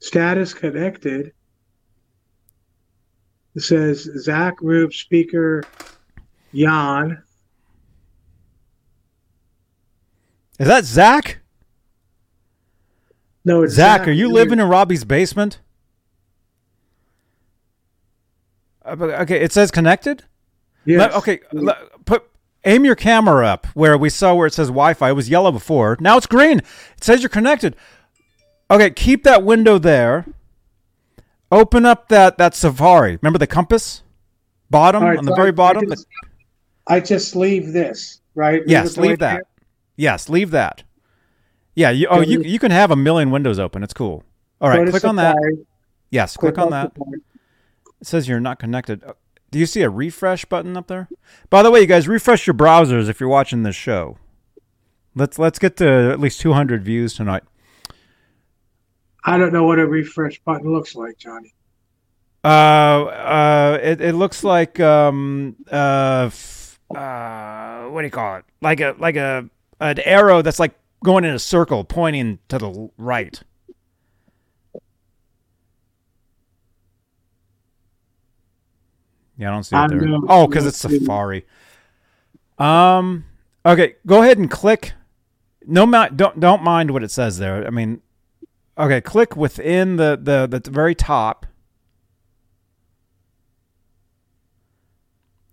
status connected. It says Zach Rube speaker Jan. Is that Zach? No, it's Zach, are you living in Robbie's basement? Uh, but- Uh, okay, it says connected. Let- okay, let- put aim your camera up where we saw where it says Wi-Fi. It was yellow before. Now it's green. It says you're connected. Okay, keep that window there. Open up that that Safari. Remember the compass? Bottom right, on the so very I- bottom. I just, I just leave this, right? Leave yes, it the way leave that. Yes, leave that. Yeah. You, oh, you you can have a million windows open. It's cool. All right. Click on that. Yes. Click on that. Safari. It says you're not connected. Uh, Do you see a refresh button up there? By the way, you guys refresh your browsers if you're watching this show. Let's let's get to at least 200 views tonight. I don't know what a refresh button looks like, Johnny. Uh, uh, it it looks like um uh, f- uh what do you call it? Like a like a an arrow that's like going in a circle pointing to the right. Yeah, I don't see it there. know. Oh, because it's Safari. Um. Okay, go ahead and click. No, don't don't mind what it says there. I mean, okay, click within the the the very top.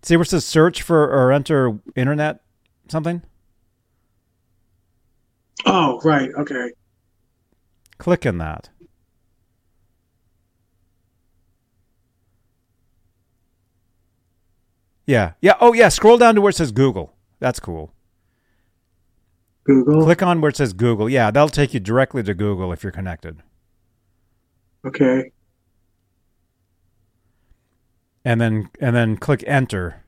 See where it says search for or enter internet something? Oh, right. Okay. Click in that. Yeah. Yeah. Oh, yeah. Scroll down to where it says Google. That's cool. Google. Click on where it says Google. Yeah, that'll take you directly to Google if you're connected. Okay. And then and then click enter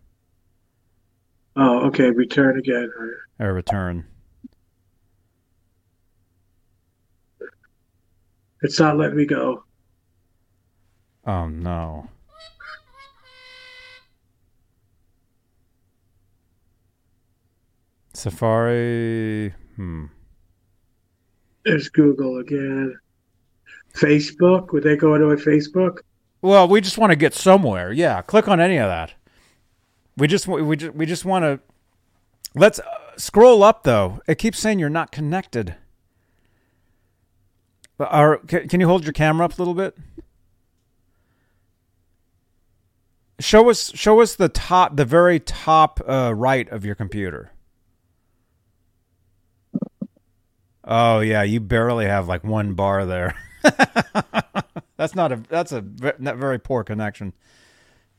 Oh, okay. Return again. or return. It's not letting me go. Oh no. Safari. Hmm. There's Google again. Facebook. Would they go into a Facebook? Well, we just want to get somewhere. Yeah, click on any of that. We just we just we just want to. Let's uh, scroll up though. It keeps saying you're not connected. But Are, can, can you hold your camera up a little bit? Show us show us the top, the very top uh, right of your computer. Oh yeah, you barely have like one bar there. (laughs) that's not a that's a not very poor connection.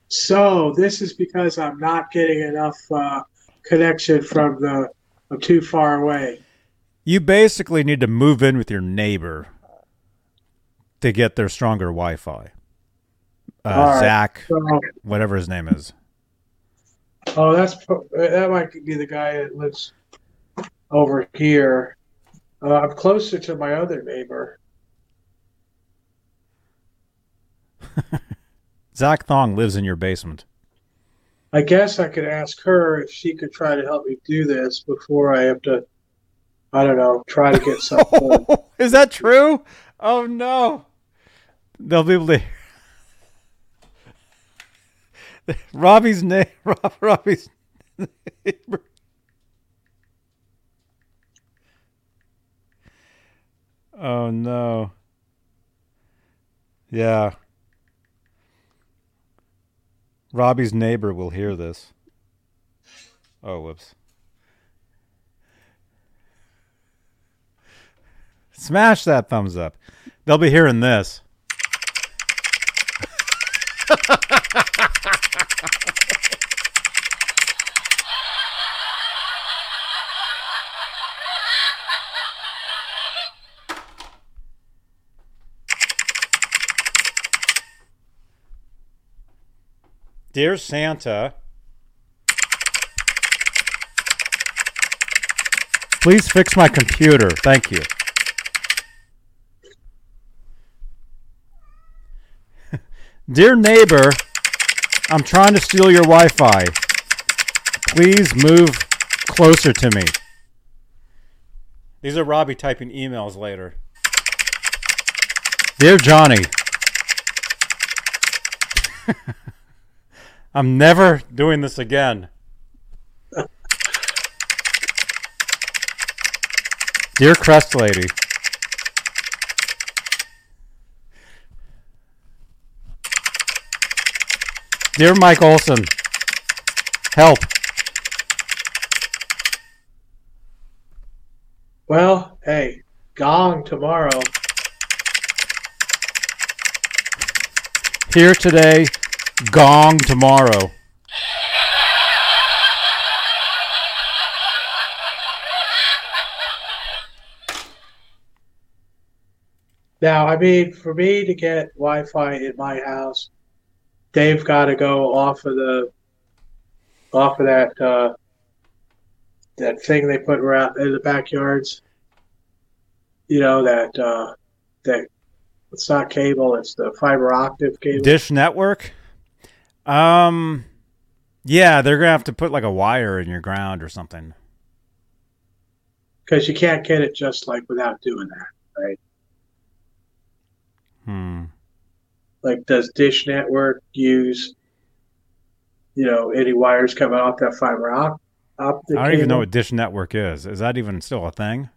So this is because I'm not getting enough uh, connection from the. I'm too far away. You basically need to move in with your neighbor to get their stronger Wi-Fi. Uh, right. Zach, So, whatever his name is. oh, that's that might be the guy that lives over here. Uh, I'm closer to my other neighbor. (laughs) Zach Thong lives in your basement. I guess I could ask her if she could try to help me do this before I have to. I don't know. Try to get something. (laughs) is that true? Oh no. They'll be able to. (laughs) Robbie's name. Rob, Robbie's Oh no. Yeah. Robbie's neighbor will hear this. Oh, whoops. Smash that thumbs up. They'll be hearing this. (laughs) Dear Santa, please fix my computer. Thank you. (laughs) Dear neighbor, I'm trying to steal your Wi Fi. Please move closer to me. These are Robbie typing emails later. Dear Johnny, (laughs) I'm never doing this again. Dear Crest Lady, Dear Mike Olson, help. well, hey, gong tomorrow. Here today, Gong tomorrow. Now, I mean, for me to get Wi Fi in my house, they've got to go off of the off of that uh, that thing they put around in the backyards. You know that uh, that it's not cable; it's the fiber optic cable. Dish network. Um, yeah, they're gonna have to put like a wire in your ground or something. because you can't get it just like without doing that, right? Hmm. Like, does Dish Network use, you know, any wires coming off that fiber op- optic? I don't even know what Dish Network is. Is that even still a thing?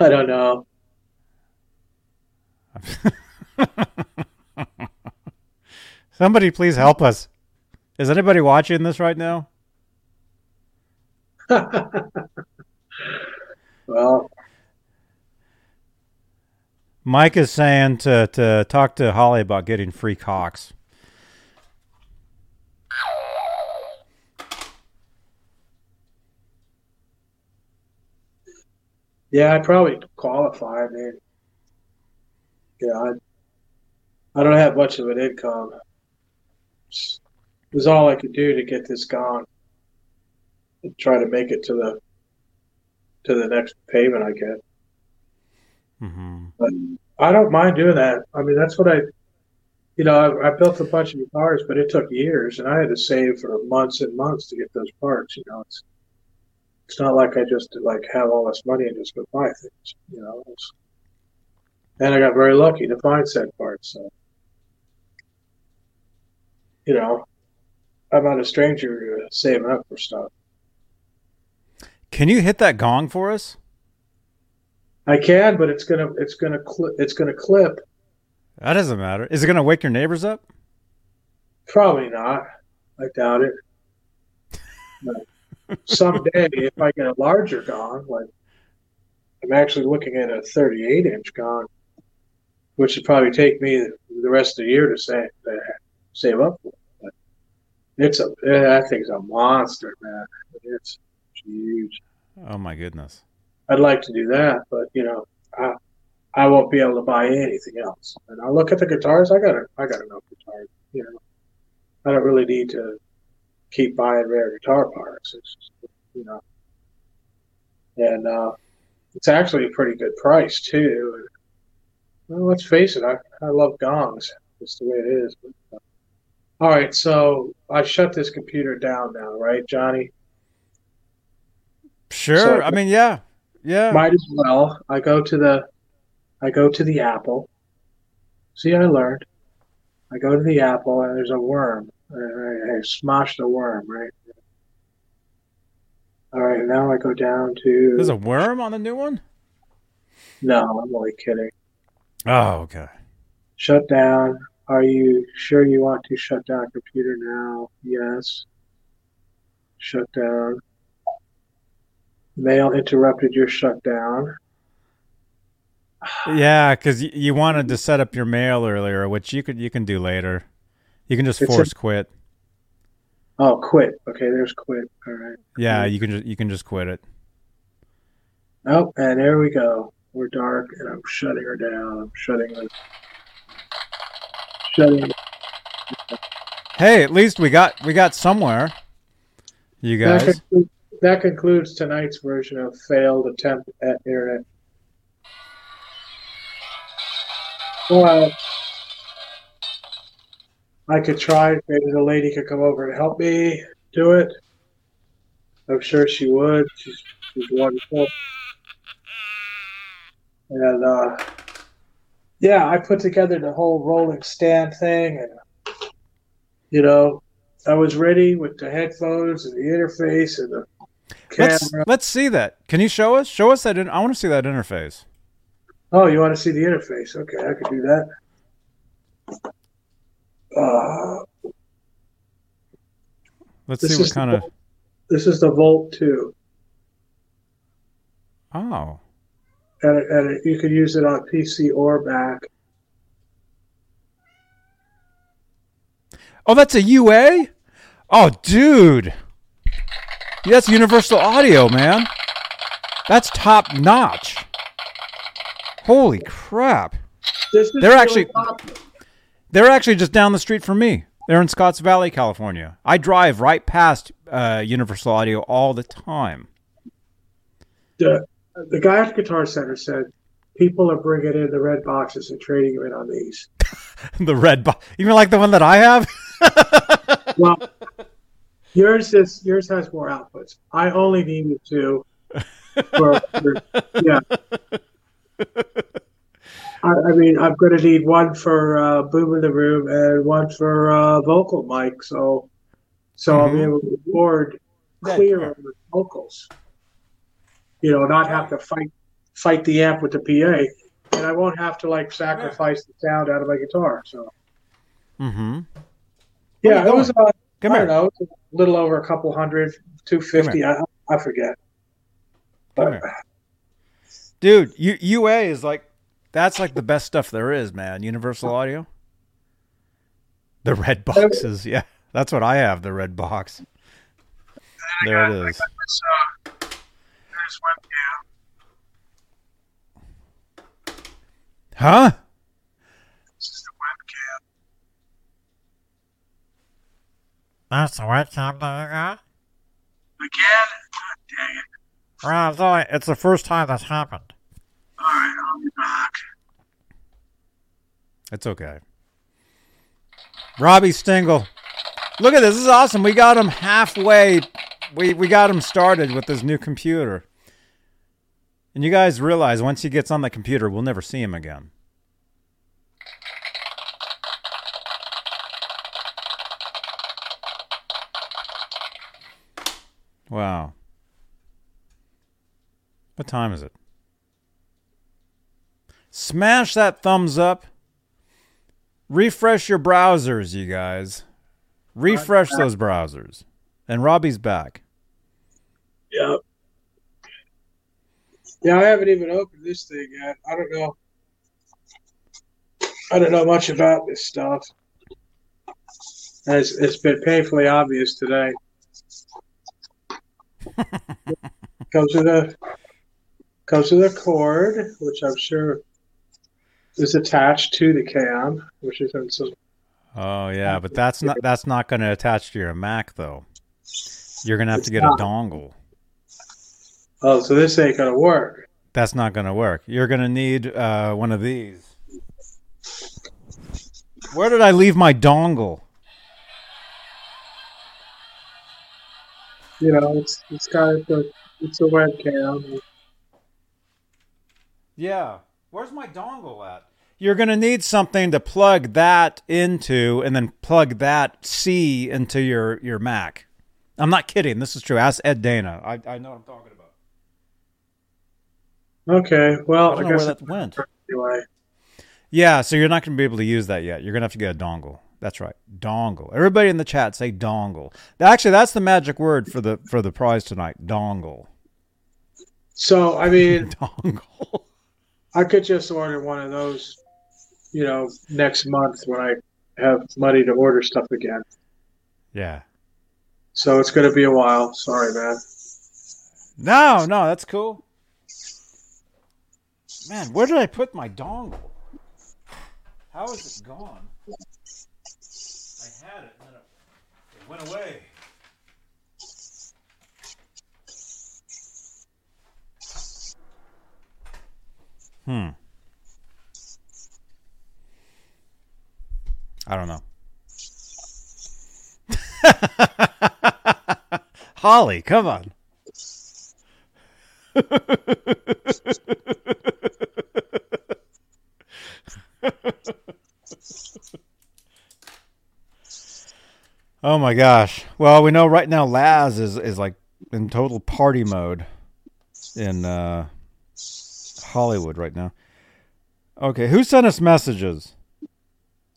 I don't know. (laughs) Somebody please help us. Is anybody watching this right now? (laughs) Well, Mike is saying to to talk to Holly about getting free Cox. yeah, I'd probably qualify. I mean, yeah, I, I don't have much of an income. It was all I could do to get this gone. And try to make it to the to the next payment I get. hmm But I don't mind doing that. I mean, that's what I, you know, I, I built a bunch of guitars, but it took years, and I had to save for months and months to get those parts. You know, it's it's not like I just like have all this money and just go buy things. You know, and I got very lucky to find said parts. So, you know, I'm not a stranger to saving up for stuff. Can you hit that gong for us? I can, but it's gonna it's gonna cli it's gonna clip. That doesn't matter. Is it gonna wake your neighbors up? Probably not. I doubt it. But someday, (laughs) if I get a larger gong, like I'm actually looking at a 38 inch gong, which would probably take me the rest of the year to save to save up for. It's a that thing's a monster, man. It's huge. Oh my goodness. I'd like to do that, but you know, I I won't be able to buy anything else. And I look at the guitars. I got a, I got enough guitars. You know, I don't really need to keep buying rare guitar parts. It's just, you know, and uh, it's actually a pretty good price too. Well, let's face it, I I love gongs. Just the way it is. But, uh, all right, so I shut this computer down now, right, Johnny? Sure. So- I mean, yeah, yeah. Might as well. I go to the I go to the apple. See, I learned. I go to the apple and there's a worm. I, I, I smosh the worm, right? All right, now I go down to. There's a worm on the new one. No, I'm only kidding. Oh, okay. Shut down. Are you sure you want to shut down computer now? Yes. Shut down. Mail interrupted your shutdown. (sighs) Yeah, because you wanted to set up your mail earlier, which you could you can do later. You can just It's a- force quit. Oh, quit. Okay, there's quit. All right. Yeah, you can just you can just quit it. Oh, and there we go. We're dark, and I'm shutting her down. I'm shutting her. Shutting. Hey, at least we got we got somewhere. You That, guys. concludes, that concludes tonight's version of failed attempt at internet. Well, I could try. Maybe the lady could come over and help me do it. I'm sure she would. She's, she's wonderful. And uh, yeah, I put together the whole rolling stand thing, and you know, I was ready with the headphones and the interface and the Let's camera. let's see that. Can you show us? Show us that. In, I want to see that interface. Oh, you want to see the interface? Okay, I could do that. Uh, Let's see what kind of. this is the Volt 2, Oh, and, it, you could use it on PC or Mac. oh, that's a UA. Oh, dude, Yeah, that's Universal Audio, man. That's top notch. Holy crap! This They're really actually-. They're actually just down the street from me. They're in Scotts Valley, California. I drive right past uh, Universal Audio all the time. the the guy at the Guitar Center said people are bringing in the red boxes and trading them in on these. (laughs) the red box, even like the one that I have. (laughs) Well, yours is yours has more outputs. I only needed two. For, for- (laughs) yeah. I, I mean, I'm going to need one for uh, boom in the room and one for uh, vocal mic. So, so I'll be able to record clear vocals. You know, not have to fight fight the amp with the PA, and I won't have to like sacrifice the sound out of my guitar. So, mm-hmm. yeah, it was. Uh, Come I here. don't know, it's a little over a couple hundred, two fifty. I, I forget. But. Dude, U- UA is like that's like the best stuff there is, man. Universal Audio. The red boxes, yeah. That's what I have, the red box. There it is. It's, uh, there's webcam. Huh? This is the webcam. That's the webcam that you got? Again? God dang it. Well, it's, only, it's the first time that's happened. All right, I'll be back. It's okay. Robbie Stingle. Look at this. This is awesome. We got him halfway. We, we got him started with this new computer. And you guys realize once he gets on the computer, we'll never see him again. Wow. What time is it? Smash that thumbs up. Refresh your browsers, you guys. Refresh those browsers. And Robbie's back. Yeah. Yeah, I haven't even opened this thing yet. I don't know. I don't know much about this stuff. It's, it's been painfully obvious today. (laughs) comes with a comes with a cord, which I'm sure is attached to the cam, which is so Oh yeah, but that's not that's not going to attach to your Mac though. You're going to have to get a dongle. Oh, so this ain't gonna work. That's not going to work. You're going to need uh, one of these. Where did I leave my dongle? You know, it's it's got a it's a webcam. Yeah. Where's my dongle at? You're going to need something to plug that into and then plug that C into your, your Mac. I'm not kidding. This is true. Ask Ed Dana. I, I know what I'm talking about. Okay, well, I I, don't know guess where that went. anyway. Yeah, so you're not going to be able to use that yet. You're going to have to get a dongle. That's right, dongle. Everybody in the chat say dongle. Actually, that's the magic word for the for the prize tonight. Dongle. So I mean, (laughs) Dongle. I could just order one of those, you know, next month when I have money to order stuff again. Yeah. So it's going to be a while. Sorry, man. No, no, that's cool. Man, where did I put my dongle? How is it gone? I had it, and then it, it went away. Hmm. I don't know. (laughs) Holly, come on. (laughs) oh my gosh. Well, we know right now Laz is is like in total party mode in uh Hollywood right now. Okay, who sent us messages?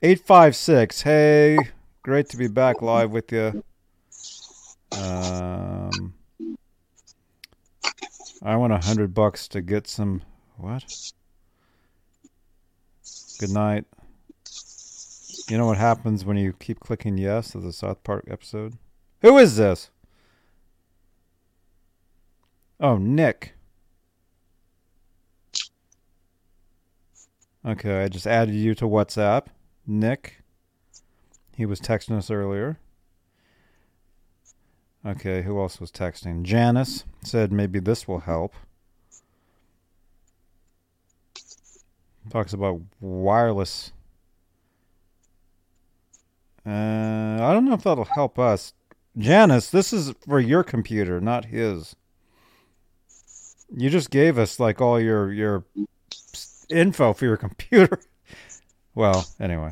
856. Hey, great to be back live with you. Um I want a hundred bucks to get some what? Good night. You know what happens when you keep clicking yes to the South Park episode? Who is this? Oh, Nick. Okay, I just added you to WhatsApp. Nick. He was texting us earlier. Okay, who else was texting? Janice said maybe this will help. Talks about wireless. Uh, I don't know if that'll help us. Janice, this is for your computer, not his. You just gave us like all your your info for your (laughs) computer. Well, anyway.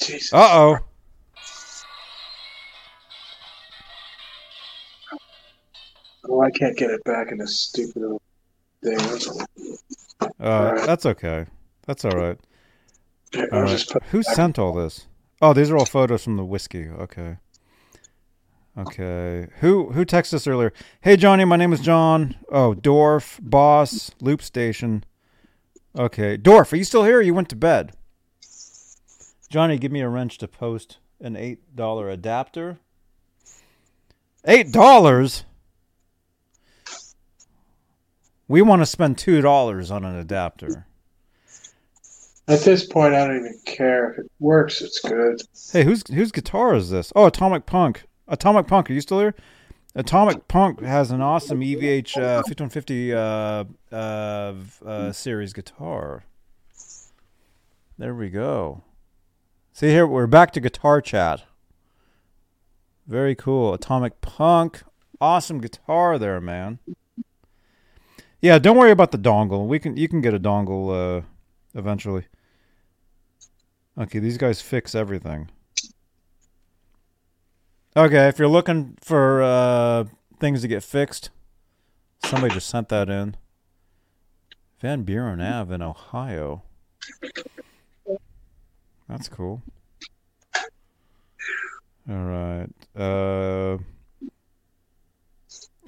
Jesus. Uh oh. Oh, I can't get it back in this stupid little thing. That's. Uh, that's okay. That's all right. All right. Who sent all this? Oh, these are all photos from the whiskey. Okay. Okay. Who who texted us earlier? Hey Johnny, my name is John. Oh, Dorf, boss, loop station. Okay. Dorf, are you still here? Or you went to bed. Johnny, give me a wrench to post an eight dollar adapter. Eight dollars? We want to spend two dollars on an adapter. At this point, I don't even care. If it works, it's good. Hey, whose whose guitar is this? Oh, Atomic Punk. Atomic Punk, are you still here? Atomic Punk has an awesome EVH uh, 5150 uh, uh, uh, series guitar. There we go. See here, we're back to guitar chat. Very cool. Atomic Punk, awesome guitar there, man. Yeah, don't worry about the dongle. We can you can get a dongle uh, eventually. Okay, these guys fix everything. Okay, if you're looking for uh, things to get fixed, somebody just sent that in. Van Buren Ave in Ohio. That's cool. All right. Uh,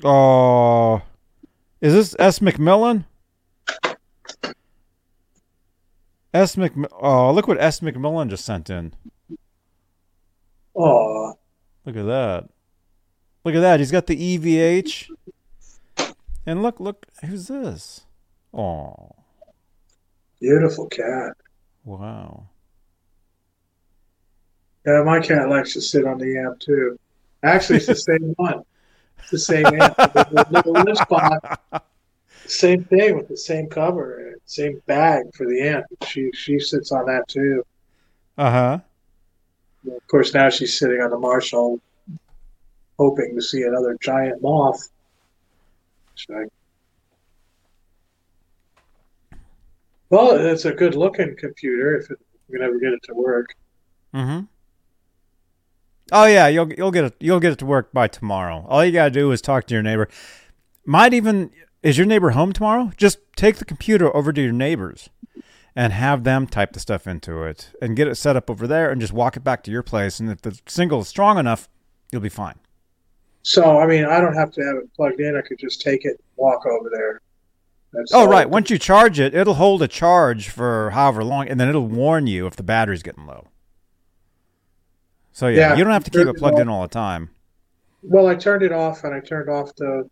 oh, is this S. McMillan? S. Mc. Oh, look what S. McMillan just sent in. Oh, Look at that. Look at that. He's got the EVH. And look, look, who's this? Oh, beautiful cat. wow. Yeah, my cat likes to sit on the amp too. Actually, it's the (laughs) same one. The same amp. The little lip spot. Same thing with the same cover same bag for the amp. She she sits on that too. Uh huh. Of course, now she's sitting on the Marshall, hoping to see another giant moth. Like, well, it's a good looking computer if it, we can ever get it to work. Mm-hmm. Oh yeah, you'll you'll get it you'll get it to work by tomorrow. All you gotta do is talk to your neighbor. Might even is your neighbor home tomorrow? Just take the computer over to your neighbors and have them type the stuff into it and get it set up over there and just walk it back to your place. And if the single is strong enough, you'll be fine. So, I mean, I don't have to have it plugged in. I could just take it and walk over there. That's Oh right. once you charge it, it'll hold a charge for however long, and then it'll warn you if the battery's getting low. So yeah, Yeah, you don't have to keep it it plugged off. in all the time. Well, I turned it off and I turned off the,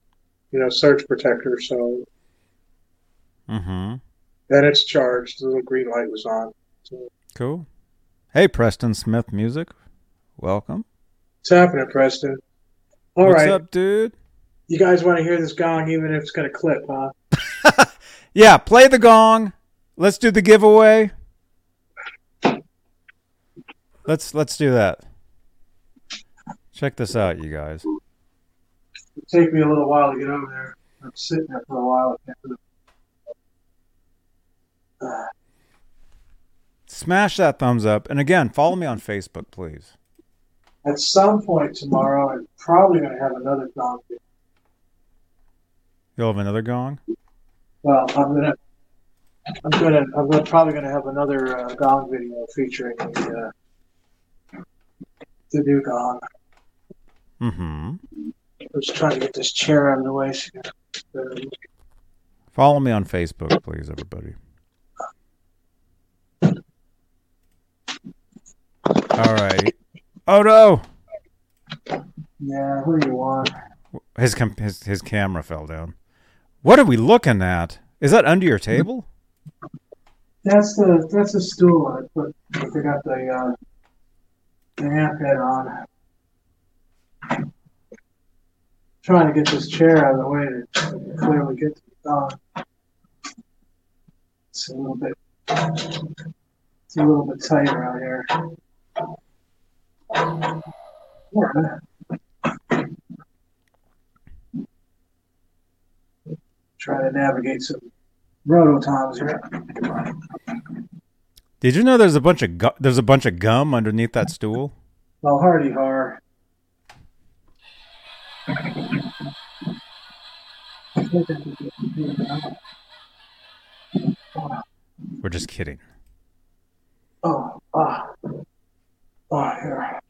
you know, surge protector. So Mm-hmm. then it's charged. The little green light was on. So Cool. Hey, Preston Smith Music, welcome. what's happening, Preston? All right, What's up, dude? you guys want to hear this gong, even if it's going to clip, huh? (laughs) Yeah, play the gong. Let's do the giveaway. Let's let's do that. Check this out, you guys. It'll take me a little while to get over there. I'm sitting there for a while. I can't really- Uh, Smash that thumbs up, and again, follow me on Facebook, please. at some point tomorrow, I'm probably going to have another gong. video. You'll have another gong. Well, I'm gonna, I'm gonna, I'm gonna, probably gonna have another uh, gong video featuring the uh, the new gong. Mm-hmm. I was trying to get this chair out of the way. So uh, Follow me on Facebook, please, everybody. All right. Oh no! yeah, who you want? His com- his his camera fell down. What are we looking at? Is that under your table? That's the that's the stool I put. I forgot the uh, the amp head on. Trying to get this chair out of the way to clearly get to the dog. It's a little bit it's a little bit tighter out here. Yeah. Try to navigate some rototoms here. Did you know there's a bunch of gu- there's a bunch of gum underneath that stool? Well, hardy har. We're just kidding. Oh, ah, oh, here.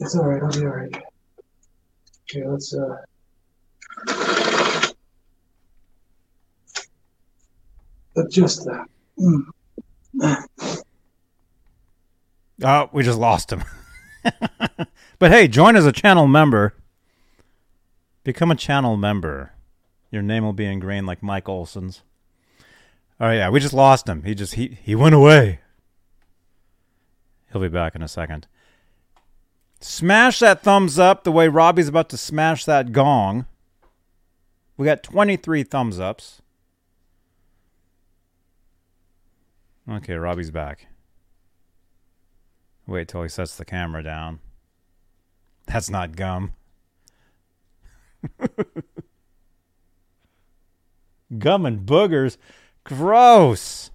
It's all right. I'll be all right. Okay, let's uh. Adjust that. Mm. Oh, we just lost him. (laughs) but hey, join as a channel member. Become a channel member. Your name will be ingrained like Mike Olson's. Oh yeah, we just lost him. He just he he went away. He'll be back in a second. Smash that thumbs up the way Robbie's about to smash that gong. We got 23 thumbs ups. Okay, Robbie's back. Wait till he sets the camera down. That's not gum. (laughs) gum and boogers. Gross.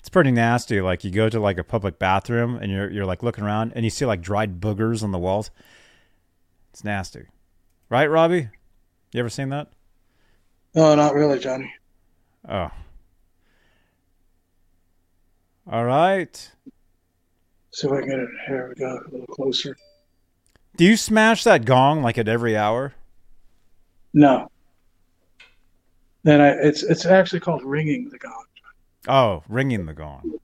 It's pretty nasty. Like you go to like a public bathroom and you're you're like looking around and you see like dried boogers on the walls. It's nasty. Right, Robbie? You ever seen that? No, not really, Johnny. Oh. All right. See if I can get it. Here we go. A little closer. Do you smash that gong like at every hour? No. Then I, it's it's actually called ringing the gong. Oh, ringing the gong.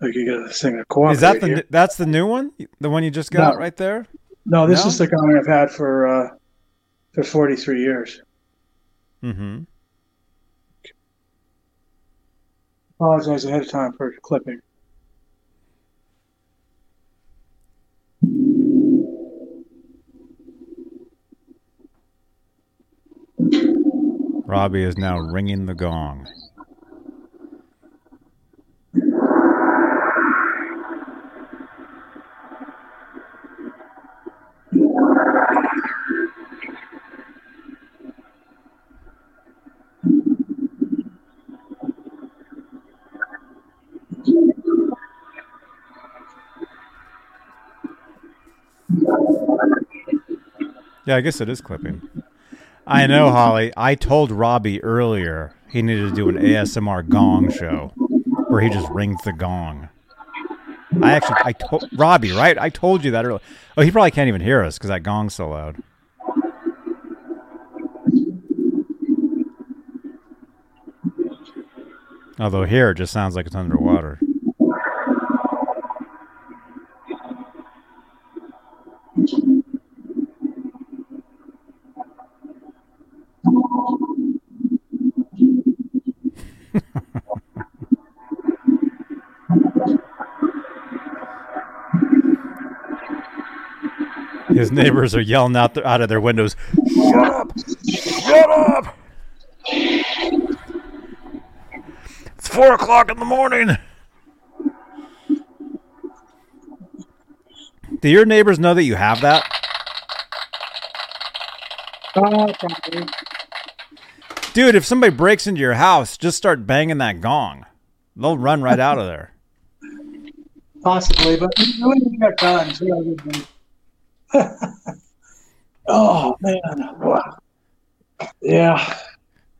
Like you got to sing a cooperate Is that the here. that's the new one? The one you just got No. right there? No, this No? is the gong I've had for uh, for forty three years. Mm-hmm. Apologize ahead of time for clipping. Robbie is now ringing the gong. Yeah, I guess it is clipping. I know, Holly. I told Robbie earlier he needed to do an ASMR gong show where he just rings the gong. I actually, I told Robbie, right? I told you that earlier. Oh, he probably can't even hear us because that gong's so loud. Although here it just sounds like it's underwater. His neighbors are yelling out the, out of their windows. Shut up! Shut up! It's four o'clock in the morning. Do your neighbors know that you have that? Uh, probably. Dude, if somebody breaks into your house, just start banging that gong. They'll run right out of there. Possibly, but we we got guns. We got good guns. (laughs) oh man! Wow. Yeah,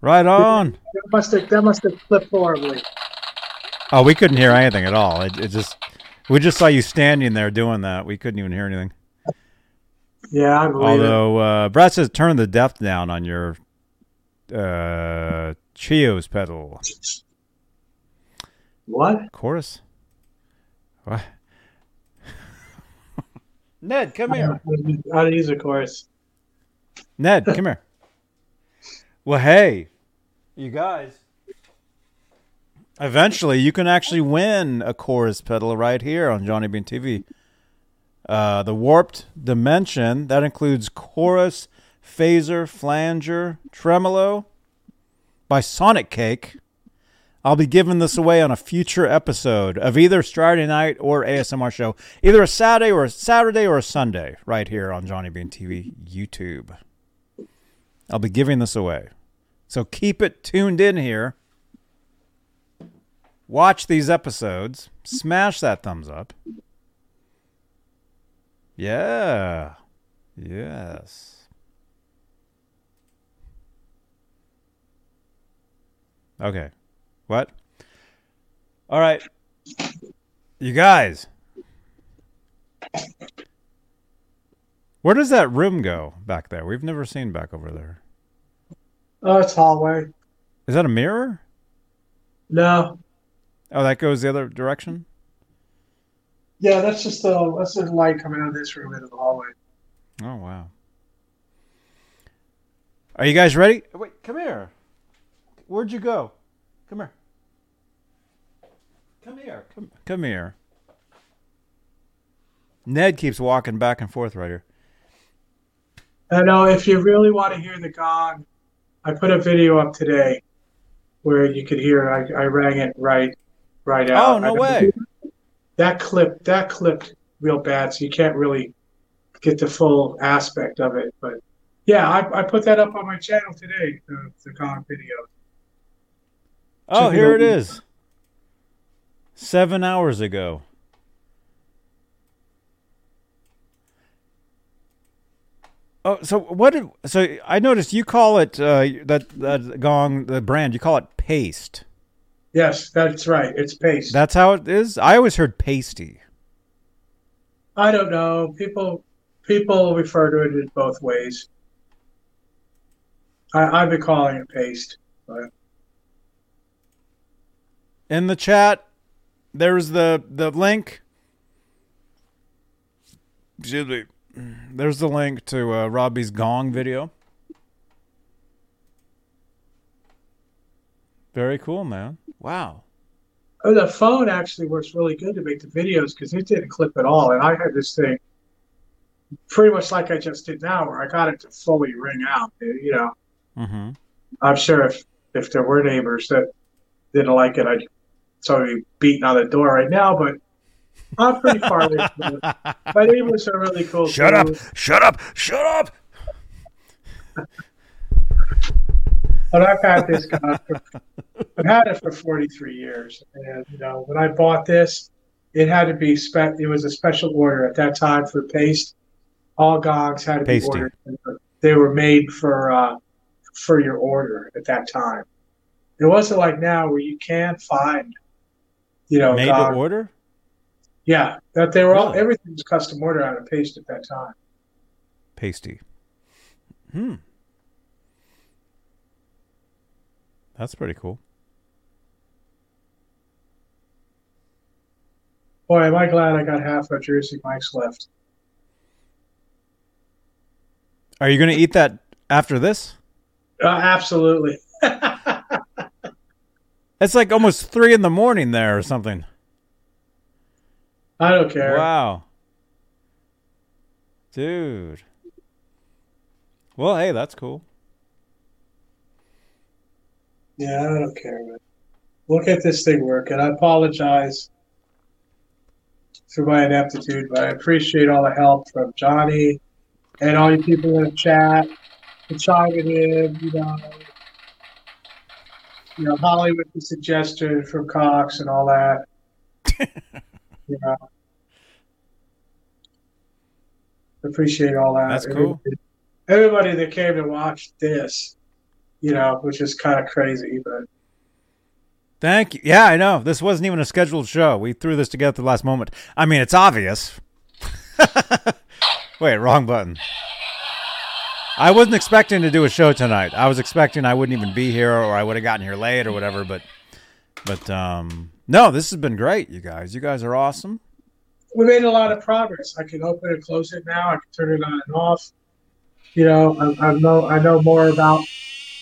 Right on. that must have that must have flipped horribly. Oh, we couldn't hear anything at all. It, it just we just saw you standing there doing that. We couldn't even hear anything. Yeah, I believe it. Although uh, Brad says turn the depth down on your uh, Chios pedal What? chorus. What? Ned, come here. How to use a chorus. Ned, come here. Well, hey, you guys. Eventually, you can actually win a chorus pedal right here on Johnny Bean TV. Uh, the Warped Dimension that includes chorus, phaser, flanger, tremolo by Sonicake. I'll be giving this away on a future episode of either Saturday Night or ASMR show, either a Saturday or a Saturday or a Sunday, right here on Johnny Bean TV YouTube. I'll be giving this away. So keep it tuned in here. Watch these episodes. Smash that thumbs up. Yeah. Yes. Okay. What? All right. You guys. Where does that room go back there? We've never seen back over there. Oh, it's hallway. Is that a mirror? No. Oh, that goes the other direction? Yeah, that's just the that's the light coming out of this room into the hallway. Oh, wow. Are you guys ready? Wait, come here. Where'd you go? Come here. Come here. Come, come here. Ned keeps walking back and forth right here. I know if you really want to hear the gong, I put a video up today where you could hear I, I rang it right right out. Oh, no I- way. That clip that clipped real bad, so you can't really get the full aspect of it. But yeah, I, I put that up on my channel today, the, the gong video. Oh, Check here it is. Seven hours ago. Oh, so what did? So I noticed you call it uh, that that gong, the brand. You call it Paiste. Yes, that's right. It's Paiste. That's how it is. I always heard pasty. I don't know. People people refer to it in both ways. I, I've been calling it Paiste. But In the chat, there's the the link. Excuse me. There's the link to uh, Robbie's gong video. Very cool, man. Wow. oh, the phone actually works really good to make the videos because it didn't clip at all. And I had this thing pretty much like I just did now, where I got it to fully ring out. You know, Mm-hmm. I'm sure if if there were neighbors that didn't like it, I'd be beating on the door right now. But I'm pretty far away from it. (laughs) Neighbors are really cool. Shut up! Shut up! Shut up! But I've had this gun for, I've had it for 43 years, and you know when I bought this, it had to be spec. It was a special order at that time for Paiste. All gongs had to Pasty. be ordered. They were made for uh, for your order at that time. It wasn't like now where you can find, you know, Made gong- to order? Yeah, that they were all Really? everything was custom order out of Paiste at that time. Pasty. Hmm. That's pretty cool. Boy, am I glad I got half of Jersey Mike's left. Are you going to eat that after this? Uh, absolutely. It's like almost three in the morning there or something. I don't care. Wow. Dude. Well, hey, that's cool. Yeah, I don't care, man. Look at this thing working. I apologize for my ineptitude, but I appreciate all the help from Johnny and all you people in the chat for chiming in, you know. You know, Holly with the suggestion from Cox and all that. (laughs) you know. Appreciate all that. That's cool. Everybody, everybody that came to watch this, you know, which is kind of crazy, but Thank you. Yeah, I know. This wasn't even a scheduled show. We threw this together at the last moment. I mean, it's obvious. (laughs) Wait, wrong button. I wasn't expecting to do a show tonight. I was expecting I wouldn't even be here or I would have gotten here late or whatever, but but um no, this has been great, you guys. You guys are awesome. we made a lot of progress. I can open and close it now. I can turn it on and off. You know, I, I know I know more about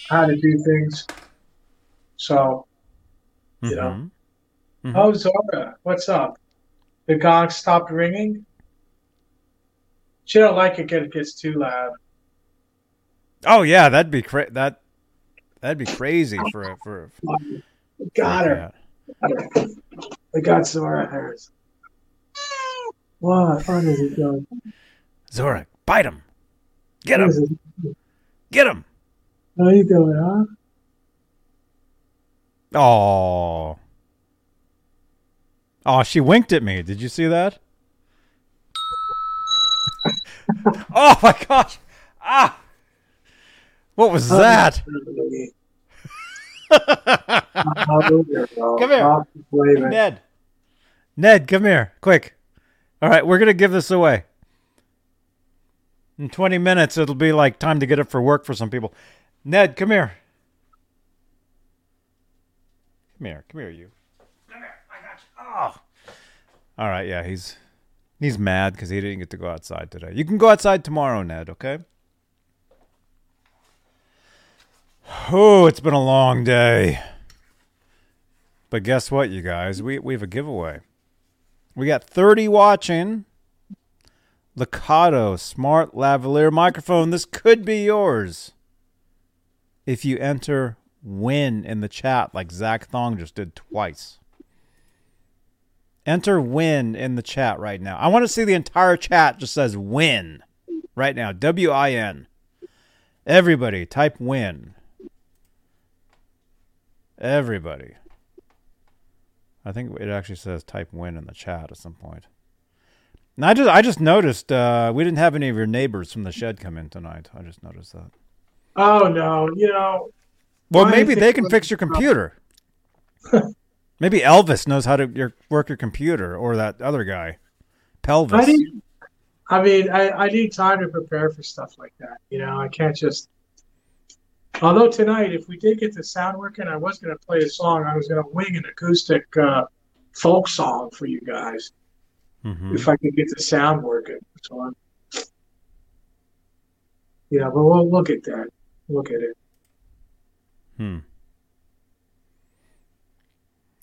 how to do things. So, you know. Mhm. Oh, Zora, what's up? The gong stopped ringing. She don't like it when it gets too loud. Oh yeah, that'd be cra- that that'd be crazy for a for. a- Got for her. We got Zora Harris. What? What is he doing? Zora, bite him. Get him. Get him. How you doing, huh? Oh. Oh, she winked at me. Did you see that? (laughs) (laughs) oh my gosh. Ah. What was um, that? Come (laughs) Come here. Ned. Ned, come here. Quick. All right, we're going to give this away. In 20 minutes, it'll be like time to get up for work for some people. Ned, come here. Come here. Come here, you. Come here. I got you. Oh. All right, yeah, he's he's mad because he didn't get to go outside today. You can go outside tomorrow, Ned, okay? Oh, it's been a long day. But guess what, you guys? We we have a giveaway. We got 30 watching. Lekato Smart Lavalier microphone. This could be yours. If you enter win in the chat like Zach Thong just did twice. Enter win in the chat right now. I want to see the entire chat just says win right now. W I N. Everybody type win. Everybody. I think it actually says type win in the chat at some point. And I just I just noticed uh, we didn't have any of your neighbors from the shed come in tonight. I just noticed that. Oh no, you know. Well, maybe they can fix your computer. (laughs) maybe Elvis knows how to your, work your computer, or that other guy, I Pelvis. need, I mean, I, I need time to prepare for stuff like that. You know, I can't just. Although tonight, if we did get the sound working, I was going to play a song. I was going to wing an acoustic uh, folk song for you guys Mhm. if I could get the sound working. So I'm, yeah, but we'll look at that. Look at it. Hmm.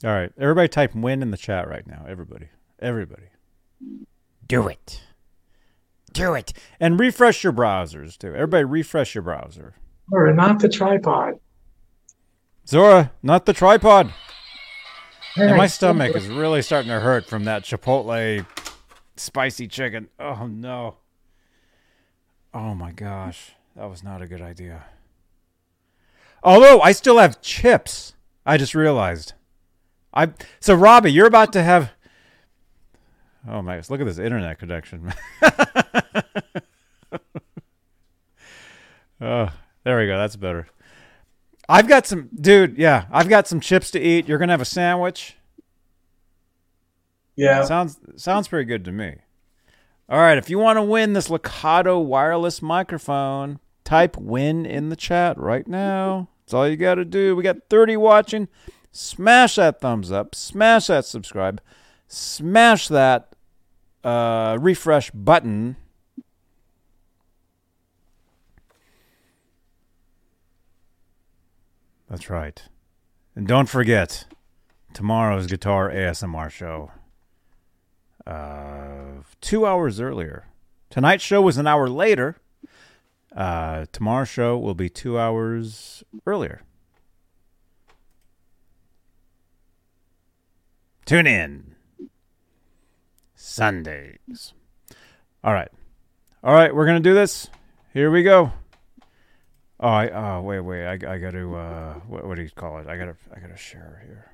All right, everybody, type win in the chat right now. Everybody, everybody, do it, do it, and refresh your browsers too. Everybody, refresh your browser. Or not the tripod. Zora, not the tripod. And my stomach is really starting to hurt from that Chipotle spicy chicken. Oh no. Oh my gosh. That was not a good idea. Although I still have chips. I just realized. I so Robbie, you're about to have Oh my gosh, look at this internet connection. (laughs) oh, there we go. That's better. I've got some, dude. Yeah, I've got some chips to eat. You're gonna have a sandwich. Yeah. Sounds sounds pretty good to me. All right, if you want to win this Lekato wireless microphone, type "win" in the chat right now. That's all you got to do. We got 30 watching. Smash that thumbs up. Smash that subscribe. Smash that uh, refresh button. That's right. And don't forget tomorrow's guitar ASMR show. Uh, two hours earlier. Tonight's show was an hour later. Uh, tomorrow's show will be two hours earlier. Tune in. Sundays. All right. All right, we're going to do this. Here we go. Oh, I, oh, wait, wait. I, I got to, uh, what, what do you call it? I got to, I got to share here.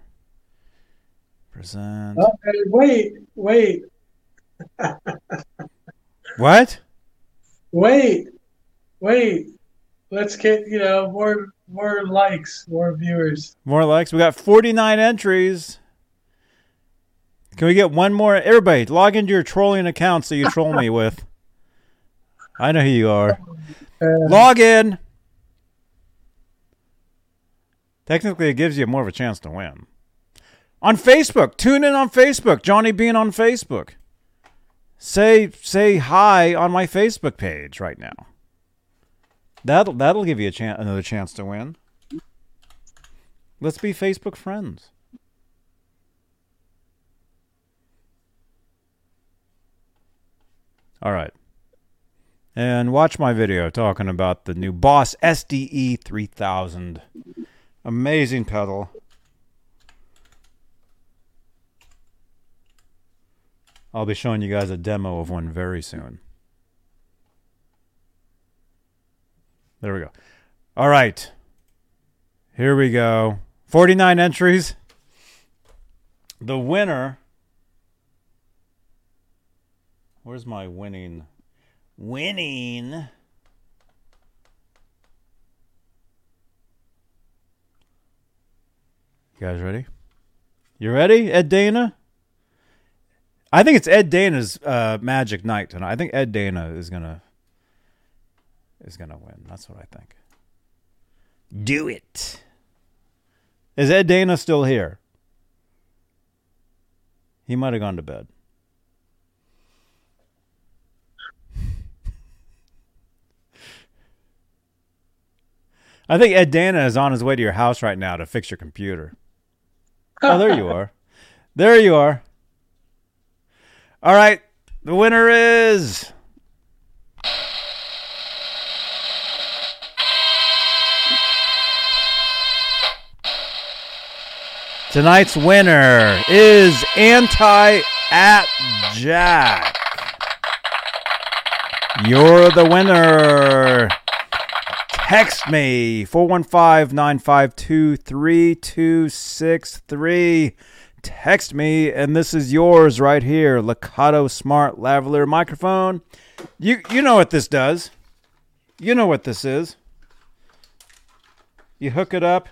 Present. Okay, wait, wait, (laughs) What? wait, wait. Let's get you know more more likes, more viewers. More likes. We got 49 entries. Can we get one more? Everybody, log into your trolling accounts that you troll me (laughs) with. I know who you are. Uh, Log in. Technically, it gives you more of a chance to win. On Facebook, tune in on Facebook. Johnny Bean on Facebook. say say hi on my Facebook page right now. That'll that'll give you a chance another chance to win. Let's be Facebook friends. All right. And watch my video talking about the new Boss SDE 3000. Amazing pedal. I'll be showing you guys a demo of one very soon. There we go. All right. Here we go. 49 entries. The winner. Where's my winning? Winning. You guys ready? You ready, Ed Dana? I think it's Ed Dana's uh, magic night tonight. I think Ed Dana is gonna is gonna win. That's what I think. Do it. Is Ed Dana still here? He might have gone to bed. (laughs) I think Ed Dana is on his way to your house right now to fix your computer. Oh, there you are. There you are. All right. The winner is. Tonight's winner is Anti at Jack. You're the winner. Text me 415 952 3263. Text me, and this is yours right here. Lekato Smart Lavalier microphone. You you know what this does. You know what this is. You hook it up.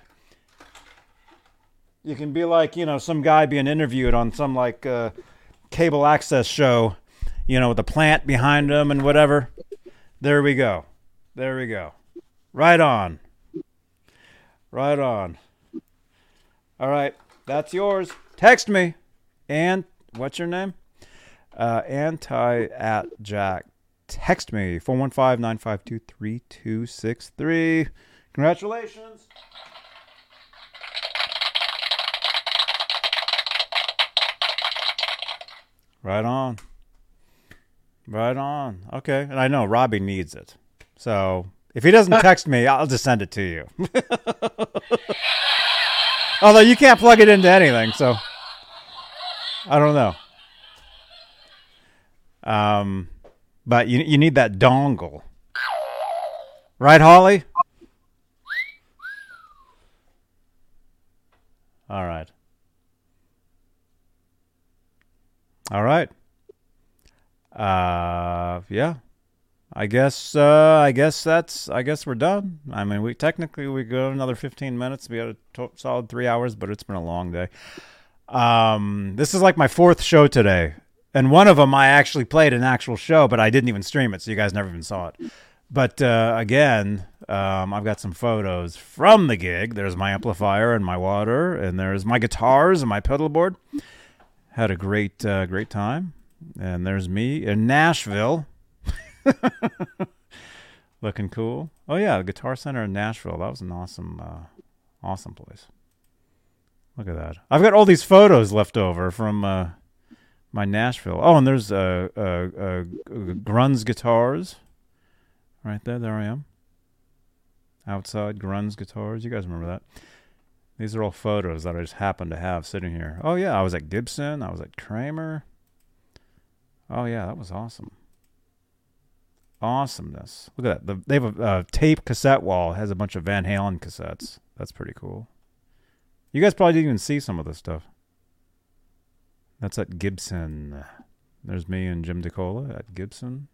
You can be like, you know, some guy being interviewed on some like uh, cable access show, you know, with the plant behind him and whatever. There we go. There we go. Right on. Right on. All right. That's yours. Text me. And what's your name? Uh, anti at Jack. Text me 415 952 3263. Congratulations. Right on. Right on. Okay. And I know Robbie needs it. So if he doesn't (laughs) text me, I'll just send it to you. (laughs) Although you can't plug it into anything, so I don't know. Um, but you you need that dongle, right, Holly? All right. All right. Uh, yeah. I guess uh, I guess that's I guess we're done. I mean, we technically we go another 15 minutes. We had a solid 3 hours, but it's been a long day. Um, this is like my fourth show today. And one of them I actually played an actual show, but I didn't even stream it, so you guys never even saw it. But uh, again, um, I've got some photos from the gig. There's my amplifier and my water, and there's my guitars and my pedal board. Had a great, uh, great time. And there's me in Nashville. (laughs) Looking cool. Oh yeah, the Guitar Center in Nashville. That was an awesome, uh, awesome place. Look at that. I've got all these photos left over from uh, my Nashville. Oh, and there's uh, uh, uh, Gruhn guitars. Right there, there I am. Outside Gruhn guitars. You guys remember that? These are all photos that I just happen to have sitting here. Oh yeah, I was at Gibson. I was at Kramer. Oh yeah, that was awesome. Awesomeness. Look at that. The, they have a uh, tape cassette wall. Has a bunch of Van Halen cassettes. That's pretty cool. You guys probably didn't even see some of this stuff. That's at Gibson. There's me and Jim DeCola at Gibson.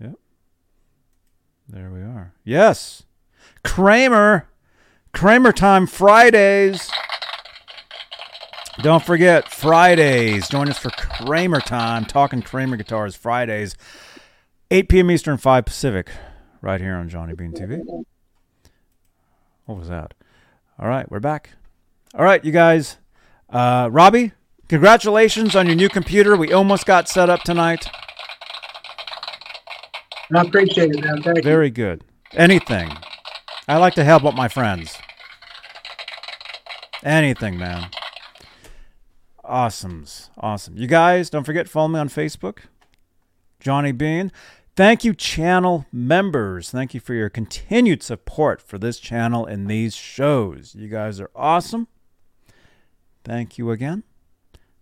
Yep. There we are. Yes. Kramer. Kramer time Fridays. Don't forget Fridays. Join us for Kramer time. Talking Kramer guitars Fridays. 8 p.m. Eastern, 5 Pacific. Right here on Johnny Bean TV. What was that? All right, we're back. All right, you guys. Uh, Robbie, Congratulations on your new computer. We almost got set up tonight. I appreciate it, man. Thank you. Very good. Anything. I like to help out my friends. Anything, man. Awesomes. Awesome. You guys, don't forget, follow me on Facebook. Johnny Bean. Thank you, channel members. Thank you for your continued support for this channel and these shows. You guys are awesome. Thank you again.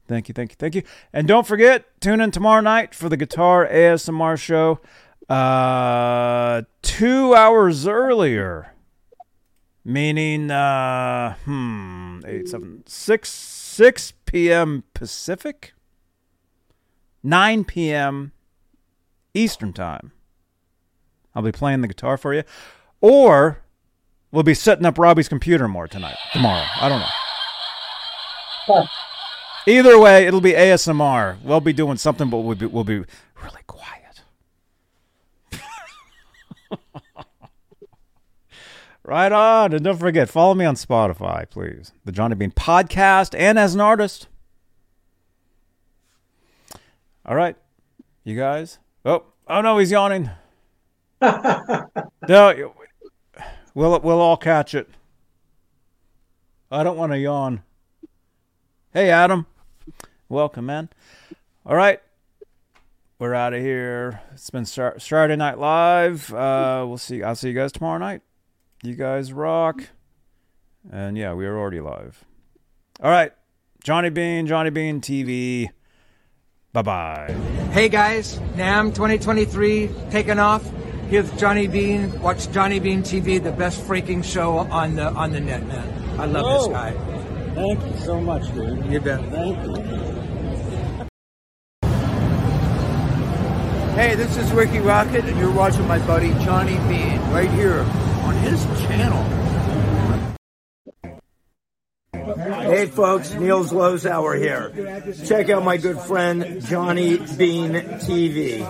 Thank you, thank you, thank you. And don't forget, tune in tomorrow night for the Guitar ASMR show. Uh, two hours earlier, meaning uh, hmm, eight, seven, six, six p.m. Pacific, nine p.m. Eastern time. I'll be playing the guitar for you, or we'll be setting up Robbie's computer more tonight, tomorrow. I don't know. Either way, it'll be ASMR. We'll be doing something, but we'll be, we'll be really quiet. (laughs) right on. And don't forget, follow me on Spotify, please. The Johnny Bean Podcast and as an artist. All right. You guys. Oh, oh no, he's yawning. (laughs) no, we'll, we'll all catch it. I don't want to yawn. Hey, Adam. Welcome, man. All right. We're out of here. It's been Sar- Saturday Night Live. Uh, we'll see. I'll see you guys tomorrow night. You guys rock. And yeah, we are already live. All right. Johnny Bean, Johnny Bean TV. Bye bye. Hey guys, NAMM 2023 taking off. Here's Johnny Bean. Watch Johnny Bean TV, the best freaking show on the on the net, man. I love this guy. Thank you so much, dude. You bet. Thank you. Hey, this is Rikki Rockett, and you're watching my buddy Johnny Bean right here on his channel. Hey folks, Neil Zlozower here. Check out my good friend Johnny Bean TV.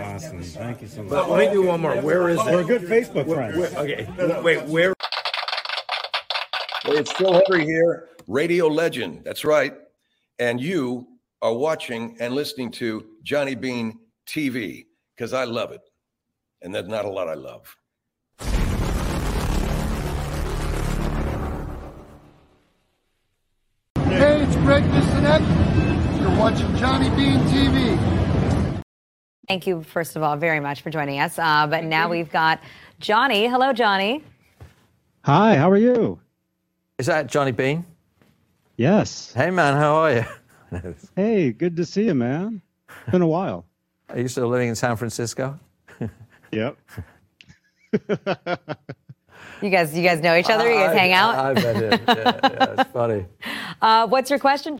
Awesome. Thank you so much. But let me do one more. Where is it? We're good Facebook friends. Where- okay, wait, where? Hey, it's Phil Henry here, radio legend. That's right. And you are watching and listening to Johnny Bean TV because I love it. And there's not a lot I love. Gregg Bissonette. You're watching Johnny Bean TV. Thank you, first of all, very much for joining us. Uh, but now we've got Johnny. Hello, Johnny. Hi, how are you? Is that Johnny Bean? Yes. Hey, man, how are you? (laughs) Hey, good to see you, man. Been a while. Are you still living in San Francisco? (laughs) Yep. (laughs) You guys, you guys know each other. You guys I- hang out. I, I bet it. Yeah, yeah, it's funny. (laughs) Uh, what's your question?